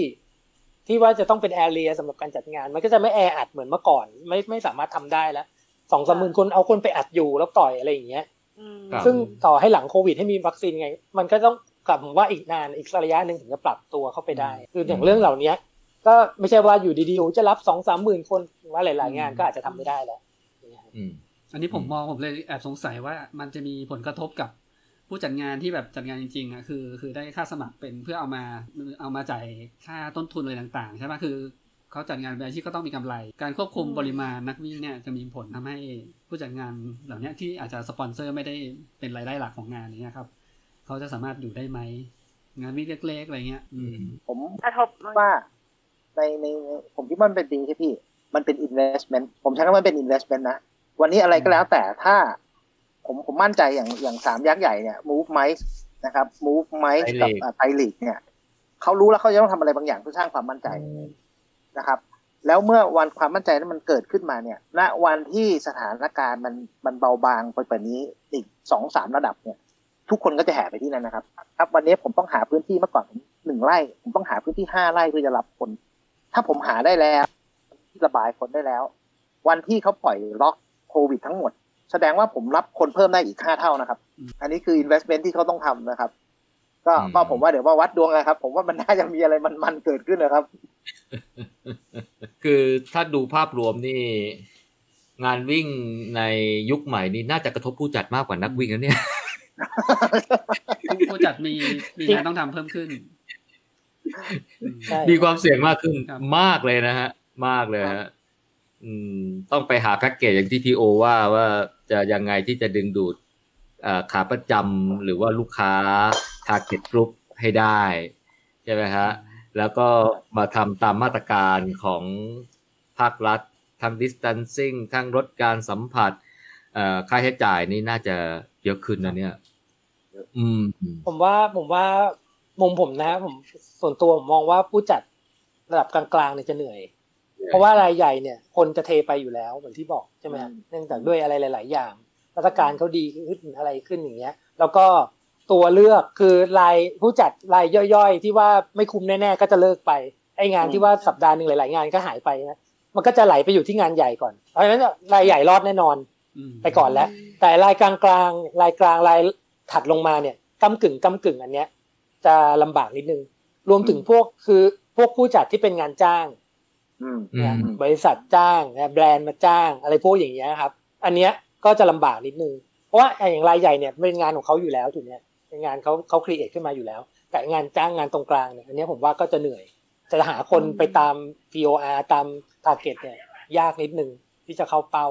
ที่ว่าจะต้องเป็นแอเรียสำหรับการจัดงาน มันก็จะไม่แออัดเหมือนเมื่อก่อน ไม่ไม่สามารถทำได้แล้วสองสามหมื่นคนเอาคนไปอัดอยู่แล้วปล่อยอะไรอย่างเงี้ย ซึ่งต่อให้หลังโควิดให้มีวัคซีนไง มันก็ต้องกลับว่าอีกนานอีกระยะหนึ่งถึงจะปรับตัวเข้าไปได้ คืออย่างเรื่องเหล่านี้ก็ไม่ใช่ว่าอยู่ดีๆจะรับสองสามหมื่นคนว่าหลายๆงานก็อาจจะทำไม่ได้แล้วอันนี้ผมมองผมเลยแอบสงสัยว่ามันจะมีผลกระทบกับผู้จัดงานที่แบบจัดงานจริงๆอะคือ คือได้ค่าสมัครเป็นเพื่อเอามาเอามาจ่ายค่าต้นทุนอะไรต่างๆใช่ไหมคือ เขาจัดงานเป็นอาชีพก็ต้องมีกำไร การควบคุมปริมาณนักวิ่งเนี่ยจะมีผลทำให้ผู้จัดงานเหล่านี้ที่อาจจะสปอนเซอร์ไม่ได้เป็นรายได้หลักของงานนี้ครับเขาจะสามารถอยู่ได้ไหมงานวิ่งเล็กๆอะไรเงี้ย อืม ผมกระทบว่าในในผมคิดว่ามันเป็นจริงใช่พี่ มันเป็น investment ผมใช้คำว่าเป็น investment นะ วันนี้อะไรก็แล้วแต่ถ้า ผมผมมั่นใจอย่างอย่างสามยักษ์ใหญ่เนี่ย move mice นะครับ move mice กับไทลีกเนี่ยเขารู้แล้วเขาจะต้องทำอะไรบางอย่างเพื่อสร้างความมั่นใจ นะครับ แล้วเมื่อวันความมั่นใจนั้นมันเกิดขึ้นมาเนี่ย ณ วันที่สถานการณ์มันมันเบาบางไปกว่านี้อีกสองสามระดับเนี่ย ทุกคนก็จะแห่ไปที่นั่นนะครับ ครับ วันนี้ผมต้องหาพื้นที่เมื่อก่อนหนึ่งไร่ ผมต้องหาพื้นที่ห้าไร่เพื่อจะรับคน ถ้าผมหาได้แล้วที่ระบายคนได้แล้ว วันที่เขาปล่อยล็อกโควิดทั้งหมด แสดงว่าผมรับคนเพิ่มได้อีกห้าเท่านะครับ อันนี้คือ investment ที่เขาต้องทำนะครับ ก็ก็ผมว่าเดี๋ยวว่าวัดดวงนะครับ ผมว่ามันน่าจะมีอะไรมันๆเกิดขึ้นนะครับ คือถ้าดูภาพรวมนี่ งานวิ่งในยุคใหม่นี่น่าจะกระทบผู้จัดมากกว่านักวิ่งนะเนี่ยผู้จัดมีมีงานต้องทำเพิ่มขึ้น มีความเสี่ยงมากขึ้นมากเลยนะฮะ มากเลยฮะอืมต้องไปหาแพ็กเกจอย่างที่พีโอว่าว่าจะยังไงที่จะดึงดูด ขาประจำหรือว่าลูกค้า target group ให้ได้ใช่ไหมฮะแล้วก็มาทำตามมาตรการของภาครัฐ ทั้ง distancing ทั้งลดการสัมผัสค่าใช้จ่ายนี่น่าจะเยอะขึ้นนะเนี่ยอืม ผมว่าผมว่ามุมผมนะ ผมส่วนตัวผมมองว่าผู้จัดระดับกลางๆเนี่ยจะเหนื่อย เพราะว่ารายใหญ่เนี่ย คนจะเทไปอยู่แล้วเหมือนที่บอกใช่ไหมเนื่องจากด้วยอะไรหลาย ๆ อย่าง มาตรการเขาดีขึ้นอะไรขึ้นอย่างเงี้ย แล้วก็ตัวเลือกคือรายผู้จัดรายย่อยๆ ที่ว่าไม่คุ้มแน่ๆก็จะเลิกไปไอ้งานที่ว่าสัปดาห์หนึ่งหลายๆงานก็หายไปนะมันก็จะไหลไปอยู่ที่งานใหญ่ก่อนเพราะฉะนั้นรายใหญ่รอดแน่นอนไปก่อนแล้ว แต่รายกลางๆรายกลางรายถัดลงมาเนี่ยกำกึ่งกำกึ่งอันเนี้ย จะลำบากนิดนึง รวมถึงพวกคือพวกผู้จัดที่เป็นงานจ้างนะบริษัทจ้างนะแบรนด์มาจ้าง อะไรพวกอย่างเงี้ยครับ อันเนี้ย ก็จะลำบากนิดนึง เพราะว่าอย่างรายใหญ่เนี่ยเป็นงานของเขาอยู่แล้วถูกเนี้ยเป็นงานเขาเขาครีเอทขึ้นมาอยู่แล้ว แต่งานจ้างงานตรงกลางเนี่ยอันนี้ผมว่าก็จะเหนื่อย จะหาคนไปตาม POR ตามทาร์เก็ตเนี่ยยากนิดนึงที่จะเข้าเป้า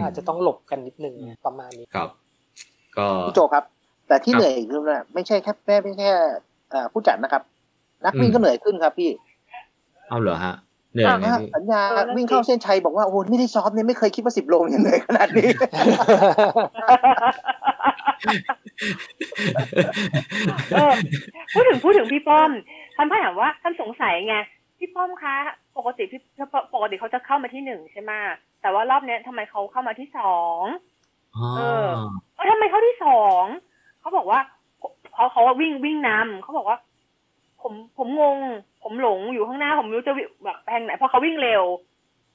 อาจจะต้องหลบกันนิดนึงประมาณนี้ครับ ก็พี่โจครับ แต่ที่เหนื่อยคือไม่ใช่แค่แค่ไม่แค่ผู้จัดนะครับ นักวิ่งก็เหนื่อยขึ้นครับพี่ เอาเหรอฮะ เหนื่อยสัญญาวิ่งเข้าเส้นชัยบอกว่าโอ้ไม่ได้ซ้อมเนี่ยไม่เคยคิดว่าสิบโลยังเหนื่อยขนาดนี้พูดถึงพูดถึงพี่ป้อมท่านพ่อถามว่าท่านสงสัยไงพี่ป้อมคะปกติพี่ปกติเขาจะเข้ามาที่หนึ่งใช่ไหมแต่ว่ารอบนี้ทำไมเขาเข้ามาที่สองเออเออทำไมเขาที่สองเขาบอกว่าเขาเขาวิ่งวิ่งนำเขาบอกว่าค ผมผมงง ผมหลงอยู่ข้างหน้าผมไม่รู้จะแบบแพงไหนเพราะเขาวิ่งเร็ว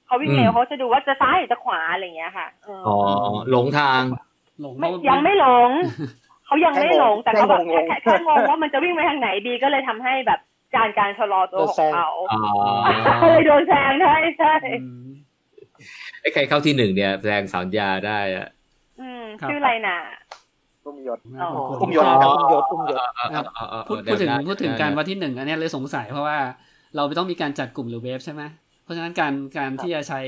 เขาวิ่งเร็วเขาจะดูว่าจะซ้ายหรือจะขวาอะไรอย่างเงี้ยค่ะอ๋อหลงทางหลงไม่ยังไม่หลงเขายังไม่หลงแต่เขาแบบแค่แค่งงว่ามันจะวิ่งไปทางไหนดีก็เลยทำให้แบบการการชะลอตัวของเขาเลยโดนแซงใช่ใช่ไอ้ใครเข้าที่หนึ่งเนี่ยแซงสัญญาได้อะอืมชื่ออะไรน่ะ อุ้มยศอุ้มยศอุ้มยศอุ้มยศพูดพูดถึงพูดถึงการว่าที่หนึ่งอันนี้เลยสงสัยเพราะว่าเราไม่ต้องมีการจัดกลุ่มหรือเวฟใช่ไหมเพราะฉะนั้นการการที่จะใช้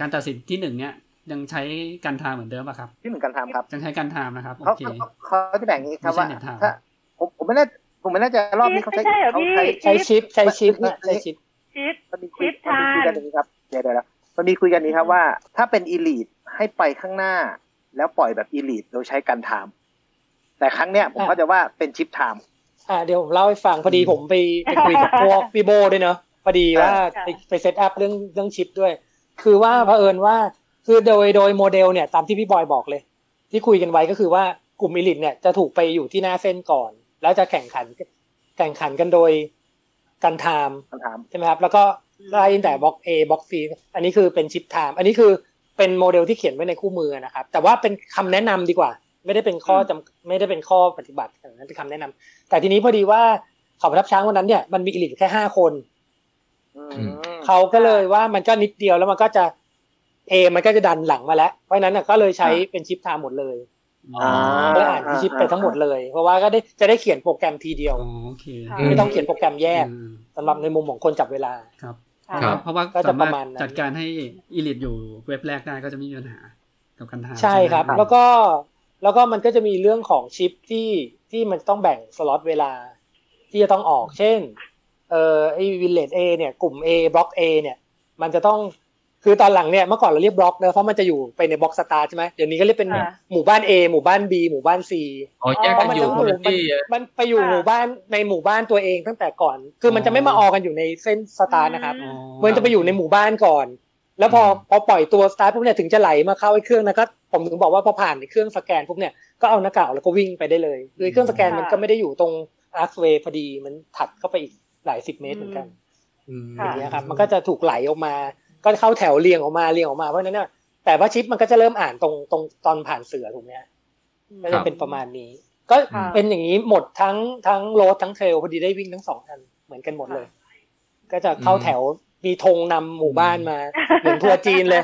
การตัดสินที่หนึ่งเนี่ยยังใช้การทามเหมือนเดิมป่ะครับ ที่หนึ่งการทามครับยังใช้การทามนะครับโอเคเขาจะแบ่งนี้ครับว่าถ้าผมผมไม่แน่ผมไม่แน่ใจรอบนี้เขาใช้เขาใช้ใช้ชิปใช้ชิปใช้ชิปชิปมันมีคุยกันนี้ครับเดี๋ยวเดี๋ยวมันมีคุยกันนี้ครับว่า ถ้าเป็นอีลีทให้ไปข้างหน้า แล้วปล่อยแบบอีลีทโดยใช้การทามแต่ครั้งเนี้ยผมก็จะว่าเป็นชิปไทม์อ่าเดี๋ยวผมเล่าให้ฟังพอดีผมไปไปคุยกับพวกพี่โบด้วยเนาะพอดีว่าไปไป setup เรื่องเรื่องชิปด้วย คือว่าเผอิญว่าคือโดยโดยโมเดลเนี่ยตามที่พี่บอยบอกเลย ที่คุยกันไว้ก็คือว่ากลุ่ม elite เนี่ยจะถูกไปอยู่ที่หน้าเส้นก่อน แล้วจะแข่งขันแข่งขันกันโดย gun time ใช่ไหมครับ แล้วก็ไล่แต่ block A block C อันนี้คือเป็น chip time อันนี้คือ เป็นโมเดลที่เขียนไว้ในคู่มือนะครับ แต่ว่าเป็นคำแนะนำดีกว่า ไม่ได้เป็นข้อจำไม่ได้เป็นข้อปฏิบัติอย่างนั้นเป็นคำแนะนำแต่ทีนี้พอดีว่าเขาประทับช้างวันนั้นเนี่ยมันมีอิลิทแค่ห้าคนเขาก็เลยว่ามันก็นิดเดียวแล้วมันก็จะเอมันก็จะดันหลังมาแล้ว เพราะนั้นก็เลยใช้เป็นชิปไทม์หมดเลยก็อ่านชิปไปทั้งหมดเลย เพราะว่าก็ได้จะได้เขียนโปรแกรมทีเดียวไม่ต้องเขียนโปรแกรมแยกสำหรับในมุมของคนจับเวลาครับ ครับเพราะว่าก็จะประมาณจัดการให้อีลิทอยู่เว็บแรกได้ก็จะไม่มีปัญหากับการทำใช่ครับ แล้วก็แล้วก็มันก็จะมีเรื่องของชิปที่ที่มันต้องแบ่งสล็อตเวลา ที่จะต้องออก เช่น เอ่อไอ้วิลเลจเอเนี่ย กลุ่ม A block A เนี่ย มันจะต้อง คือตอนหลังเนี่ยเมื่อก่อนเราเรียกบล็อกเนอะเพราะมันจะอยู่ไปใน block start ใช่ไหมเดี๋ยวนี้ก็เรียกเป็นหมู่บ้าน A หมู่บ้าน B หมู่บ้าน C อ๋อแยกกันอยู่มันมันไปอยู่หมู่บ้านในหมู่บ้านตัวเองตั้งแต่ก่อน คือมันจะไม่มาออกันอยู่ในเส้นสตาร์นะครับมันจะไปอยู่ในหมู่บ้านก่อน แล้วพอพอปล่อยตัวสตาร์ปุ๊บเนี่ยถึงจะไหลมาเข้าไอ้เครื่องนะก็ผมถึงบอกว่าพอผ่านในเครื่องสแกนปุ๊บเนี่ยก็เอาหน้ากากแล้วก็วิ่งไปได้เลยคือเครื่องสแกนมันก็ไม่ได้อยู่ตรง archway พอดีมันถัดเข้าไปอีกหลายสิบเมตรเหมือนกันอย่างเงี้ยครับมันก็จะถูกไหลออกมา ก็เข้าแถวเรียงออกมาเรียงออกมาเพราะนั้นเนี่ยแต่ว่าชิปมันก็จะเริ่มอ่านตรงตรงตอนผ่านเสื่อถูกไหมก็จะเป็นประมาณนี้ ก็เป็นอย่างนี้หมดทั้งทั้ง road ทั้ง trail พอดีได้วิ่งทั้งสองอันเหมือนกันหมดเลย ก็จะเข้าแถวมีธงนำหมู่บ้านมาเหมือนทัวร์จีนเลย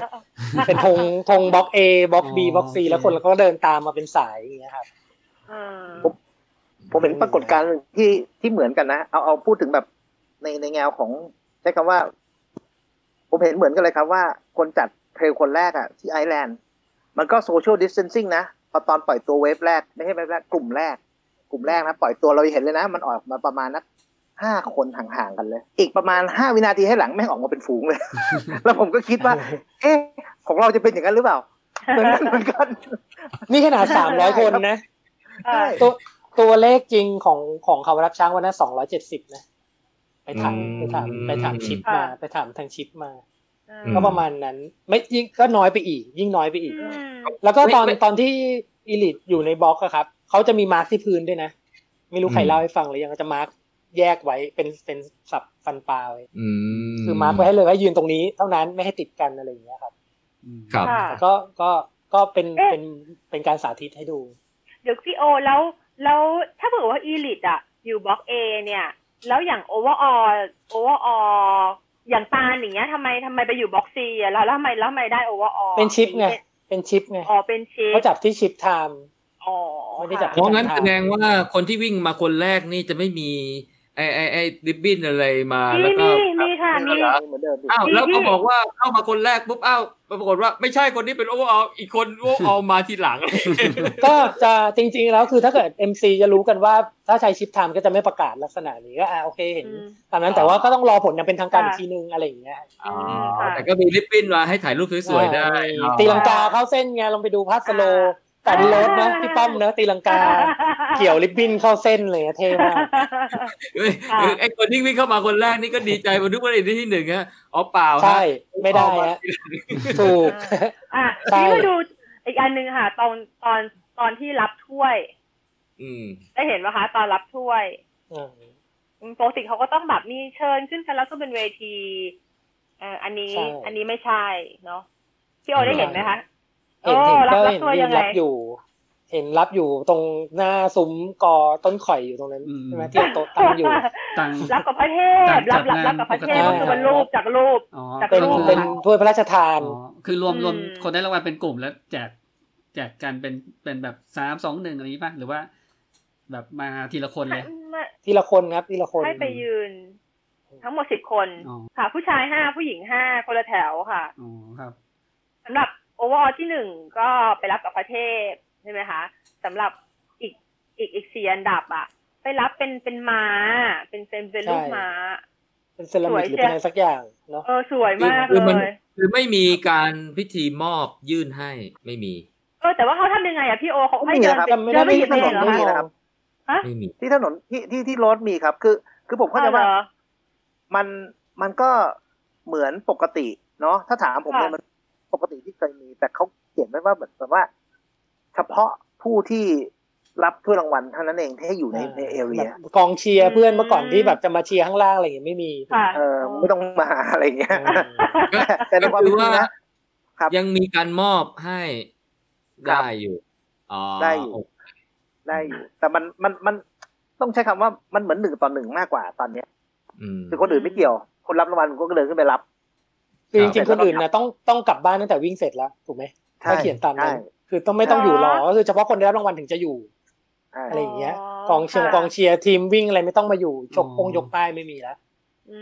เป็นธงธง block A block B block C แล้วคนก็เดินตามมาเป็นสายอย่างเงี้ยครับผมผมเห็นปรากฏการณ์ที่ที่เหมือนกันนะ เอาเอาพูดถึงแบบในในแนวของใช้คำว่า ผมเห็นเหมือนกันเลยครับว่าคนจัด trail คนแรกอะที่ไอร์แลนด์ มันก็ social distancing นะพอตอนปล่อยตัว wave แรก ไม่ใช่ wave แรกกลุ่มแรก กลุ่มแรกนะ ปล่อยตัวเราเห็นเลยนะ มันออกมาประมาณนักห้าคนห่างๆกันเลย อีกประมาณห้าวินาทีให้หลังแม่งออกมาเป็นฝูงเลย แล้วผมก็คิดว่า เอ๊ะของเราจะเป็นอย่างนั้นหรือเปล่าเหมือนกันเหมือนกันนี่ขนาดสามร้อยคนนะตัวตัวเลขจริงของของเขารับช้างวันนั้นสองร้อยเจ็ดสิบนะ ไปถามไปถามไปถามชิปมา ไปถามทางชิปมาก็ประมาณนั้น ไม่ยิ่งก็น้อยไปอีก ยิ่งน้อยไปอีก แล้วก็ตอนตอนที่ elite อยู่ในบล็อกอะครับเขาจะมี mark ที่พื้นด้วยนะ ไม่รู้ใครเล่าให้ฟังหรือยังจะ mark แยกไว้เป็นเป็นสับฟันปลาไว้คือ mark ไว้ให้เลยว่ายืนตรงนี้ เท่านั้นไม่ให้ติดกันอะไรอย่างเงี้ยครับ ครับก็ก็ก็เป็นเป็นเป็นการสาธิตให้ดู เดี๋ยวพี่โอแล้วแล้วถ้าบอกว่า elite อะอยู่ block A เนี่ย แล้วอย่างโอเวอร์ออโอเวอร์อออย่างตาอย่างเงี้ยทำไมทำไมไปอยู่บ็อกซีอะแล้วทำไมแล้วทำไมได้ overall เป็นชิปไงเป็นชิปไงอ๋อเป็นชิปเขาจับที่ chip time อ๋อไม่ได้จับเพราะงั้นแสดงว่าคนที่วิ่งมาคนแรกนี่จะไม่มีไอไอไอ ribbon อะไรมาแล้วก็มี ค่ะมีอ้าวแล้วเขาบอกว่าเข้ามาคนแรกปุ๊บอ้าวปรากฏว่าไม่ใช่คนนี้เป็นโอเวอร์อออีกคนโอเวอร์ออมาทีหลัง ก็จะจริง ๆ แล้วคือถ้าเกิด MC จะรู้กันว่าถ้าใช้ chip time ก็จะไม่ประกาศลักษณะนี้ก็อ่าโอเคเห็นตามนั้นแต่ว่าก็ต้องรอผลยังเป็นทางการอีกทีนึงอะไรอย่างเงี้ยแต่ก็มีริบบิ้นมาให้ถ่ายรูปสวยๆได้ ตีลังกาเข้าเส้นไงลองไปดูภาพสโล แต่รถนะพี่ป้อมเนะตีลังกา เกี่ยวริบบิ้นเข้าเส้นเลยเท่มากไอ้คนที่วิ่งเข้ามาคนแรกนี่ก็ดีใจมาทุกคนได้ที่หนึ่งฮะอ๋อเปล่าใช่ไม่ได้ฮะถูกอะนี่มาดูอีกอันหนึ่งค่ะ ตอนตอนตอนที่รับถ้วย อืม ได้เห็นไหมคะ ตอนรับถ้วยอืปกติเขาก็ต้องแบบมีเชิญขึ้นไปแล้วก็เป็นเวทีเอออันนี้ อันนี้ไม่ใช่เนาะพี่โอได้เห็นไหมคะ เห็นเห็นก็รับเห็นตัวยืยันงไงรับอยู่ เห็นรับอยู่ตรงหน้าซุ้มกอต้นข่อยอยู่ตรงนั้นใช่ไหมที่โต๊ะตั้งอยู่ตังรับกับพระเทพรับรับรับกับพระเทพก็คือเป็นรูปจากรูปอ๋อจากเป็นรูปเป็นถ้วยพระราชทานอ๋อคือรวมอืมรวมคนได้รางวัลเป็นกลุ่มแล้วแจกแจกกันเป็นเป็นแบบสามสองหนึ่งอะไรนี้ป่ะหรือว่า แบบมาทีละคนเลยไม่ทีละคนครับทีละคนให้ไปยืน ทั้งหมดสิบคนอ๋อค่ะ ผู้ชายห้าผู้หญิงห้าคนละแถวค่ะอ๋อครับสำหรับ โอเวอร์ออที่หนึ่งก็ไปรับกับพระเทพใช่ไหมคะสำหรับอีกอีกอีกสี่อันดับอะไปรับเป็นเป็นม้า เป็นเป็นเป็นลูกม้า เป็นเซรามิกหรือเป็นอะไรสักอย่างเนาะเออสวยมากคือเลมันยคือไม่มีการพิธีมอบยื่นให้ไม่มี เออแต่ว่าเขาทำยังไงอะพี่โอเขาให้ไม่มีเดินนะครับไปไม่เดิได้นไปหยิบไม่เอได้งเหรอไม่คะมีนะครับฮะไม่มีที่ถนนที่ที่ที่รถมีครับ คือ คือผมเข้าใจอ๋อเหรว่าอมันมันก็เหมือนปกติ เนาะถ้าถามผมค่ะเนี่ยมัน ปกติที่เคยมี แต่เขาเขียนไว้ว่าเหมือนแบบว่า เฉพาะผู้ที่รับถ้วยรางวัลเท่านั้นเองที่ให้อยู่ในในเอเรียแบบกองเชียร์เพื่อนเมื่อก่อนที่แบบจะมาเชียร์ข้างล่างอะไรอย่างเงี้ยไม่มีค่ะเออไม่ต้องมาอะไรอย่างเงี้ยเออแต่ในความเป็นจริงนะครับยังมีการมอบให้ได้อยู่อ๋อได้อยู่โเคได้อยู่ แต่มันมันมันต้องใช้คำว่ามันเหมือนหนึ่งต่อหนึ่งมากกว่าตอนเนี้ยอืมคือคนอื่นไม่เกี่ยว คนรับรางวัลก็เดินขึ้นไปรับ คือจริงๆคนอื่นนะต้องต้องกลับบ้านตั้งแต่วิ่งเสร็จแล้วถูกไหมถ้าเขียนตามนั้นใช่คือต้องไม่ต้องอยู่รอก็คือเฉพาะคนได้รับรางวัลถึงจะอยู่ใช่อะไรอย่างเงี้ยอ๋อกองเชียร์ค่ะกองเชียร์ทีมวิ่งอะไรไม่ต้องมาอยู่ชกอ๋อปงยกป้ายไม่มีแล้วอื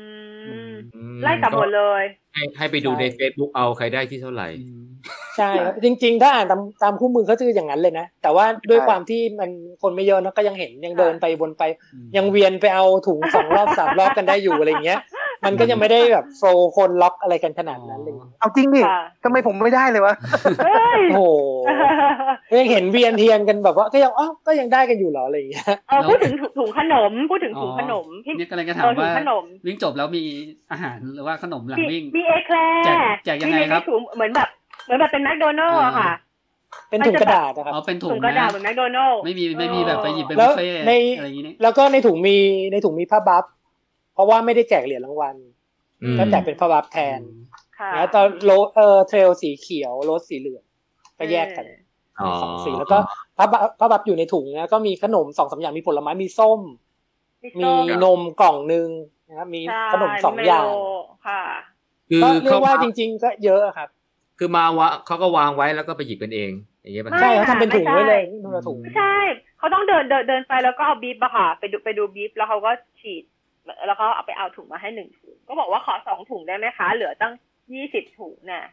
มอืมไล่กลับหมดเลย ให้ให้ไปดูในใช่ Facebook เอาใครได้ที่เท่าไหร่อืมใช่ครับจริง ๆ ถ้าอ่านตามตามคู่มือเขาจะอย่างนั้นเลยนะ แต่ว่าด้วยความที่มันคนไม่เยอะเนอะก็ยังเห็นยังเดินไปวนไปอืมยังเวียนไปเอาถุงสองรอบสามรอบกันได้อยู่อะไรอย่างเงี้ย มันก็ยังไม่ได้แบบโฟลคนล็อกอะไรกันขนาดนั้นเลยเอาจริงดิค่ะทำไมผมไม่ได้เลยวะเฮ้ยโอ้โหยังเห็นเวียนเทียนกันแบบว่าก็ยังอ๋อก็ยังได้กันอยู่เหรออะไรอย่างเงี้ยเออพูดถึงถุงขนมพูดถึงถุงขนมพี่เนี่ยกำลังจะเอถามอถุงว่าขนมวิ่งจบแล้วมีอาหารหรือว่าขนมหลังมีวิ่งมีเอแคลร์แจกแจกยังไงครับมีในถุงเหมือนแบบเหมือนแบบเป็นแมคโดนัลล์อะค่ะเป็นถุงกระดาษนะครับอ๋อเป็นถุถุงงกระดาษนะเหมือนแมคโดนัลล์ไม่มีไม่มีแบบไปหยิบเป็นแล้บุวฟเฟ่ต์ในอะไรอย่างนี้นี่แล้วก็ในถุงมีในถุงมีผ้าบัฟ เพราะว่าไม่ได้แจกเหรียญรางวัลอืมก็แจกเป็นผ้าบัฟแทนค่ะแล้วตอนโรเออเทรลสีเขียวโรสสีเหลืองก็แยกกันอ๋อสองสีแล้วก็ผ้าบัฟผ้าบัฟอยู่ในถุงนะก็มีขนมสองสามอย่างมีผลไม้มีส้ม มีส้นมกล่องหนึ่งนะครับมีใช่ขนมสองอย่างมีเมโลค่ะคือก็เรียเขากว่าจริง ๆ ก็เยอะครับ คือมาวะเขาก็วางไว้แล้วก็ไปหยิบกันเองอย่างเงี้ยป่ะไม่ใช่เขาทำเป็นถุงไม่ไว้ใช่เลยนู่นนะถุงไม่ใช่เขาต้องเดินเดินเดินไปแล้วก็เอาบีบอะค่ะ ไปดูไปดูบีบแล้วเขาก็ฉีด แล้วก็เอาไปเอาถุงมาให้หนึ่งถุง ก็บอกว่าขอสองถุงได้ไหมคะ เหลือตั้งยี่สิบถุงน่ะ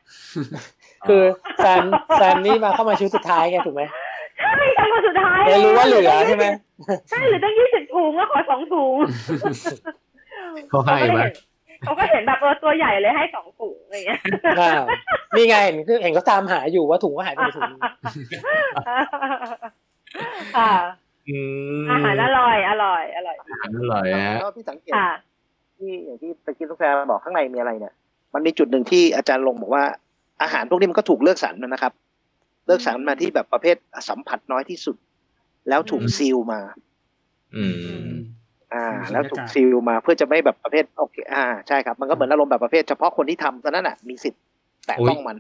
คือแซมแซมนี่มาเข้ามาชุดสุดท้ายไงถูกไหไหมใช่ตอนคนสุดท้ายเลยรู้ว่าเหลือใช่ไหมใช่เหลือตั้งยี่สิบถุงก็ขอสองถุงเขาให้ก็ไหมเห็นเขาก็เห็นแบบเออตัวใหญ่เลยให้สองถุงอะไรอย่างเงี้ยอ้าวนี่ไงเห็นคือเห็นเขาตามหาอยู่ว่าถุงก็หายไปในถุงค่ะ อืมอาหารอร่อย อร่อย อร่อย อาหารอร่อยฮะก็ที่สังเกตค่ะ ที่อย่างที่ตะกี้ลูกแพรบอกข้างในมีอะไรเนี่ย มันมีจุดหนึ่งที่อาจารย์ลงบอกว่าอาหารพวกนี้มันก็ถูกเลือกสรรนะครับ เลือกสรรมาที่แบบประเภทสัมผัสน้อยที่สุด แล้วถูกอืมซีลมา อืม อ่าอืมแล้วถูกบรรยากาศซีลมาเพื่อจะไม่แบบประเภทโอเคอ่าใช่ครับมันก็เหมือนอารมณ์แบบประเภทเฉพาะคนที่ทำตอนนั้นอะมีสิทธิ์แตะต้องมัน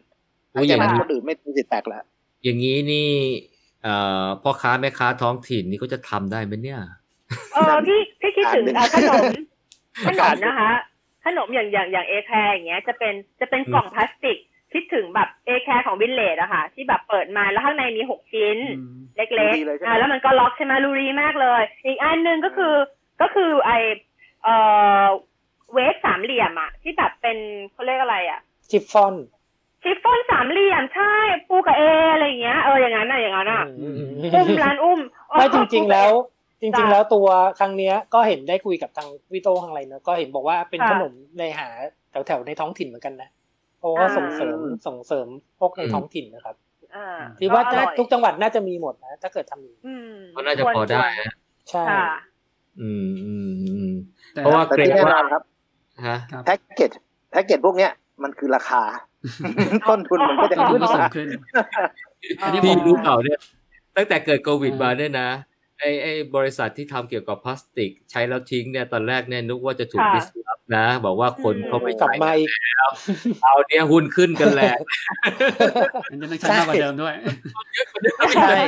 หโอ้ลัยงอจากย่างนั้นนี้คนอื่นไม่มีสิทธิ์แตกแล้วอย่างนี้นี่เอ่อ พ่อค้าแม่ค้าท้องถิ่นนี่ก็จะทำได้ไหมเนี่ยเออพี่พี่คิดถึงอ่านเอ่อขนมขนอ่ามนนะคะ ขนมอย่างอย่างอย่างเอแคร์อย่างเงี้ย จะเป็นจะเป็นอืมกล่องพลาสติกคิดถึงแบบเอแคร์ของวินเลดอะค่ะ ที่แบบเปิดมาแล้วข้างในมีหกชิ้นอืมเล็กดูดีเลยๆใช่ไหมอ่าแล้วมันก็ล็อกใช่ไหมรูรีมากเลย อีกอันหนึ่งก็คือก็คือไอเอ่อเวฟสามเหลี่ยมอะที่แบบเป็นเขาเรียกอะไรอะชิฟฟอน ชิฟฟ่อนสามเหลี่ยมใช่ปูกับเออะไรอย่างเงี้ยเอออย่างนั้นอะอย่างนั้นอะอืมอุ้มร้านอุ้มไม่จริง ๆ แล้วจจ้ะริง ๆ แล้วตัวครั้งเนี้ยก็เห็นได้คุยกับทางวิโต้ทางอะไรเนอะก็เห็นบอกว่าเป็นค่ะขนมในหาแถวๆในท้องถิ่นเหมือนกันนะเพราะว่าอ่าส่งเสริมส่งเสริมพวกในอืมท้องถิ่นนะครับอ่าที่ว่าอร่อยทุกจังหวัดน่าจะมีหมดนะถ้าเกิดทำอยู่อืมก็น่าจะพอได้นะใช่ค่ะอืมอืมอืมแต่เพราะว่าแต่เกรงที่แน่นว่าอนครับฮะครับแพ็กเกจแพ็กเกจพวกเนี้ยมันคือราคา ต้นทุนมันก็จะต้นทุขึ้นนก็สูมางขึ้นอันนี้พี่ผมรู้เปล่าเนี่ยตั้งแต่เกิดโควิดมาเนี่ยนะไอไอ้ไอ้บริษัทที่ทำเกี่ยวกับพลาสติก ใช้แล้วทิ้งเนี่ยตอนแรกเนี่ยนึกว่าจะถูกดิสรับนะ บอกว่าคนเขาไม่กลับใช้มาอีกแล้วเอาเนี่ยหุ้นขึ้นกันแหละมันจะต้องใช้มากกว่าเดิมด้วยใช่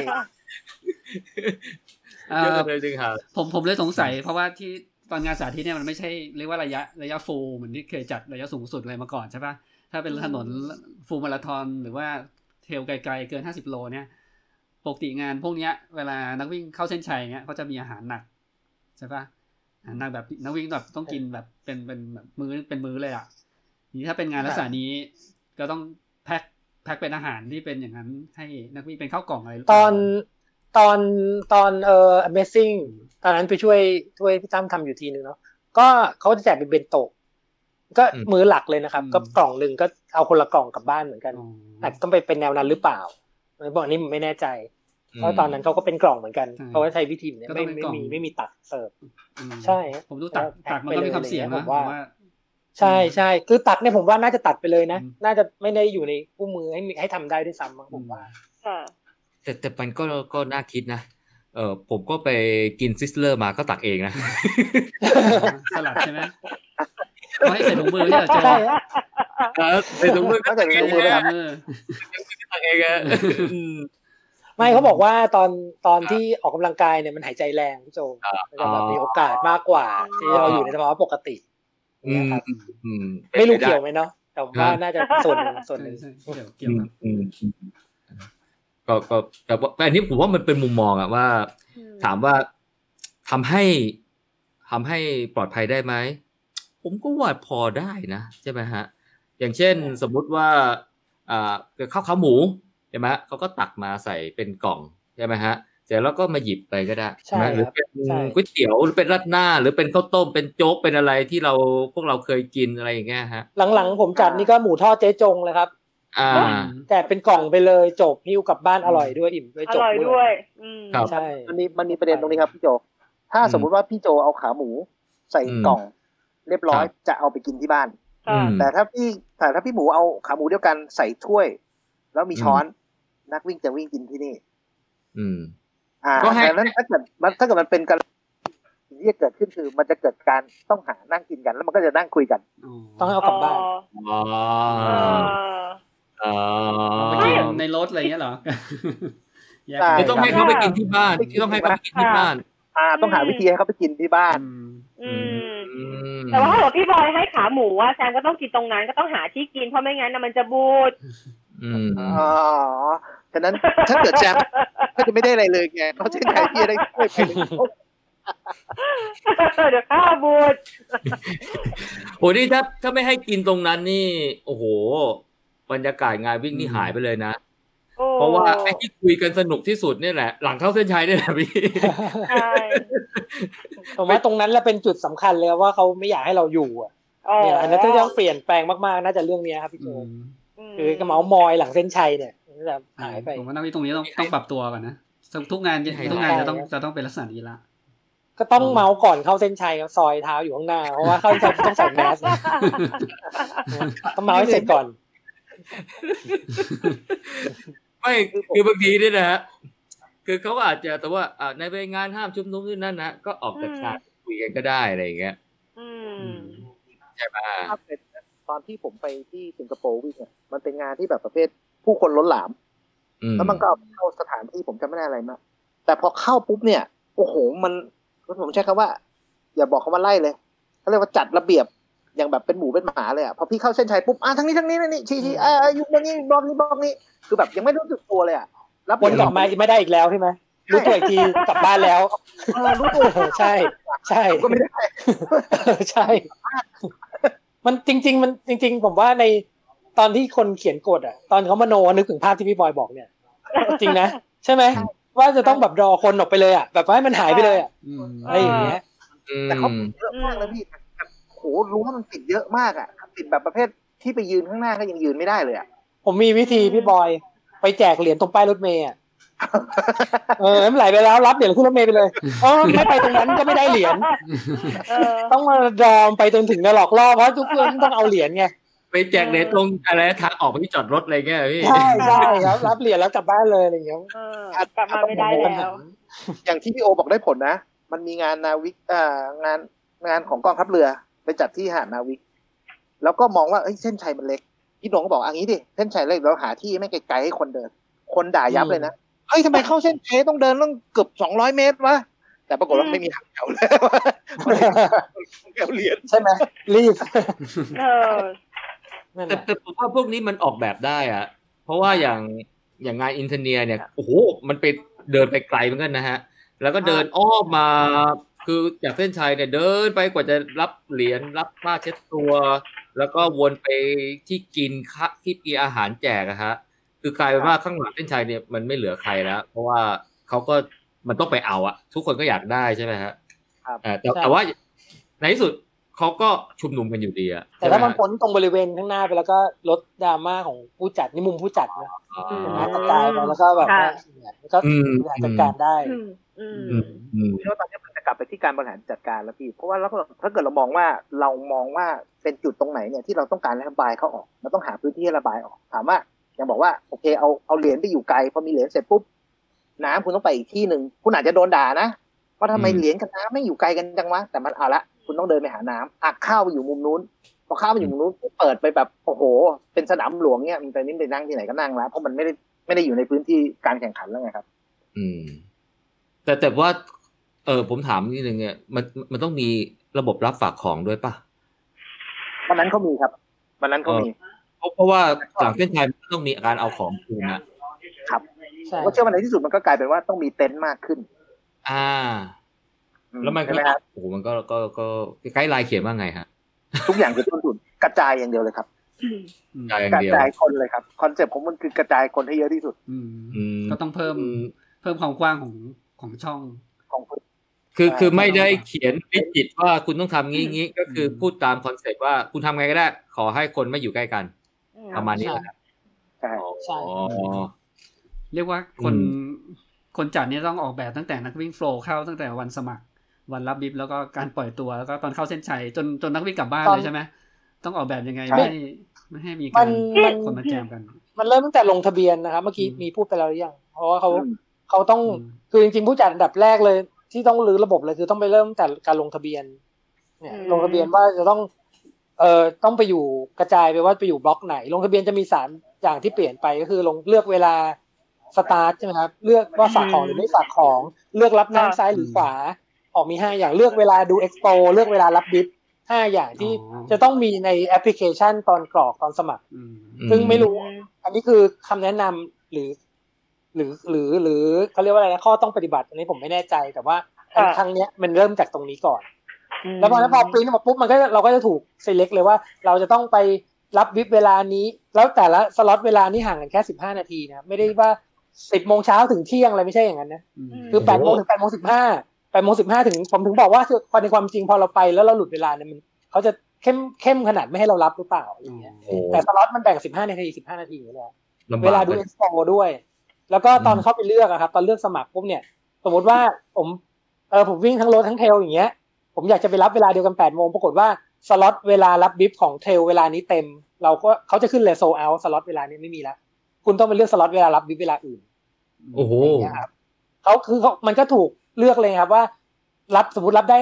เอ่เยอะอเลยจริงค่ะผมผมเลยสงสัย เพราะว่าที่ตอนงานสาธิตเนี่ยมันไม่ใช่เรียกว่าระยะระยะฟูลเหมือนที่เคยจัดระยะสูงสุดอะไรมาก่อนใช่ปะ ถ้าเป็นถนนฟูลมาราธอนหรือว่าเทรลไกลๆเกินห้าสิบโลเนี่ยปกติงานพวกเนี้ยเวลานักวิ่งเข้าเส้นชัยเนี้ยเขาจะมีอาหารหนักใช่ปะอาหารหนักแบบนักวิ่งแบบต้องกินแบบเป็นเป็นแบบมื้อเป็นมื้อเลยอะนี่ถ้าเป็นงานลักษณะนี้ก็ต้องแพ็คแพ็คเป็นอาหารที่เป็นอย่างนั้นให้นักวิ่งเป็นข้าวกล่องอะไรหรืเปตล่าอนตอนตอนเอ่อ Amazing ตอนนั้นไปช่วยช่วยพี่ตั้มทำอยู่ทีนึงเนาะก็เขาจะแจกเป็นเบนโตะ ก็อืมมื้อหลักเลยนะครับ ก็กล่องหนึ่งก็เอาคนละกล่องกลับบ้านเหมือนกันอ๋อแต่ต้องไปเป็นแนวนั้นหรือเปล่าบอกนี้ผมไม่แน่ใจเพราะตอนนั้นเขาก็เป็นกล่องเหมือนกันเพราะว่าใช้วิธีนี้ไม่ไม่มีไม่มีตักเสิร์ฟอืมใช่ ผมดูตักแพ็คตักมันก็มีความเสี่ยงไปเลยนะผมว่าผมว่าใช่ใช่คือตักเนี่ยผมว่าน่าจะตัดไปเลยนะอืมน่าจะไม่ได้อยู่ในคู่มือให้มีให้ทำได้ด้วยซ้ำมั้งผมว่าค่ะแต่แต่มันก็ก็น่าคิดนะเออผมก็ไปกินซิสเลอร์มาก็ตักเองนะสลัดใช่ไหม เขาให้ใส่ถุงมือที่เราเจอใช่เออในตรงมือก็ตักเองใส่ถุงนะมือตักเองอะอืมไม่เขาบอกว่าตอนตอนที่ออกกำลังกายเนี่ยมันหายใจแรงพี่โจอ่ามันจะแบบมีโอกาสมากกว่าที่เราอยู่ในสภาวะปกติอืนะมครับอืมไม่รู้เกี่ยวไหมเนาะแต่ว่าน่าจะส่วนหนึ่งส่วนหใช่นึ่งใช่เกี่ยวเกี่ยวอืมกับอืมอืมก็ก็แต่ว่าแต่อันนี้ผมว่ามันเป็นมุมมองอะว่า ถามว่าทำให้ทำให้ปลอดภัยได้ไหม ผมก็ว่าพอได้นะใช่ไหมฮะอย่างเช่นสมมุติว่าอ่าเกิดข้าวขาหมูใช่ไหมเขาก็ตักมาใส่เป็นกล่องใช่ไหมฮะเสร็จแล้วก็มาหยิบไปก็ได้ใช่ไหมหรือครับเป็นใช่ก๋วยเตี๋ยวหรือเป็นราดหน้า หรือเป็นข้าวต้มเป็นโจ๊กเป็นอะไรที่เราพวกเราเคยกินอะไรอย่างเงี้ยฮะ หลังๆ ผมจัดนี่ก็หมูทอดเจ๊จงเลยครับ อ่าแจกเป็นกล่องไปเลยจบหิ้วกลับบ้านอร่อยด้วยอิ่มด้วยอจบร่อยด้ด้ววยยอืมครับใช่มันมีมันมีประเด็นตรงนี้ครับพี่โจ ถ้าอืมสมมุติว่าพี่โจเอาขาหมูใส่อืมกล่อง เรียบร้อยครับจะเอาไปกินที่บ้านอืมแต่ถ้าพี่แต่ถ้าพี่หมูเอาขาหมูเดียวกันใส่ถ้วย แล้วมีอืมช้อน นักวิ่งจะวิ่งกินที่นี่ อืม อ่าก็ให้ดังนั้นถ้าเกิดมันถ้าเกิดมันเป็นการสิ่งที่จะเกิดขึ้นคือมันจะเกิดการต้องหานั่งกินกัน แล้วมันก็จะนั่งคุยกัน ต้องให้เอากลับบ้านอ๋อเอออ๋อไปกินในรถอะไรเงี้ยเหรอแยกใช่กันที่ต้องให้เขาไปกินที่บ้านไม่ที่ต้องให้เขาไปกินที่บ้าน อ่า ต้องหาวิธีให้เขาไปกินที่บ้าน อืมอืมอืม แต่ว่าถ้าเกิดพี่บอยให้ขาหมูว่าแซมก็ต้องกินตรงนั้นก็ต้องหาที่กินเพราะไม่งั้นนะมันจะบูดอืมอ๋อฉะนั้นถ้าเกิดแจมก็จะไม่ได้อะไรเลยไงเพราะเส้นชัยพี่จะได้ช่วยไปเลยเดี๋ยวข้าวบูดโอ้นี่ถ้าถ้าไม่ให้กินตรงนั้นนี่ โอ้โห บรรยากาศงานวิ่งนี่หายไปเลยนะโอ้ เพราะว่าไอ้ที่คุยกันสนุกที่สุดเนี่ยแหละ หลังเข้าเส้นชัยนี่แหละพี่ใช่ผมว่าตรงนั้นแหละเป็นจุดสำคัญเลยว่าเขาไม่อยากให้เราอยู่อะเนี่ยอันนั้นถ้าต้องเปลี่ยนแปลงมากๆน่าจะเรื่องเนี้ยครับพี่โจอืมคือกระเมาส์มอยหลังเส้นชัยเนี่ยมันจะหายไปผมว่านักวิ่งตรงนี้ต้องต้องปรับตัวก่อนนะทุกงานใช่ทุกงานใช่จะต้องจะต้องเป็นลักษณะนี้ละก็ต้องเมาส์ก่อนเข้าเส้นชัยครับซอยเท้าอยู่ข้างหน้า เพราะว่าเข้าเส้นชัยต้องใส่แมสนะต้องเมาส์ให้เสร็จก่อน ไม่คือบางทีเนี่ยนะฮะคือเขาอาจจะแต่ว่าอ่าในไปงานห้ามชุมนุมที่นั่นนะก็ออกจากงานคุยกันก็ได้อะไรอย่างเงี้ยอืมใช่ไหมถ้าเป็นตอนที่ผมไปที่สิงคโปร์วิ่งเนี่ยมันเป็นงานที่แบบประเภทผู้คนล้นหลามอืมแล้วมันก็เอาเข้าสถานที่ผมจำไม่ได้อะไรมากแต่พอเข้าปุ๊บเนี่ย โอ้โหมันผมใช้คำว่า อย่าบอกคำว่าไล่เลยเขาเรียกว่าจัดระเบียบ อย่างแบบเป็นหมูเป็นหมาเลยอะพอพี่เข้าเส้นชัยปุ๊บอะทั้งนี้ทั้งนี้ทั้งนี้ชี้ชี้อ่าอยู่ตรงนี้บล็อกนี้บล็อกนี้คือแบบยังไม่รู้สึกตัวเลยอะแล้ววนกลับมาไม่ได้อีกแล้วใช่ไหมรู้ตัวอีกทีกลับบ้านแล้วเออรู้ตัวใช่ ใช่ก็ไม่ได้ใช่ มันจริง ๆ มันจริง ๆ ผมว่าในตอนที่คนเขียนกฎอะ ตอนเขามโนนึกถึงภาพที่พี่บอยบอกเนี่ย จริงนะใช่ไหมว่าจะต้องแบบรอคนออกไปเลยอะแบบให้มันหายไปเลยอะอืมอะไรอย่างเงี้ยอืมแต่เขาเยอะมากนะพี่แบบ โหรู้ว่ามันติดเยอะมากอะติดแบบประเภทที่ไปยืนข้างหน้าก็ยังยืนไม่ได้เลยอะผมมีวิธีพี่บอย ไปแจกเหรียญตรงป้ายรถเมย์อะเออไม่ไหลไปแล้วรับเหรียญขึ้นรถเมย์ไปเลยเพราะไม่ไปตรงนั้นก็ไม่ได้เหรียญเออต้องมาดอมไปจนถึงจะหลอกล่อเพราะทุกคนต้องเอาเหรียญไงไปแจกเหรียญตรงอะไรทางออกไปที่จอดรถอะไรเงี้ยพี่ใช่ใช่ครับรับเหรียญแล้วกลับบ้านเลยอะไรอย่างเงี้ยเออกลับมาไม่ได้แล้วอย่างที่พี่โอบอกได้ผลนะมันมีงานนาวิกอ่างานงานของกองทัพเรือ ไปจัดที่หาดนาวิกแล้วก็มองว่าเอ้ยเส้นชัยมันเล็กพี่หนงก็บอกอันนี้ดิเส้นชัยเล็กเราหาที่ไม่ไกลๆให้คนเดิน คนด่ายับเลยนะเฮ้ยทำไมเข้าเส้นชัยต้องเดินต้องเกือบสองร้อยเมตรวะแต่ปรากฏว่าไม่มีทางแถวเลยคนแถวเหรียญใช่ไหมรีบเออนั่นแหแต่ละแต่ผมว่าพวกนี้มันออกแบบได้อะเพราะว่าอย่างอย่างงานอินเทอร์เนียเนี่ยโอ้โหมันไปเดินไปไกลเหมือนกันนะฮะ แล้วก็เดินอ้อมมา คือจากเส้นชัยเนี่ยเดินไปกว่าจะรับเหรียญรับผ้าเช็ดตัว แล้วก็วนไปที่กินคะที่มีอาหารแจกอะฮะคือกลายเป็นว่าข้างหลังเส้นชัยเนี่ยมันไม่เหลือใครแล้ว เพราะว่าเขาก็มันต้องไปเอาอะทุกคนก็อยากได้ใช่ไหมฮะครับเอ่อแต่แต่ว่าในที่สุดเขาก็ชุมนุมกันอยู่ดีอะแต่ถ้าใช่ไหมันฮะพ้นตรงบริเวณข้างหน้าไปแล้วก็ลดดราม่าของผู้จัดนี่มุมผู้จัดนะอ๋อนะกระจายไปแล้วก็แบบว่าเนี่ยก็อืมบริหารจัดการได้ อืมอืมอืมอืมพี่ว่าตอนนี้มันจะกลับไปที่การบริหารจัดการแล้วพี่ เพราะว่าเราถ้าเกิดเรามองว่าเรามองว่าเป็นจุดตรงไหนเนี่ยที่เราต้องการระบายเขาออกเราต้องหาพื้นที่ให้ระบายออก ถามว่าอย่างบอกว่าโอเคเอาเอาเหรียญไปอยู่ไกลพอมีเหรียญเสร็จปุ๊บน้ำคุณต้องไปอีกที่หนึ่งคุณอาจจะโดนด่านะว่าทำไมอืมเหรียญกับน้ำไม่อยู่ไกลกันจังวะแต่มันเอาละคุณต้องเดินไปหาน้ำอักข้าวไปอยู่มุมนู้นพอข้าวไปอยู่มุมนู้นเปิดไปแบบโอ้โห เป็นสนามหลวงเนี่ยมันไปนี่ไปนั่งที่ไหนก็นั่งแล้วเพราะมันไม่ได้ไม่ได้อยู่ในพื้นที่การแข่งขันแล้วไงครับ อืม แต่แต่ว่า เออผมถามนิดนึงเนี่ยมันมันต้องมีระบบรับฝากของด้วยป่ะวันนั้นเขามีครับวันนั้นเขามีเพราะเพราะว่าหลังเส้นชัยมันต้องมีการเอาของคืนนะครับใช่ผมก็เชื่อว่าในที่สุดมันก็กลายเป็นว่าต้องมีเต็นท์มากขึ้น อ่าอืแล้วมันก็ใช่ไหมครับโอ้โหมันก็ก็ก็ไกด์ไลน์เขียนว่าไงฮะทุกอย่างคือต้นทุนกระจายอย่างเดียวเลยครับอืมกายอย่ากงระเดียวจายคนเลยครับคอนเซ็ปต์ของมันคือกระจายคนให้เยอะที่สุดอืมอืมก็ต้องเพิ่มอืมเพิ่มความกว้างของ ของช่องของคนคือใช่คือไม่ได้เขียนพิจิตว่าคุณต้องทำงี้งี้ก็คืออมพูดตามคอนเซ็ปต์ว่าคุณทำไงก็ได้ ขอให้คนไม่อยู่ใกล้กันประมาณนี้แหละครับใช่ใช่อ๋อเรียกว่าคนอืมคนจัดเนี่ยต้องออกแบบตั้งแต่นักวิ่งโฟล์เข้าตั้งแต่วันสมัคร วันรับบิฟแล้วก็การปล่อยตัวแล้วก็ตอนเข้าเส้นชัยจนจนนักวิ่งกลับบ้านตอนเลยใช่ไหมต้องออกแบบยังไงใช่ไม่ให้ไม่ให้มีมัการนมันคนมาแจมกัน มันเริ่มตั้งแต่ลงทะเบียนนะครับเมื่อกี้อืมมีพูดไปแล้วหรือยังเพราะว่าเขาอืม เขาต้องอืมคือจริงๆผู้จัดอันดับแรกเลย ที่ต้องรื้อระบบเลยคือต้องไปเริ่มแต่การลงทะเบียน เนี่ยอืมลงทะเบียนว่าจะต้อง เอ่อต้องไปอยู่กระจายไปว่าไปอยู่บล็อกไหน ลงทะเบียนจะมีสามอย่างที่เปลี่ยนไปก็คือลงเลือกเวลาสตาร์ทใช่ไหมครับเลือกว่าฝากของหรือไม่ฝากของ เลือกรับน้ำซ้ายหรือขวา ออกมีห้าอย่างเลือกเวลาดูเอ็กซ์โปเลือกเวลารับบิฟห้าอย่างที่อ๋อจะต้องมีในแอปพลิเคชันตอนกรอกตอนสมัครอืมอืมซึ่งไม่รู้ อันนี้คือคำแนะนำหรือ หรือหรือหรือเขาเรียกว่าอะไรนะข้อต้องปฏิบัติอันนี้ผมไม่แน่ใจแต่ว่าครั้งค่ะครั้งเนี้ยมันเริ่มจากตรงนี้ก่อนมแล้วพอแล้วพอปริ้นออกมาปุ๊บมันก็เราก็จะถูก select เลยว่า เราจะต้องไปรับวิบเวลานี้ แล้วแต่ละสล็อตเวลานี้ห่างกันแค่สิบห้านาทีนะไม่ได้ว่าสิบโมงเช้าถึงเที่ยงอะไรไม่ใช่อย่างนั้นนะอืมคือแปดโมงถึงแปดโมงสิบห้าแปดโมงสิบห้าถึงผมถึงบอกว่าคือพอในความจริงพอเราไปแล้วเราหลุดเวลาเนี่ยมันเขาจะเข้มเข้มขนาดไม่ให้เรารับหรือเปล่าอย่างเงี้ยโอ้แต่สล็อตมันแบ่งสิบห้านาทีสิบห้านาทีอยู่แล้วลำบกเวลาดูลยเอ็กซ์โปด้วย แล้วก็ตอนอืมเข้าไปเลือกอะครับ ตอนเลือกสมัครปุ๊บเนี่ย สมมติว่าผมเออผมวิ่งทั้งโรถทั้งเทรลอย่างเงี้ย ผมอยากจะไปรับเวลาเดียวกันแปดโมงปรากฏว่าสล็อตเวลารับ bib ของ trail เวลานี้เต็ม เราก็เขาจะขึ้นเลย sold out slot เวลานี้ไม่มีแล้วคุณต้องไปเลือกสล็อตเวลารับ bib เวลาอื่นโอ้โหอย่างเงี้ยครับเขาคือเขามันก็ถูกเลือกเลยครับว่า รับสมมติรับได้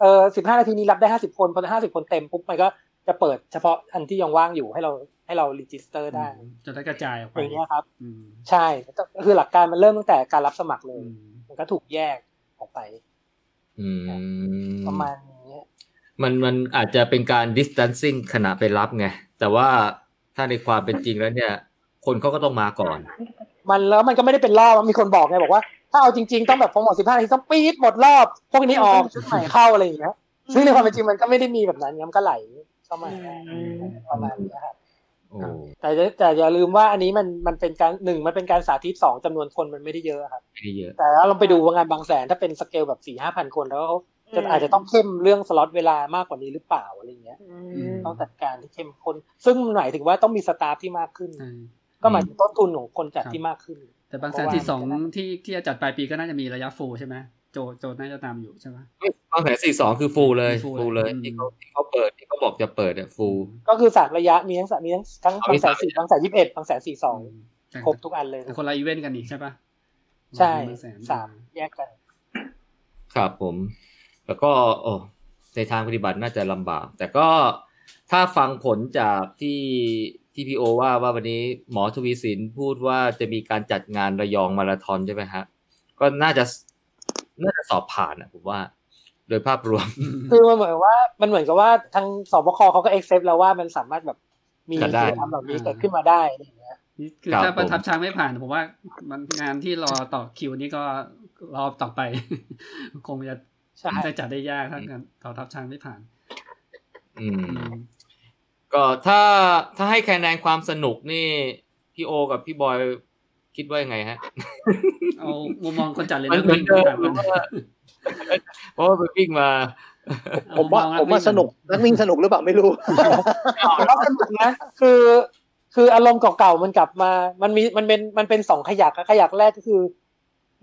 เออสิบห้านาทีนี้รับได้ห้าสิบคนพอห้าสิบคนเต็มปุ๊บมันก็จะเปิดเฉพาะอันที่ยังว่างอยู่ให้เรา ให้เรา register ได้ จะได้กระจายออกไปอย่างเงี้ยครับอืมใช่ก็คือหลักการมันเริ่มตั้งแต่การรับสมัครเลยอืมมันก็ถูกแยกออกไปอืมประมาณนี้มันมันอาจจะเป็นการ distancing ขณะไปรับไง แต่ว่าถ้าในความเป็นจริงแล้วเนี่ย คนเขาก็ต้องมาก่อน มันแล้วมันก็ไม่ได้เป็นรอบมีคนบอกไงบอกว่าถ้าเอาจริงๆต้องแบบพอหมดสิบห้านาทีต้องปี๊ดหมดรอบ พวกนี้ออกชุดใหม่เข้าอะไรอย่างเงี้ยซึ่งในความเป็นจริงมันก็ไม่ได้มีแบบนั้นงั้นก็ไหลเข้ามาอืมประมาณนี้ครับโอ้ แต่จะแต่อย่าลืมว่าอันนี้มันมันเป็นการหนึ่งมันเป็นการสาธิตสองจำนวนคนมันไม่ได้เยอะครับไม่ได้เยอะ แต่เราไปดูว่างานบางแสนถ้าเป็นสเกลแบบสี่ห้าพันคนแล้วเขาจะอาจจะต้องเข้มเรื่องสล็อตเวลามากกว่านี้หรือเปล่าอะไรเงี้ยอืมต้องจัดการที่เข้มข้นซึ่งหมายถึงว่าต้องมี staff ที่มากขึ้นใช่ก็หมายถึงต้นทุนของคนจัดครับที่มากขึ้น แต่บางแสนสี่สองที่ที่จะจัดปลายปีก็น่าจะมีระยะ full ใช่ไหมโจโจน่าจะตามอยู่ใช่ไหมบางแสนสี่สองคือฟูลเลย full ฟูลเลยอืมที่เขาที่เขาเปิดที่ เขาเขาบอกจะเปิดอะ fullก็คือสามระยะมีทั้งมีทั้งทั้งบางแสนสี่บางแสนยี่สิบเอ็ดบางแสนสี่สองครบทุกอันเลยแต่คนละอีเวนต์กันอีกใช่ปะใช่สามแยกกันครับผม แล้วก็โอ้ในทางปฏิบัติน่าจะลำบาก แต่ก็ถ้าฟังผลจากที่ที่พีโอว่าว่าวันนี้หมอทวีสินพูดว่าจะมีการจัดงานระยองมาราธอนใช่ไหมฮะ ก็น่าจะน่าจะสอบผ่านอะผมว่า โดยภาพรวม คือมันเหมือนว่ามันเหมือนกับว่าทางสบคเขาก็เอ็กเซปแล้วว่ามันสามารถแบบมีกิจกรรมแบบนี้เกิดขึ้นมาได้อะไรอย่างเงี้ยคือถ้าประทับช้างไม่ผ่านผมว่า มันงานที่รอต่อคิวนี้ก็รอต่อไป คงจะจะจัดได้ยากถ้างานต่อทับช้างไม่ผ่าน อืม ก็ถ้าถ้าให้คะแนนความสนุกนี่พี่โอกับพี่บอยคิดว่ายังไงฮะ เอามุมมองคนจัดเลยมันนะเหมือนเดิม เพราะว่าไปวิ่งมา ผมว่าผมว่าสนุกนักวิ่งสนุกหรือเปล่าไม่รู้ผมว่าสนุกนะคือ คืออารมณ์เก่าๆมันกลับมา มันมีมันเป็นมันเป็นสองขยักขยักแรกก็คือ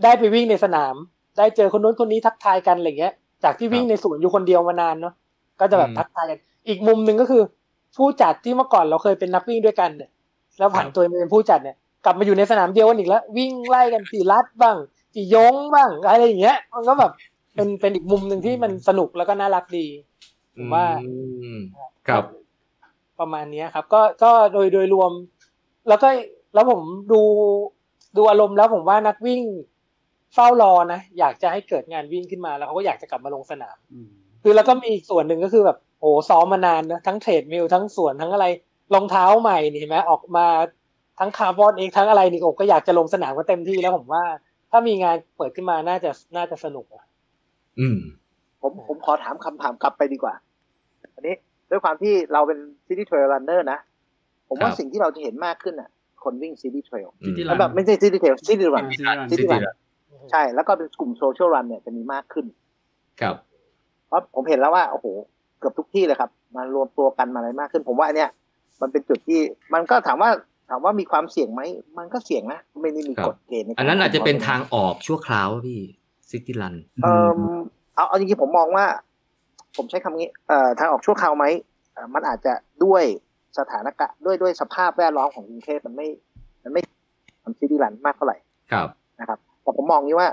ได้ไปวิ่งในสนาม ได้เจอคนนู้นคนนี้ทักทายกันอะไรเงี้ย จากที่วิ่งในสวนอยู่คนเดียวมานานเนาะก็จะแบบทักทายกัน อีกมุมหนึ่งก็คือ ผู้จัดที่เมื่อก่อนเราเคยเป็นนักวิ่งด้วยกันเนี่ยแล้วผ่านตัวมาเป็นผู้จัดเนี่ยกลับมาอยู่ในสนามเดียวกันอีกแล้ว วิ่งไล่กันสี่ลัดบ้างสี่ยงบ้างอะไรอย่างเงี้ย มันก็แบบ เป็นเป็นอีกมุมหนึ่งที่มันสนุกแล้วก็น่ารักดีผมว่าครับประมาณนี้ครับ ก็ก็โดยโดยรวม แล้วก็แล้วผมดูดูอารมณ์แล้วผมว่านักวิ่งเฝ้ารอนะอยากจะให้เกิดงานวิ่งขึ้นมาแล้วเขาก็อยากจะกลับมาลงสนามคือแล้วก็มีอีกส่วนหนึ่งก็คือแบบโอ้ซ้อมมานานนะทั้งเทรดมิลทั้งส่วนทั้งอะไรรองเท้าใหม่นี่เห็นไหมออกมาทั้งคาร์บอนเองทั้งอะไรนี่โอ้ก็อยากจะลงสนามก็เต็มที่แล้วผมว่า ถ้ามีงานเปิดขึ้นมาน่าจะน่าจะสนุกอื ม ผมผมขอถามคำถามกลับไปดีกว่า อันนี้ด้วยความที่เราเป็น city trail runner นะ ผมว่าสิ่งที่เราจะเห็นมากขึ้นอะ คนวิ่ง city trail แบบไม่ใช่ city trail city run city run ใช่แล้วก็เป็นกลุ่ม social run เนี่ยจะมีมากขึ้น ครับเพราะผมเห็นแล้วว่าโอ้โหเกือบทุกที่เลยครับ มารวมตัวกันมาอะไรมากขึ้น ผมว่าอันเนี้ยมันเป็นจุดที่มันก็ถามว่าถามว่ามีความเสี่ยงไหม มันก็เสี่ยงนะ ไม่ได้มีกฎเกณฑ์อันนั้นอาจจะเป็นทางออกชั่วคราวพี่ ซิตี้รันเออเอาเอาจริงๆผมมองว่า ผมใช้คำนี้เอ่อทางออกชั่วคราวไหมมันอาจจะด้วยสถานการณ์ด้วยด้วยสภาพแวดล้อมของกรุงเทพมันไม่ มันไม่ทำซิตี้รันมากเท่าไหร่ครับนะครับแต่ผมมองนี้ว่า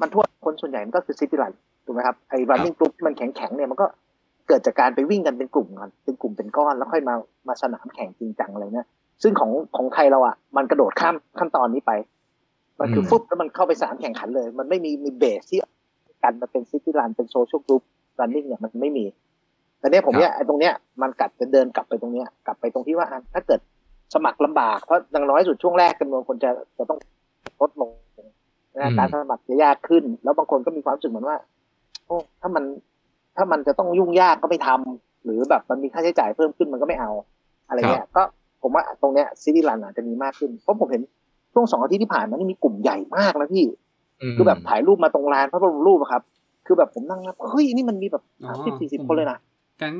มันทั่วคนส่วนใหญ่มันก็คือซิตี้รันถูกไหมครับไอ้ running group ที่มันแข็งๆเนี่ยมันก็เกิดจากการไปวิ่งกันเป็นกลุ่มกันเป็นกลุ่มเป็นก้อนแล้วค่อยมามาสนามแข่งจริงจังอะไรเนี่ยซึ่งของของไทยเราอะมันกระโดดข้ามขั้นตอนนี้ไป มันคือปุ๊บแล้วมันเข้าไปสนามแข่งขันเลย มันไม่มีมี base ที่กันมาเป็น city run เป็น social group running เนี่ยมันไม่มีแต่เนี้ยผมเนี่ยไอ้ตรงเนี้ยมันกัดจะเดินกลับไปตรงเนี้ยกลับไปตรงที่ว่าถ้าเกิดสมัครลำบากเพราะอย่างน้อยสุดช่วงแรกจำนวนคนจะจะต้องลดลงการสมัครจะยากขึ้น แล้วบางคนก็มีความรู้สึกเหมือนว่า โอ้ถ้ามันถ้ามันจะต้องยุ่งยากก็ไม่ทำหรือแบบมันมีค่าใช้จ่ายเพิ่มขึ้นมันก็ไม่เอา อะไรเงี้ยก็ผมว่าตรงเนี้ยซิตี้รันอาจจะมีมากขึ้นเพราะผมเห็น ช่วงสองอาทิตย์ที่ผ่านมานี่มีกลุ่มใหญ่มากนะพี่ คือแบบถ่ายรูปมาตรงลานพระบรมรูปครับ คือแบบผมนั่งนับเฮ้ยนี่มันมีแบบสามสิบสี่สิบคนเลยนะแก๊ง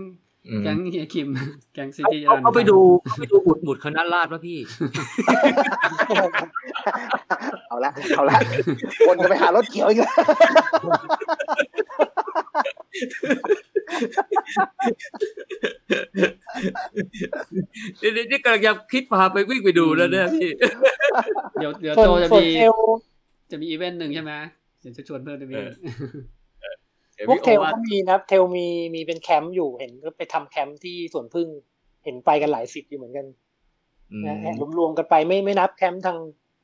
แก๊งเฮียคิม แก๊งซิตี้รันเขาไปดูเขาไปดูบุตรบุตรคณะราษฎรป่ะพี่ เอาละเอาละคนจะไปหารถเขียวอีกแล้ว นี่นี่กำลังจะคิดพาไปวิ่งไปดูแล้วเนี่ยพี่ เดี๋ยวเดี๋ยวโจจะมีจะมีอีเวนต์หนึ่งใช่ไหมเดี๋ยวจะชวนเพื่อนไปวิ่งพวก trailก็มีนะ trail มีมีเป็นแคมป์อยู่เห็นก็ไปทำแคมป์ที่สวนผึ้งเห็นไปกันหลายสิบอยู่เหมือนกันนะรวมๆกันไปไม่ไม่นับแคมป์ทาง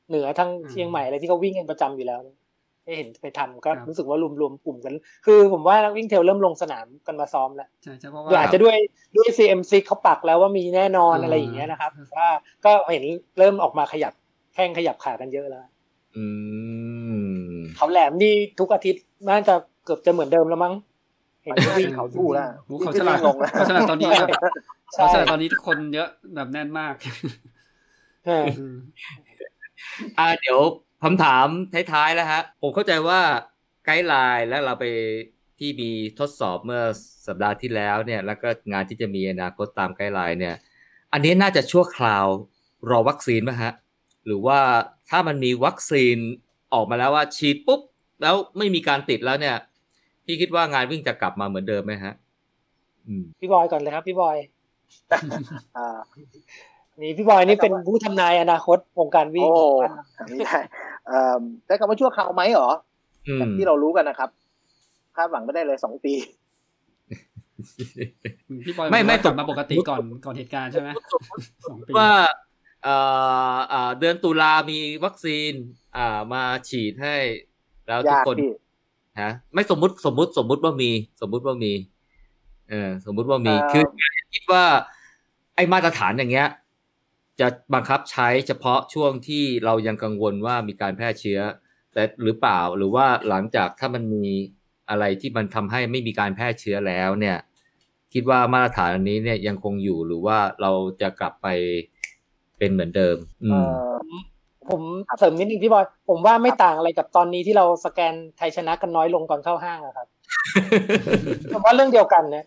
เหนือทางเชียงใหม่อะไรที่เขาวิ่งกันประจำอยู่แล้ว ได้เห็นไปทำก็รู้สึกว่ารวมๆกลุ่มกัน คือผมว่านักวิ่ง trail เริ่มลงสนามกันมาซ้อมแล้วใช่ใช่เพราะว่าอาจจะด้วยด้วย CMC เขาปักแล้วว่ามีแน่นอนอะไรอย่างเงี้ยนะครับว่าก็เห็นเริ่มออกมาขยับแข้งขยับขากันเยอะแล้วเขาแหลมนี่ทุกอาทิตย์น่าจะเกือบจะเหมือนเดิมแล้วมั้งเห็นวิ่งเขาสู้แล้วเขาฉลาดเขาฉลาดตอนนี้เขาฉลาดตอนนี้คนเยอะแบบแน่นมากอ่าเดี๋ยว คำถามท้ายๆแล้วฮะ ผมเข้าใจว่าguideline แล้วเราไปที่มีทดสอบเมื่อสัปดาห์ที่แล้วเนี่ย แล้วก็งานที่จะมีอนาคตตาม guideline เนี่ย อันนี้น่าจะชั่วคราวรอวัคซีนไหมฮะ หรือว่าถ้ามันมีวัคซีนออกมาแล้วว่าฉีดปุ๊บ แล้วไม่มีการติดแล้วเนี่ย พี่คิดว่างานวิ่งจะกลับมาเหมือนเดิมไหมฮะอพี่บอยก่อนเลยครับ พี่บอยนี่พี่บอยนี่เป็นผู้ทำนายอนาคตวงการวิ่งโอ้ไม่ได้ ใช้คำว่าชั่วคราวไหมเหรอที่เรารู้กันนะครับคาดหวังไม่ได้เลยสองปีพี่บอยไม่ไม่ตกมาปกติก่อนก่อนเหตุการณ์ใช่ไหมว่าเอ่อเดือนตุลามีวัคซีน อ่ามาฉีดให้ แล้วทุกคนฮะไม่สมมุติสมมุติสมมุติว่ามี สมมุติว่ามี เออ สมมุติว่ามี คือคิดว่า ไอ้มาตรฐานอย่างเงี้ย จะบังคับใช้เฉพาะช่วงที่เรายังกังวลว่ามีการแพร่เชื้อ แต่หรือเปล่าหรือว่าหลังจากถ้ามันมีอะไรที่มันทำให้ไม่มีการแพร่เชื้อแล้วเนี่ย คิดว่ามาตรฐานอันนี้เนี่ยยังคงอยู่หรือว่าเราจะกลับไปเป็นเหมือนเดิม อืมผมเสริมนิดนึงพี่บอย ผมว่าไม่ต่างอะไรกับตอนนี้ที่เราสแกนไทยชนะกันน้อยลงก่อนเข้าห้างอะครับผมว่าเรื่องเดียวกันนะ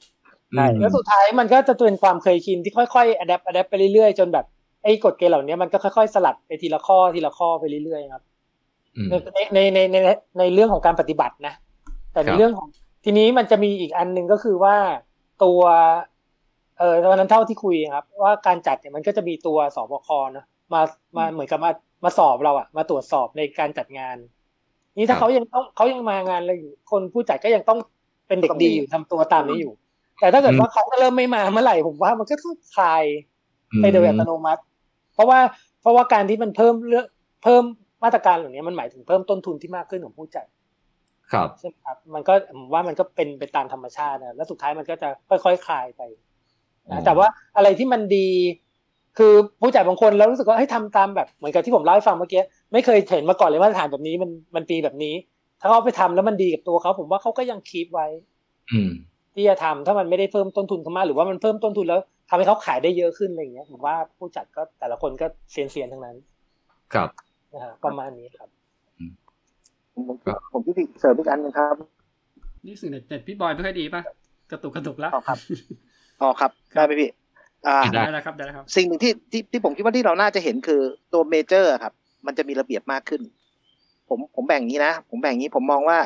ใช่แล้วสุดท้ายมันก็จะเป็นความเคยชินที่ค่อยๆ adapt adapt ไปเรื่อยๆ จนแบบ ไอ้กฎเกณฑ์เหล่านี้มันก็ค่อยๆ สลัดไปทีละข้อทีละข้อไปเรื่อยๆครับในในในในในเรื่องของการปฏิบัตินะ แต่ในเรื่องของทีนี้มันจะมีอีกอันหนึ่งก็คือว่าตัวเออวันนั้นเท่าที่คุยครับ ว่าการจัดเนี่ยมันก็จะมีตัวศบค.นะมามาเหมือนกับมามาสอบเราอะมาตรวจสอบในการจัดงาน นี่ถ้าเขายังต้องเขายังมางานเลยอยู่คนผู้จัดก็ยังต้องเป็นเด็กดีอยู่ทำตัวตามนี้อยู่ แต่ถ้าเกิดว่าเขาเริ่มไม่มาเมื่อไหร่ผมว่ามันก็ต้องคลายไปโดยอัตโนมัติเพ ราะว่าเพราะว่าการที่มันเพิ่มเรื่องเพิ่มมาตรการเหล่านี้มันหมายถึงเพิ่มต้นทุนที่มากขึ้นของผู้จัดครับใช่ไหมครับมันก็ผมว่ามันก็เป็นไปตามธรรมชาตินะแล้วสุดท้ายมันก็จะค่อยๆคลายไปนะแต่ว่าอะไรที่มันดี คือผู้จัดบางคนแล้วรู้สึกว่าให้ทำตามแบบเหมือนกับที่ผมเล่าให้ฟังเมื่อกี้ไม่เคยเห็นมาก่อนเลยมาตรฐานแบบนี้มันมันปีแบบนี้ ถ้าเขาไปทำแล้วมันดีกับตัวเขาผมว่าเขาก็ยังคีบไว้ อืมที่จะทำถ้ามันไม่ได้เพิ่มต้นทุนเข้ามาหรือว่ามันเพิ่มต้นทุนแล้ว ทำให้เขาขายได้เยอะขึ้นอะไรอย่างเงี้ยผมว่าผู้จัดก็แต่ละคนก็เซียนเซียนทั้งนั้น ครับนะฮะประมาณนี้ครับ ผมพี่เสริมอีกอันนึงครับ นี่สื่อเน็ตพี่บอยไม่ค่อยดีป่ะกระตุกกระตุกแล้วครับอ๋อครับได้ไหมพี่อ่าได้แล้วครับได้แล้วครับ สิ่งหนึ่งที่ที่ที่ผมคิดว่าที่เราน่าจะเห็นคือตัว major ครับ มันจะมีระเบียบมากขึ้น ผมผมแบ่งงี้นะ ผมแบ่งงี้ผมมองว่า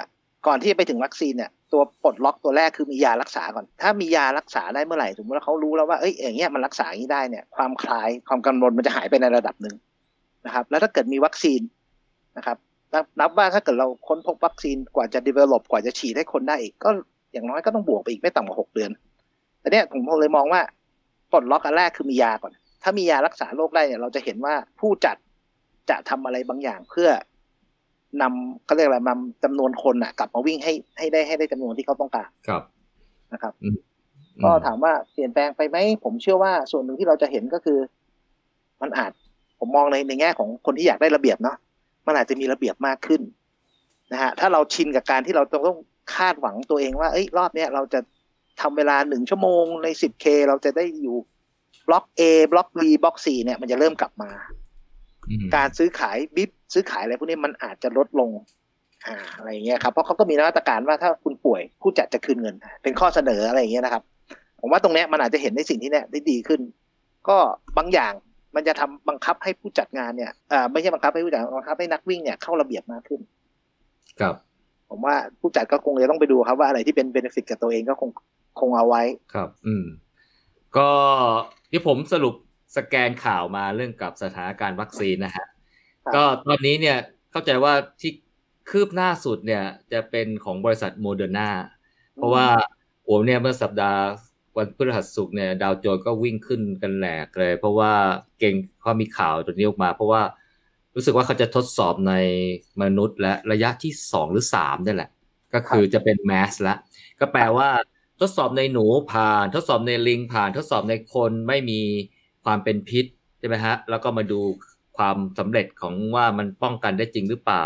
ก่อนที่จะไปถึงวัคซีนเนี่ย ตัวปลดล็อกตัวแรกคือมียารักษาก่อน ถ้ามียารักษาได้เมื่อไหร่สมมติว่าเขารู้แล้วว่าเอ้ยอย่างเงี้ยมันรักษาอย่างนี้ได้เนี่ยความคลายความกังวลมันจะหายไปในระดับหนึ่งนะครับ แล้วถ้าเกิดมีวัคซีนนะครับนับว่าถ้าเกิดเราค้นพบวัคซีนกว่าจะ develop กว่าจะฉีดให้คนได้อีกก็อย่างน้อยก็ต้องบวกไปอีกไม่ต่ำกว่าหกเดือนแต่เนี้ยผมเลยมองว่าปลดล็อกอันแรกคือมียาก่อน ถ้ามียารักษาโรคได้เนี่ยเราจะเห็นว่าผู้จัดจะทำอะไรบางอย่างเพื่อ นำเขาเรียกอะไรนำจำนวนคนอะ กลับมาวิ่งให้ให้ได้ให้ได้จำนวนที่เขาต้องการครับนะครับก็ถามว่าเปลี่ยนแปลงไปไหมผมเชื่อว่าส่วนหนึ่งที่เราจะเห็นก็คือ มันอาจผมมองในในแง่ของคนที่อยากได้ระเบียบเนาะมันอาจจะมีระเบียบมากขึ้นนะฮะถ้าเราชินกับการที่เราต้องต้องคาดหวังตัวเองว่าเอ้ยรอบเนี้ยเราจะทำเวลาหนึ่งชั่วโมงในสิบเคเราจะได้อยู่บล็อก A บล็อก B บล็อก C เนี่ยมันจะเริ่มกลับมา การซื้อขายบิฟซื้อขายอะไรพวกนี้มันอาจจะลดลงอ่าอะไรเงี้ยครับเพราะเขาก็มีมาตรการว่าถ้าคุณป่วยผู้จัดจะคืนเงิน เป็นข้อเสนออะไรเงี้ยนะครับ ผมว่าตรงนี้มันอาจจะเห็นในสิ่งที่เนี้ยได้ดีขึ้น ก็บางอย่างมันจะทำบังคับให้ผู้จัดงานเนี่ยอ่าไม่ใช่บังคับให้ผู้จัดบังคับให้นักวิ่งเนี่ยเข้าระเบียบมากขึ้น ครับ ผมว่าผู้จัดก็คงจะต้องไปดูครับว่าอะไรที่เป็น benefit กับตัวเองก็คงคงเอาไว้ครับ อืม ก็ที่ผมสรุป สแกนข่าวมาเรื่องกับสถานการณ์วัคซีนนะฮะก็ตอนนี้เนี่ยเข้าใจว่าที่คืบหน้าสุดเนี่ยจะเป็นของบริษัทโมเดอร์นาเพราะว่าโอ้เนี่ยเมื่อสัปดาห์วันพฤหัสศุกร์เนี่ยดาวโจนส์ก็วิ่งขึ้นกันแหลกเลย เพราะว่าเก่งเขามีข่าวตัวนี้ออกมา เพราะว่ารู้สึกว่าเขาจะทดสอบในมนุษย์และระยะที่สองหรือสามนี่แหละ ก็คือจะเป็นแมสแล้วก็แปลว่าทดสอบในหนูผ่าน ทดสอบในลิงผ่าน ทดสอบในคนไม่มี ความเป็นพิษใช่ไหมฮะแล้วก็มาดูความสำเร็จของว่ามันป้องกันได้จริงหรือเปล่า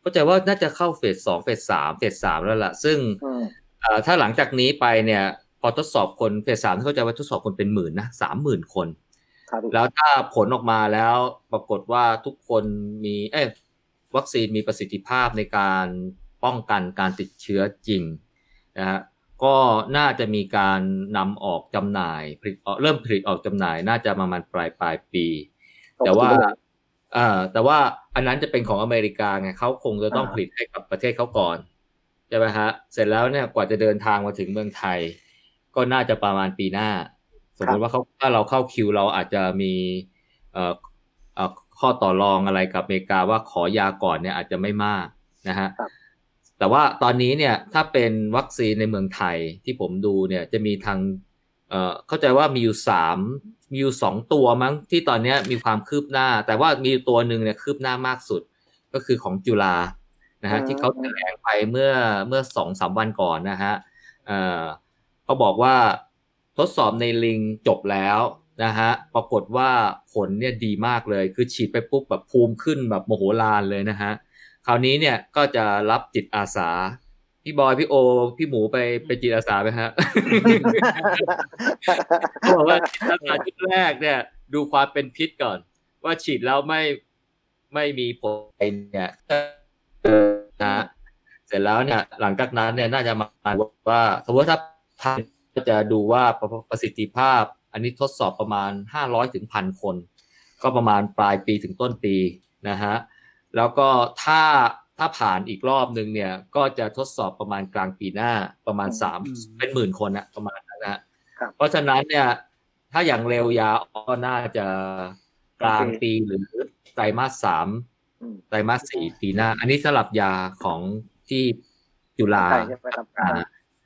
เข้าใจว่าน่าจะเข้าเฟสสองเฟสสามเฟสสามแล้วล่ะ ซึ่งถ้าหลังจากนี้ไปเนี่ยพอทดสอบคนเฟสสามเข้าใจว่าทดสอบคนเป็นหมื่นนะสามหมื่นคน แล้วถ้าผลออกมาแล้วปรากฏว่าทุกคนมีเอ้วัคซีนมีประสิทธิภาพในการป้องกันการติดเชื้อจริงนะฮะ ก็น่าจะมีการนำออกจำหน่ายผลิตเริ่มผลิตออกจำหน่าย น่าจะประมาณปลายปลายปี แต่ว่าอ่าแต่ว่าอันนั้นจะเป็นของอเมริกาไงเขาคงจะต้องผลิตให้กับประเทศเขาก่อนใช่ไหมฮะเสร็จแล้วเนี่ยกว่าจะเดินทางมาถึงเมืองไทย ก็น่าจะประมาณปีหน้า สมมติว่าเขาถ้าเราเข้าคิวเราอาจจะมีเอ่อเอ่อข้อต่อรองอะไรกับอเมริกาว่าขอยาก่อนเนี่ยอาจจะไม่มากนะฮะ แต่ว่าตอนนี้เนี่ยถ้าเป็นวัคซีนในเมืองไทยที่ผมดูเนี่ยจะมีทางเอ่อเข้าใจว่ามีอยู่สามมีอยู่สองตัวมั้งที่ตอนนี้มีความคืบหน้า แต่ว่ามีตัวหนึ่งเนี่ยคืบหน้ามากสุดก็คือของจุฬานะฮะที่เขาแถลงไปเมื่อเมื่อสองสามวันก่อนนะฮะเอ่อเขาบอกว่าทดสอบในลิงจบแล้วนะฮะปรากฏว่าผลเนี่ยดีมากเลย คือฉีดไปปุ๊บแบบภูมิขึ้นแบบโมโหลานเลยนะฮะ คราวนี้เนี่ยก็จะรับจิตอาสา พี่บอยพี่โอ พี่หมูไปไปจิตอาสาไหมฮะเขาบอกว่าจิตอาสาชุดแรกเนี่ย ดูความเป็นพิษก่อน ว่าฉีดแล้วไม่ไม่มีผลเนี่ยนะเสร็จแล้วเนี่ย หลังจากนั้นเนี่ยน่าจะมาว่า สมมติถ้าพันก็จะดูว่าประสิทธิภาพ อันนี้ทดสอบประมาณห้าร้อยถึงพันคน ก็ประมาณปลายปีถึงต้นปีนะฮะ แล้วก็ถ้าถ้าผ่านอีกรอบหนึ่งเนี่ยก็จะทดสอบประมาณกลางปีหน้าประมาณสามเป็นหมื่นคนนะประมาณนั้นนะเพราะฉะนั้นเนี่ยถ้าอย่างเร็วยาก็น่าจะกลางปีหรือไตรมาสสามไตรมาสสี่ปีหน้า อันนี้สลับยาของที่จุฬา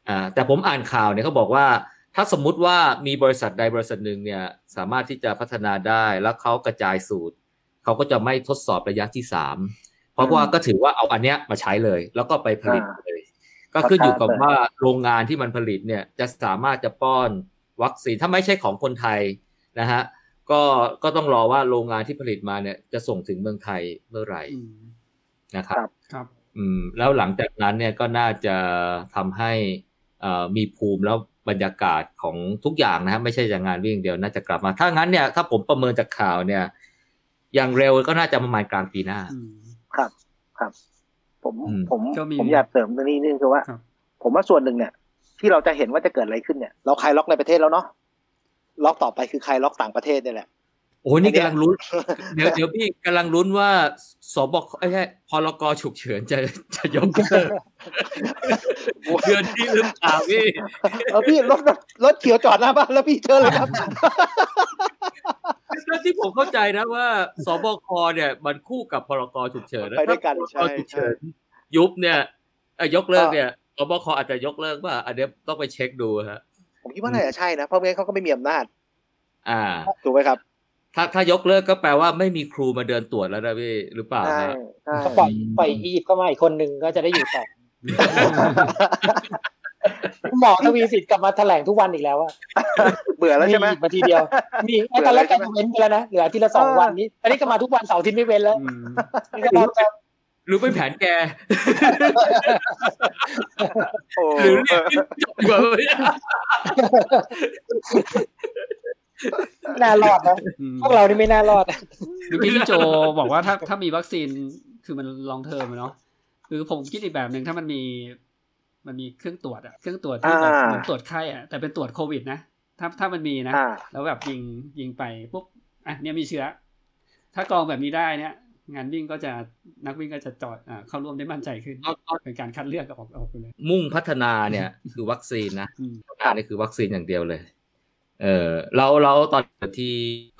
อ่าแต่ผมอ่านข่าวเนี่ยเขาบอกว่าถ้าสมมุติว่ามีบริษัทใดบริษัทหนึ่งเนี่ยสามารถที่จะพัฒนาได้แล้วเขากระจายสูตร เขาก็จะไม่ทดสอบระยะที่สามเพราะว่าก็ถือว่าเอาอันเนี้ยมาใช้เลย แล้วก็ไปผลิตเลย ก็ขึ้นอยู่กับว่าโรงงานที่มันผลิตเนี่ยจะสามารถจะป้อนวัคซีนถ้าไม่ใช่ของคนไทยนะฮะก็ก็ต้องรอว่าโรงงานที่ผลิตมาเนี่ยจะส่งถึงเมืองไทยเมื่อไหร่นะครับ ครับ อืม แล้วหลังจากนั้นเนี่ยก็น่าจะทำให้อ่มีภูมิแล้วบรรยากาศของทุกอย่างนะฮะไม่ใช่จากงานวิ่งเดียวน่าจะกลับมา ถ้างั้นเนี่ยถ้าผมประเมินจากข่าวเนี่ย อย่างเร็วก็น่าจะประมาณกลางปีหน้า ครับ ครับ ผม ผม ผมอยากเสริมตรงนี้นึงคือว่า ผมว่าส่วนหนึ่งเนี่ย ที่เราจะเห็นว่าจะเกิดอะไรขึ้นเนี่ย เราคลายล็อกในประเทศแล้วเนาะ ล็อกต่อไปคือใครล็อกต่างประเทศนี่แหละ โอ้นี่กำลังลุ้น เดี๋ยวเดี๋ยวพี่กำลังลุ้นว่า สบคไอ้ใช่พรกฉุกเฉินจะจะยกเลิกเดือนที่หรือเปล่าพี่ เออพี่รถรถเขียวจอดหน้าบ้านแล้วพี่เจอเลยครับ แล้วที่ผมเข้าใจนะว่าสบคเนี่ยมันคู่กับพรกฉุกเฉินไปด้วยกันใช่ฉุกเฉินยุบเนี่ยยกเลิกเนี่ยสบคอาจจะยกเลิกว่าอันนี้ต้องไปเช็คดูฮะผมคิดว่าน่าจะใช่นะเพราะไม่งั้นเขาก็ไม่มีอำนาจ อ่าถูกไหมครับ ถ้าถ้ายกเลิกก็แปลว่าไม่มีครูมาเดินตรวจแล้วนะพี่หรือเปล่าใช่ก็ปล่อยปล่อยอียิปต์เข้ามาอีกคนหนึ่งก็จะได้อยู่ต่อ หมอทวีสิทธิ์กลับมาแถลงทุกวันอีกแล้วอะเบื่อแล้วใช่ไหมมาทีเดียว มีไอ้ตอนแรกก็เว้นไปแล้วนะเหลือทีละสองวันนี้ อันนี้ก็มาทุกวันเสาร์ที่ไม่เว้นแล้วนี่ก็จะหรือเป็นแผนแกหรือเรียกจบแบบน่ารอดนะพวกเรานี่ไม่น่ารอดเมื่อกี้พี่โจบอกว่าถ้าถ้ามีวัคซีนคือมันลองเทอมเนาะคือผมคิดอีกแบบหนึ่งถ้ามันมี มันมีเครื่องตรวจอะเครื่องตรวจที่แบบเหมือนตรวจไข้อะแต่เป็นตรวจโควิดนะถ้าถ้ามันมีนะ แล้วแบบยิงยิงไปปุ๊บอะเนี่ยมีเชื้อ ถ้ากองแบบนี้ได้เนี่ย งานวิ่งก็จะนักวิ่งก็จะจอดเข้าร่วมได้มั่นใจขึ้นเป็นการคัดเลือกออกออกไปเลย มุ่งพัฒนาเนี่ยคือวัคซีนนะอันนี้คือวัคซีนอย่างเดียวเลยเออเราเราตอนที่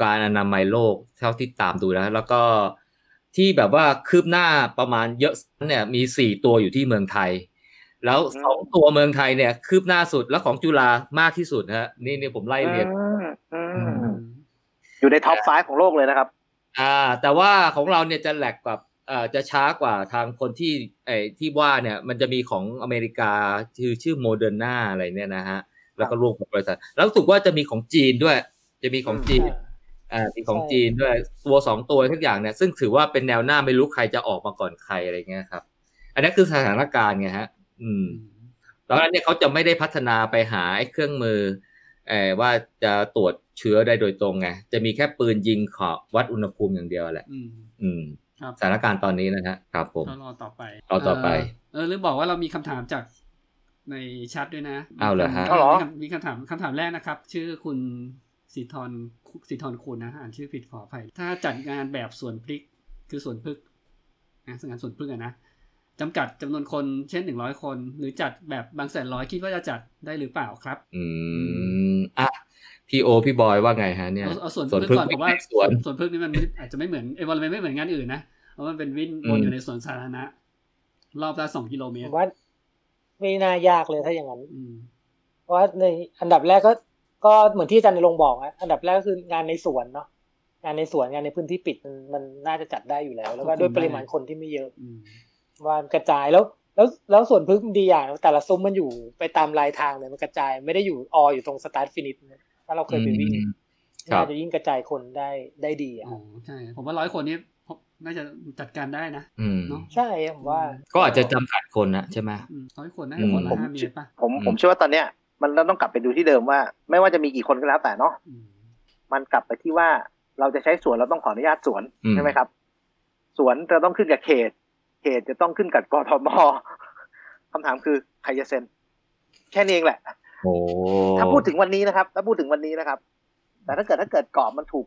การอนามัยโลกเท่าที่ตามดูนะแล้วก็ที่แบบว่าคืบหน้าประมาณเยอะเนี่ยมีสี่ตัวอยู่ที่เมืองไทย แล้วสองตัวเมืองไทยเนี่ย คืบหน้าสุดแล้วของจุฬามากที่สุดฮะนี่นี่ผมไล่เรียงอยู่ใน top five ของโลกเลยนะครับ อ่า แต่ว่าของเราเนี่ยจะแหลกกับอ่าจะช้ากว่าทางคนที่ไอ้ที่ว่าเนี่ย มันจะมีของอเมริกาชื่อชื่อโมเดอร์นาอะไรเนี่ยนะฮะ แล้วก็รวมกับบริษัท แล้วถูกว่าจะมีของจีนด้วย จะมีของจีนอ่ามีของจีนด้วยตัวสองตัวทุกอย่างเนี่ย ซึ่งถือว่าเป็นแนวหน้าไม่รู้ใครจะออกมาก่อนใครอะไรเงี้ยครับ อันนี้คือสถานการณ์ไงฮะ อืมตอนนั้นเนี่ยเขาจะไม่ได้พัฒนาไปหาไอ้เครื่องมือเออว่าจะตรวจเชื้อได้โดยตรงไงจะมีแค่ปืนยิงขอวัดอุณหภูมิอย่างเดียวแหละอืมสถานการณ์ตอนนี้นะฮะครับผมรอต่อไปรอต่อไป เออหรือบอกว่าเรามีคำถามจากในชัดด้วยนะเอาเหรอฮะมีคำถามคำถามแรกนะครับ ชื่อคุณสิทธรสิทธรคุณนะอ่านชื่อผิดขออภัย ถ้าจัดงานแบบสวนพริกคือสวนพึกนะงานสวนพึกนะ จำกัดจำนวนคนเช่นหนึ่งร้อยคน หรือจัดแบบบางแสนร้อยคิดว่าจะจัดได้หรือเปล่าครับ อืมอะพี่โอพี่บอยว่าไงฮะเนี่ยเอาเอาส่วนส่วนพึ่งพึ่งก่อนผมว่าสวนส่วนพึ่งนี่มันไม่อาจจะไม่เหมือนเอวอลไม่เหมือนงานอื่นนะเพราะมันเป็นวิ่งวนอยู่ในสวนสาธารณะ รอบละสองกิโลเมตรผมว่าไม่น่ายากเลยถ้าอย่างนั้นอืมเพราะว่าในอันดับแรกก็ ก็เหมือนที่อาจารย์ณรงค์บอกอะอันดับแรกก็คืองานในสวนเนาะงานในสวนงานในพื้นที่ปิดมันมันน่าจะจัดได้อยู่แล้ว แล้วก็ด้วยปริมาณคนที่ไม่เยอะอืม ว่านกระจายแล้ว แล้วแล้วส่วนพึ่งดีอย่างแต่ละซุ้มมันอยู่ไปตามรายทางเลยมันกระจายไม่ได้อยู่ออยู่ตรง start finish ถ้าเราเคยไปวิ่งอืมครับน่าจะยิ่งกระจายคนได้ได้ดีอะอ๋อใช่ผมว่าร้อยคนนี้น่าจะจัดการได้นะอืมเนาะใช่ผมว่า ก็อาจจะจำกัดคนนะใช่ไหมร้อยคนน่าจะคนละอืมห้าเมตรป่ะผมอืมผมเชื่อว่าตอนเนี้ย มันต้องกลับไปดูที่เดิมว่า ไม่ว่าจะมีกี่คนก็แล้วแต่เนาะอืมมันกลับไปที่ว่าเราจะใช้สวนเราต้องขออนุญาตสวนอืมใช่ไหมครับ สวนจะต้องขึ้นกับเขตเข ตจะต้องขึ้นกับกทมคำถามคือใครจะเซ็นแค่นี้เองแหละโอ้ถ้าพูดถึงวันนี้นะครับถ้าพูดถึงวันนี้นะครับ แต่ถ้าเกิดถ้าเกิดกรอบมันถูก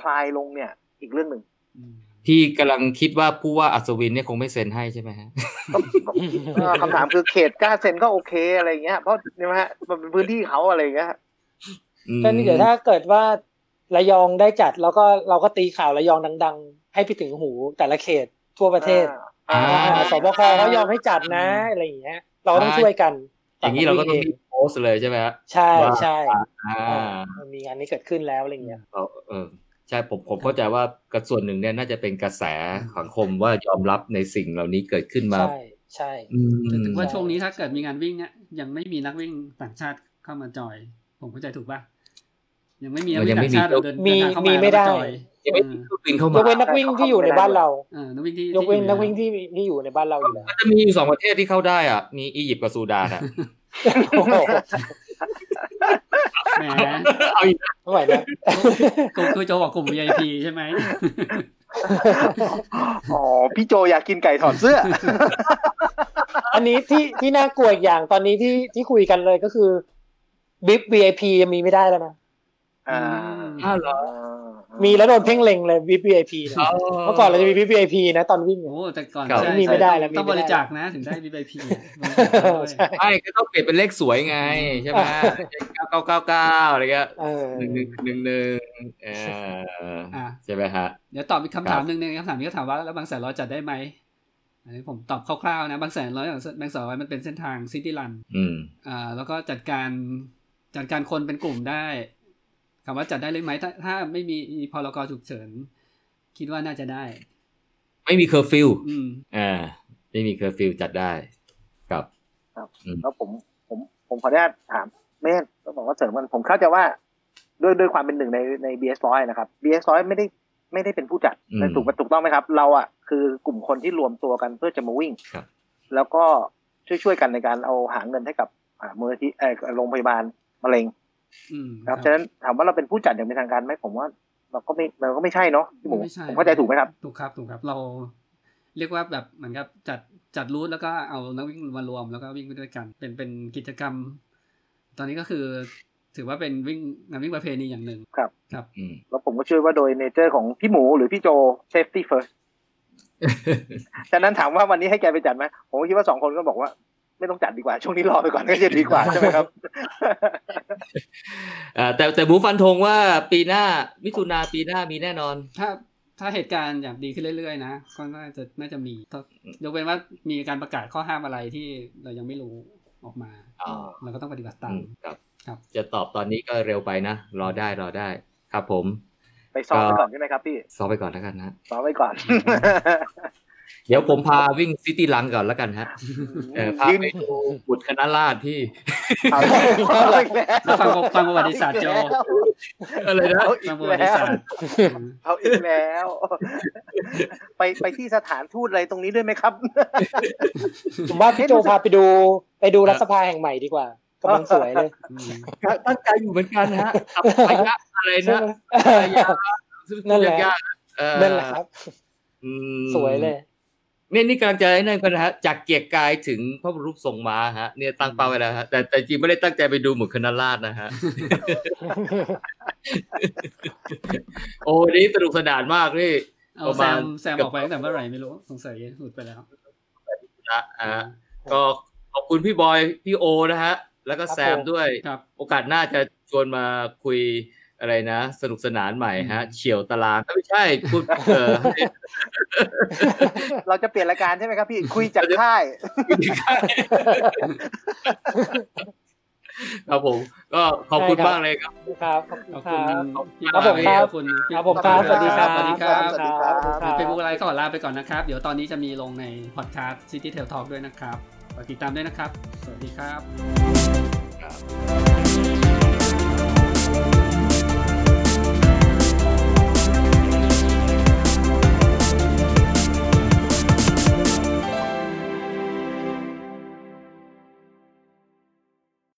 คลายลงเนี่ย อีกเรื่องหนึ่งอืมพี่กำลังคิดว่าผู้ว่าอัศวินเนี่ยคงไม่เซ็นให้ใช่ไหมฮะก็ก็เอ่อคำถามคือเขตกล้าเซ็นก็โอเคอะไรอย่างเงี้ยเพราะเนี่ยฮะมันเป็นพื้นที่เขาอะไรอย่างเงี้ยอืมก็นี่เดี๋ยวถ้าเกิดว่าระยองได้จัดแล้วก็เราก็ตีข่าวระยองดัง ๆ ให้ไปถึงหูแต่ละเขตทั่วประเทศอ่าอ่า สบคเขายอมให้จัดนะอะไรอย่างเงี้ย เราก็ต้องช่วยกัน อย่างนี้เราก็ต้องฝั่มีโพสต์เลยใช่ไหมฮะใช่ว่าใช่อ่าอ่ามันมีงานนี้เกิดขึ้นแล้วอะไรเงี้ยเออเออใช่ผมผมเข้าใจว่ากระส่วนหนึ่งเนี่ยน่าจะเป็นกระแสสังคมว่ายอมรับในสิ่งเหล่านี้เกิดขึ้นมา ใช่ใช่อืมแต่ถึงว่าช่วงนี้ถ้าเกิดมีงานวิ่งเนี่ยยังไม่มีนักวิ่งต่างชาติเข้ามาจอย ผมเข้าใจถูกป่ะยังไม่มีนักวิ่งต่างชาติเดินมีเดินทางเข้ามีมาไม่ได้ แล้วก็จอยยังไม่มีเครื่องเข้ามากเว้นนักวิ่งที่อยู่ในบ้านเรานักวิ่งที่ยกเว้นนักวิ่งที่ที่อยู่ในบ้านเราอยู่แล้วมันจะมีอยู่สองประเทศที่เข้าได้อะมีอียิปต์กับซูดานอะแหมเอาอีกไม่ไหวนะกูคือโจบอกกลุ่ม VIP ใช่ไหมอ๋อพี่โจอยากกินไก่ถอดเสื้อ อันนี้ที่ที่น่ากลัวอีกอย่างตอนนี้ที่ที่คุยกันเลยก็คือบิ๊ก VIP ยังมีไม่ได้แล้วนะอ่าอ้าเหรอ มีแล้วโดนเพ่งเล็งเลยบิ๊ก VIP นะเมื่อก่อนเราจะมีบิ๊ก VIP นะตอนวิ่งโอ้อะแต่ก่อนครับใช่มีไม่ได้แล้วต้องมีไม่บได้ริจาคนะถึงได้ VIP อะใช่ใช่ก็ต้องเปลี่ยนเป็นเลขสวยไงใช่ไหมเก้าเก้าเก้าเก้าอะไรเงี้ยเออหนึ่งหนึ่งหนึ่งหนึ่งเอออะใช่ไหมฮะเดี๋ยวตอบอีกคำถามครับหนึ่งในคำถามนี้ก็ถามว่าแล้วบางแสนร้อยจัดได้ไหมอันนี้ผมตอบคร่าวๆนะบางแสนร้อยบางแสนร้อยมันเป็นเส้นทางซิตี้รันอืมอ่าแล้วก็จัดการจัดการคนเป็นกลุ่มได้ คำว่าจัดได้เลยไหมถ้าถ้าไม่มีพรกฉุกเฉิน คิดว่าน่าจะได้ ไม่มีเคอร์ฟิวอืมอ่าไม่มีเคอร์ฟิวจัดได้ครับแล้วผมผมผมขออนุญาตถามเม่นต้องบอกว่าเสริมมันผมเข้าใจว่าด้วยด้วยความเป็นหนึ่งในใน BS ร้อยนะครับ BS ร้อยไม่ได้ไม่ได้เป็นผู้จัดอืมถูกถูกต้องไหมครับ เราอะคือกลุ่มคนที่รวมตัวกันเพื่อจะมาวิ่งครับแล้วก็ช่วยช่วยๆกันในการเอาหาเงินให้กับอ่ามูลนิธิเออโรงพยาบาลมะเร็งอืมนะ ครับฉะนั้นถามว่าเราเป็นผู้จัดอย่างเป็นทางการไหมผมว่า เราก็ไม่เราก็ไม่ใช่เนาะพี่หมูไม่ใช่ผมเข้าใจถูกไหมครับถูกครับถูกครับเรา เรียกว่าแบบเหมือนกับจัดจัดรูทแล้วก็เอานักวิ่งมารวมแล้วก็วิ่งไปด้วยกัน เป็นเป็นกิจกรรม ตอนนี้ก็คือถือว่าเป็นวิ่งงานวิ่งประเพณีอย่างหนึ่งครับ ครับอืมแล้วผมก็เชื่อว่าโดยเนเจอร์ของพี่หมูหรือพี่โจ safety first ฉะนั้นถามว่าวันนี้ให้แกไปจัดไหมผมก็คิดว่าสองคนก็บอกว่า ไม่ต้องจัดดีกว่า ช่วงนี้รอไปก่อนก็จะดีกว่าใช่ไหมครับอ่าแต่แต่หมูฟันธงว่าปีหน้ามิถุนาปีหน้ามีแน่นอน ถ้าถ้าเหตุการณ์อย่างดีขึ้นเรื่อยๆนะก็น่าจะน่าจะมีถ้ายกเว้นว่ามีการประกาศข้อห้ามอะไรที่เรายังไม่รู้ออกมาอ๋อเราก็ต้องปฏิบัติตาอืมมครับ ครับ จะตอบตอนนี้ก็เร็วไปนะรอได้รอได้ครับผม ไปซ้อมไปก่อนใช่ไหมครับพี่ซ้อมไปก่อนแล้วกันนะซ้อมไปก่อน เดี๋ยวผมพาวิ่งซิตี้รันก่อนแล้วกันฮะเออพายืนไปดูบุตรคณะราษฎรที่เอาอีกแล้วแล้วฟังฟังประวัติศาสตร์โจอะไรนะเอาอีฟังกประวัติแล้วศาสตร์เอาอีกแล้ว ไปไปที่สถานทูตอะไรตรงนี้ด้วยไหมครับผมว่าพี่โจพาไปดู ไปดูรัฐสภาแห่งใหม่ดีกว่ากำลังสวยเลยอืมตั้งใจอยู่เหมือนกันฮะขับไปยะอะไรใช่นะไหมระยะซึ่งนั่นแหละยากๆเออนั่นแหละครับอืมสวยเลย เนี่ยนี่กำลังจะไอ้นั่นกันนะฮะจากเกียรติกายถึงพระบรมรูปทรงม้าฮะเนี่ยตั้งเป้าไว้แล้วฮะแต่แต่จริงไม่ได้ตั้งใจไปดูหมุดคณะราษฎรนะฮะโอ้วันนี้สนุกสนานมากพี่เอาประแซมาณมแซมออกไปตั้งแต่เมื่อไหร่ไม่รู้สงสัยหลุดไปแล้วละอะก็ขอบคุณพี่บอยพี่โอนะฮะ แล้วก็แซมด้วยครับโอกาสหน้าจะชวนมาคุย อะไรนะ สนุกสนานใหม่ฮะเฉียวตารางไม่ใช่พูดเออเราจะเปลี่ยนรายการใช่ไหมครับพี่คุยจากค่ายครับผม ก็ขอบคุณมากเลยครับครับขอบขคุอบณคุณครับพี่ครับผมครับขอบคุณพี่ครับผมครับสวัสดีครับสวัสดีครับสวัสดีครับเฟซบุ๊กอะไรก็ขอลาไปก่อนนะครับ เดี๋ยวตอนนี้จะมีลงในพอดแคสต์ City Tail Talk ด้วยนะครับฝากติดตามด้วยนะครับ สวัสดีครับ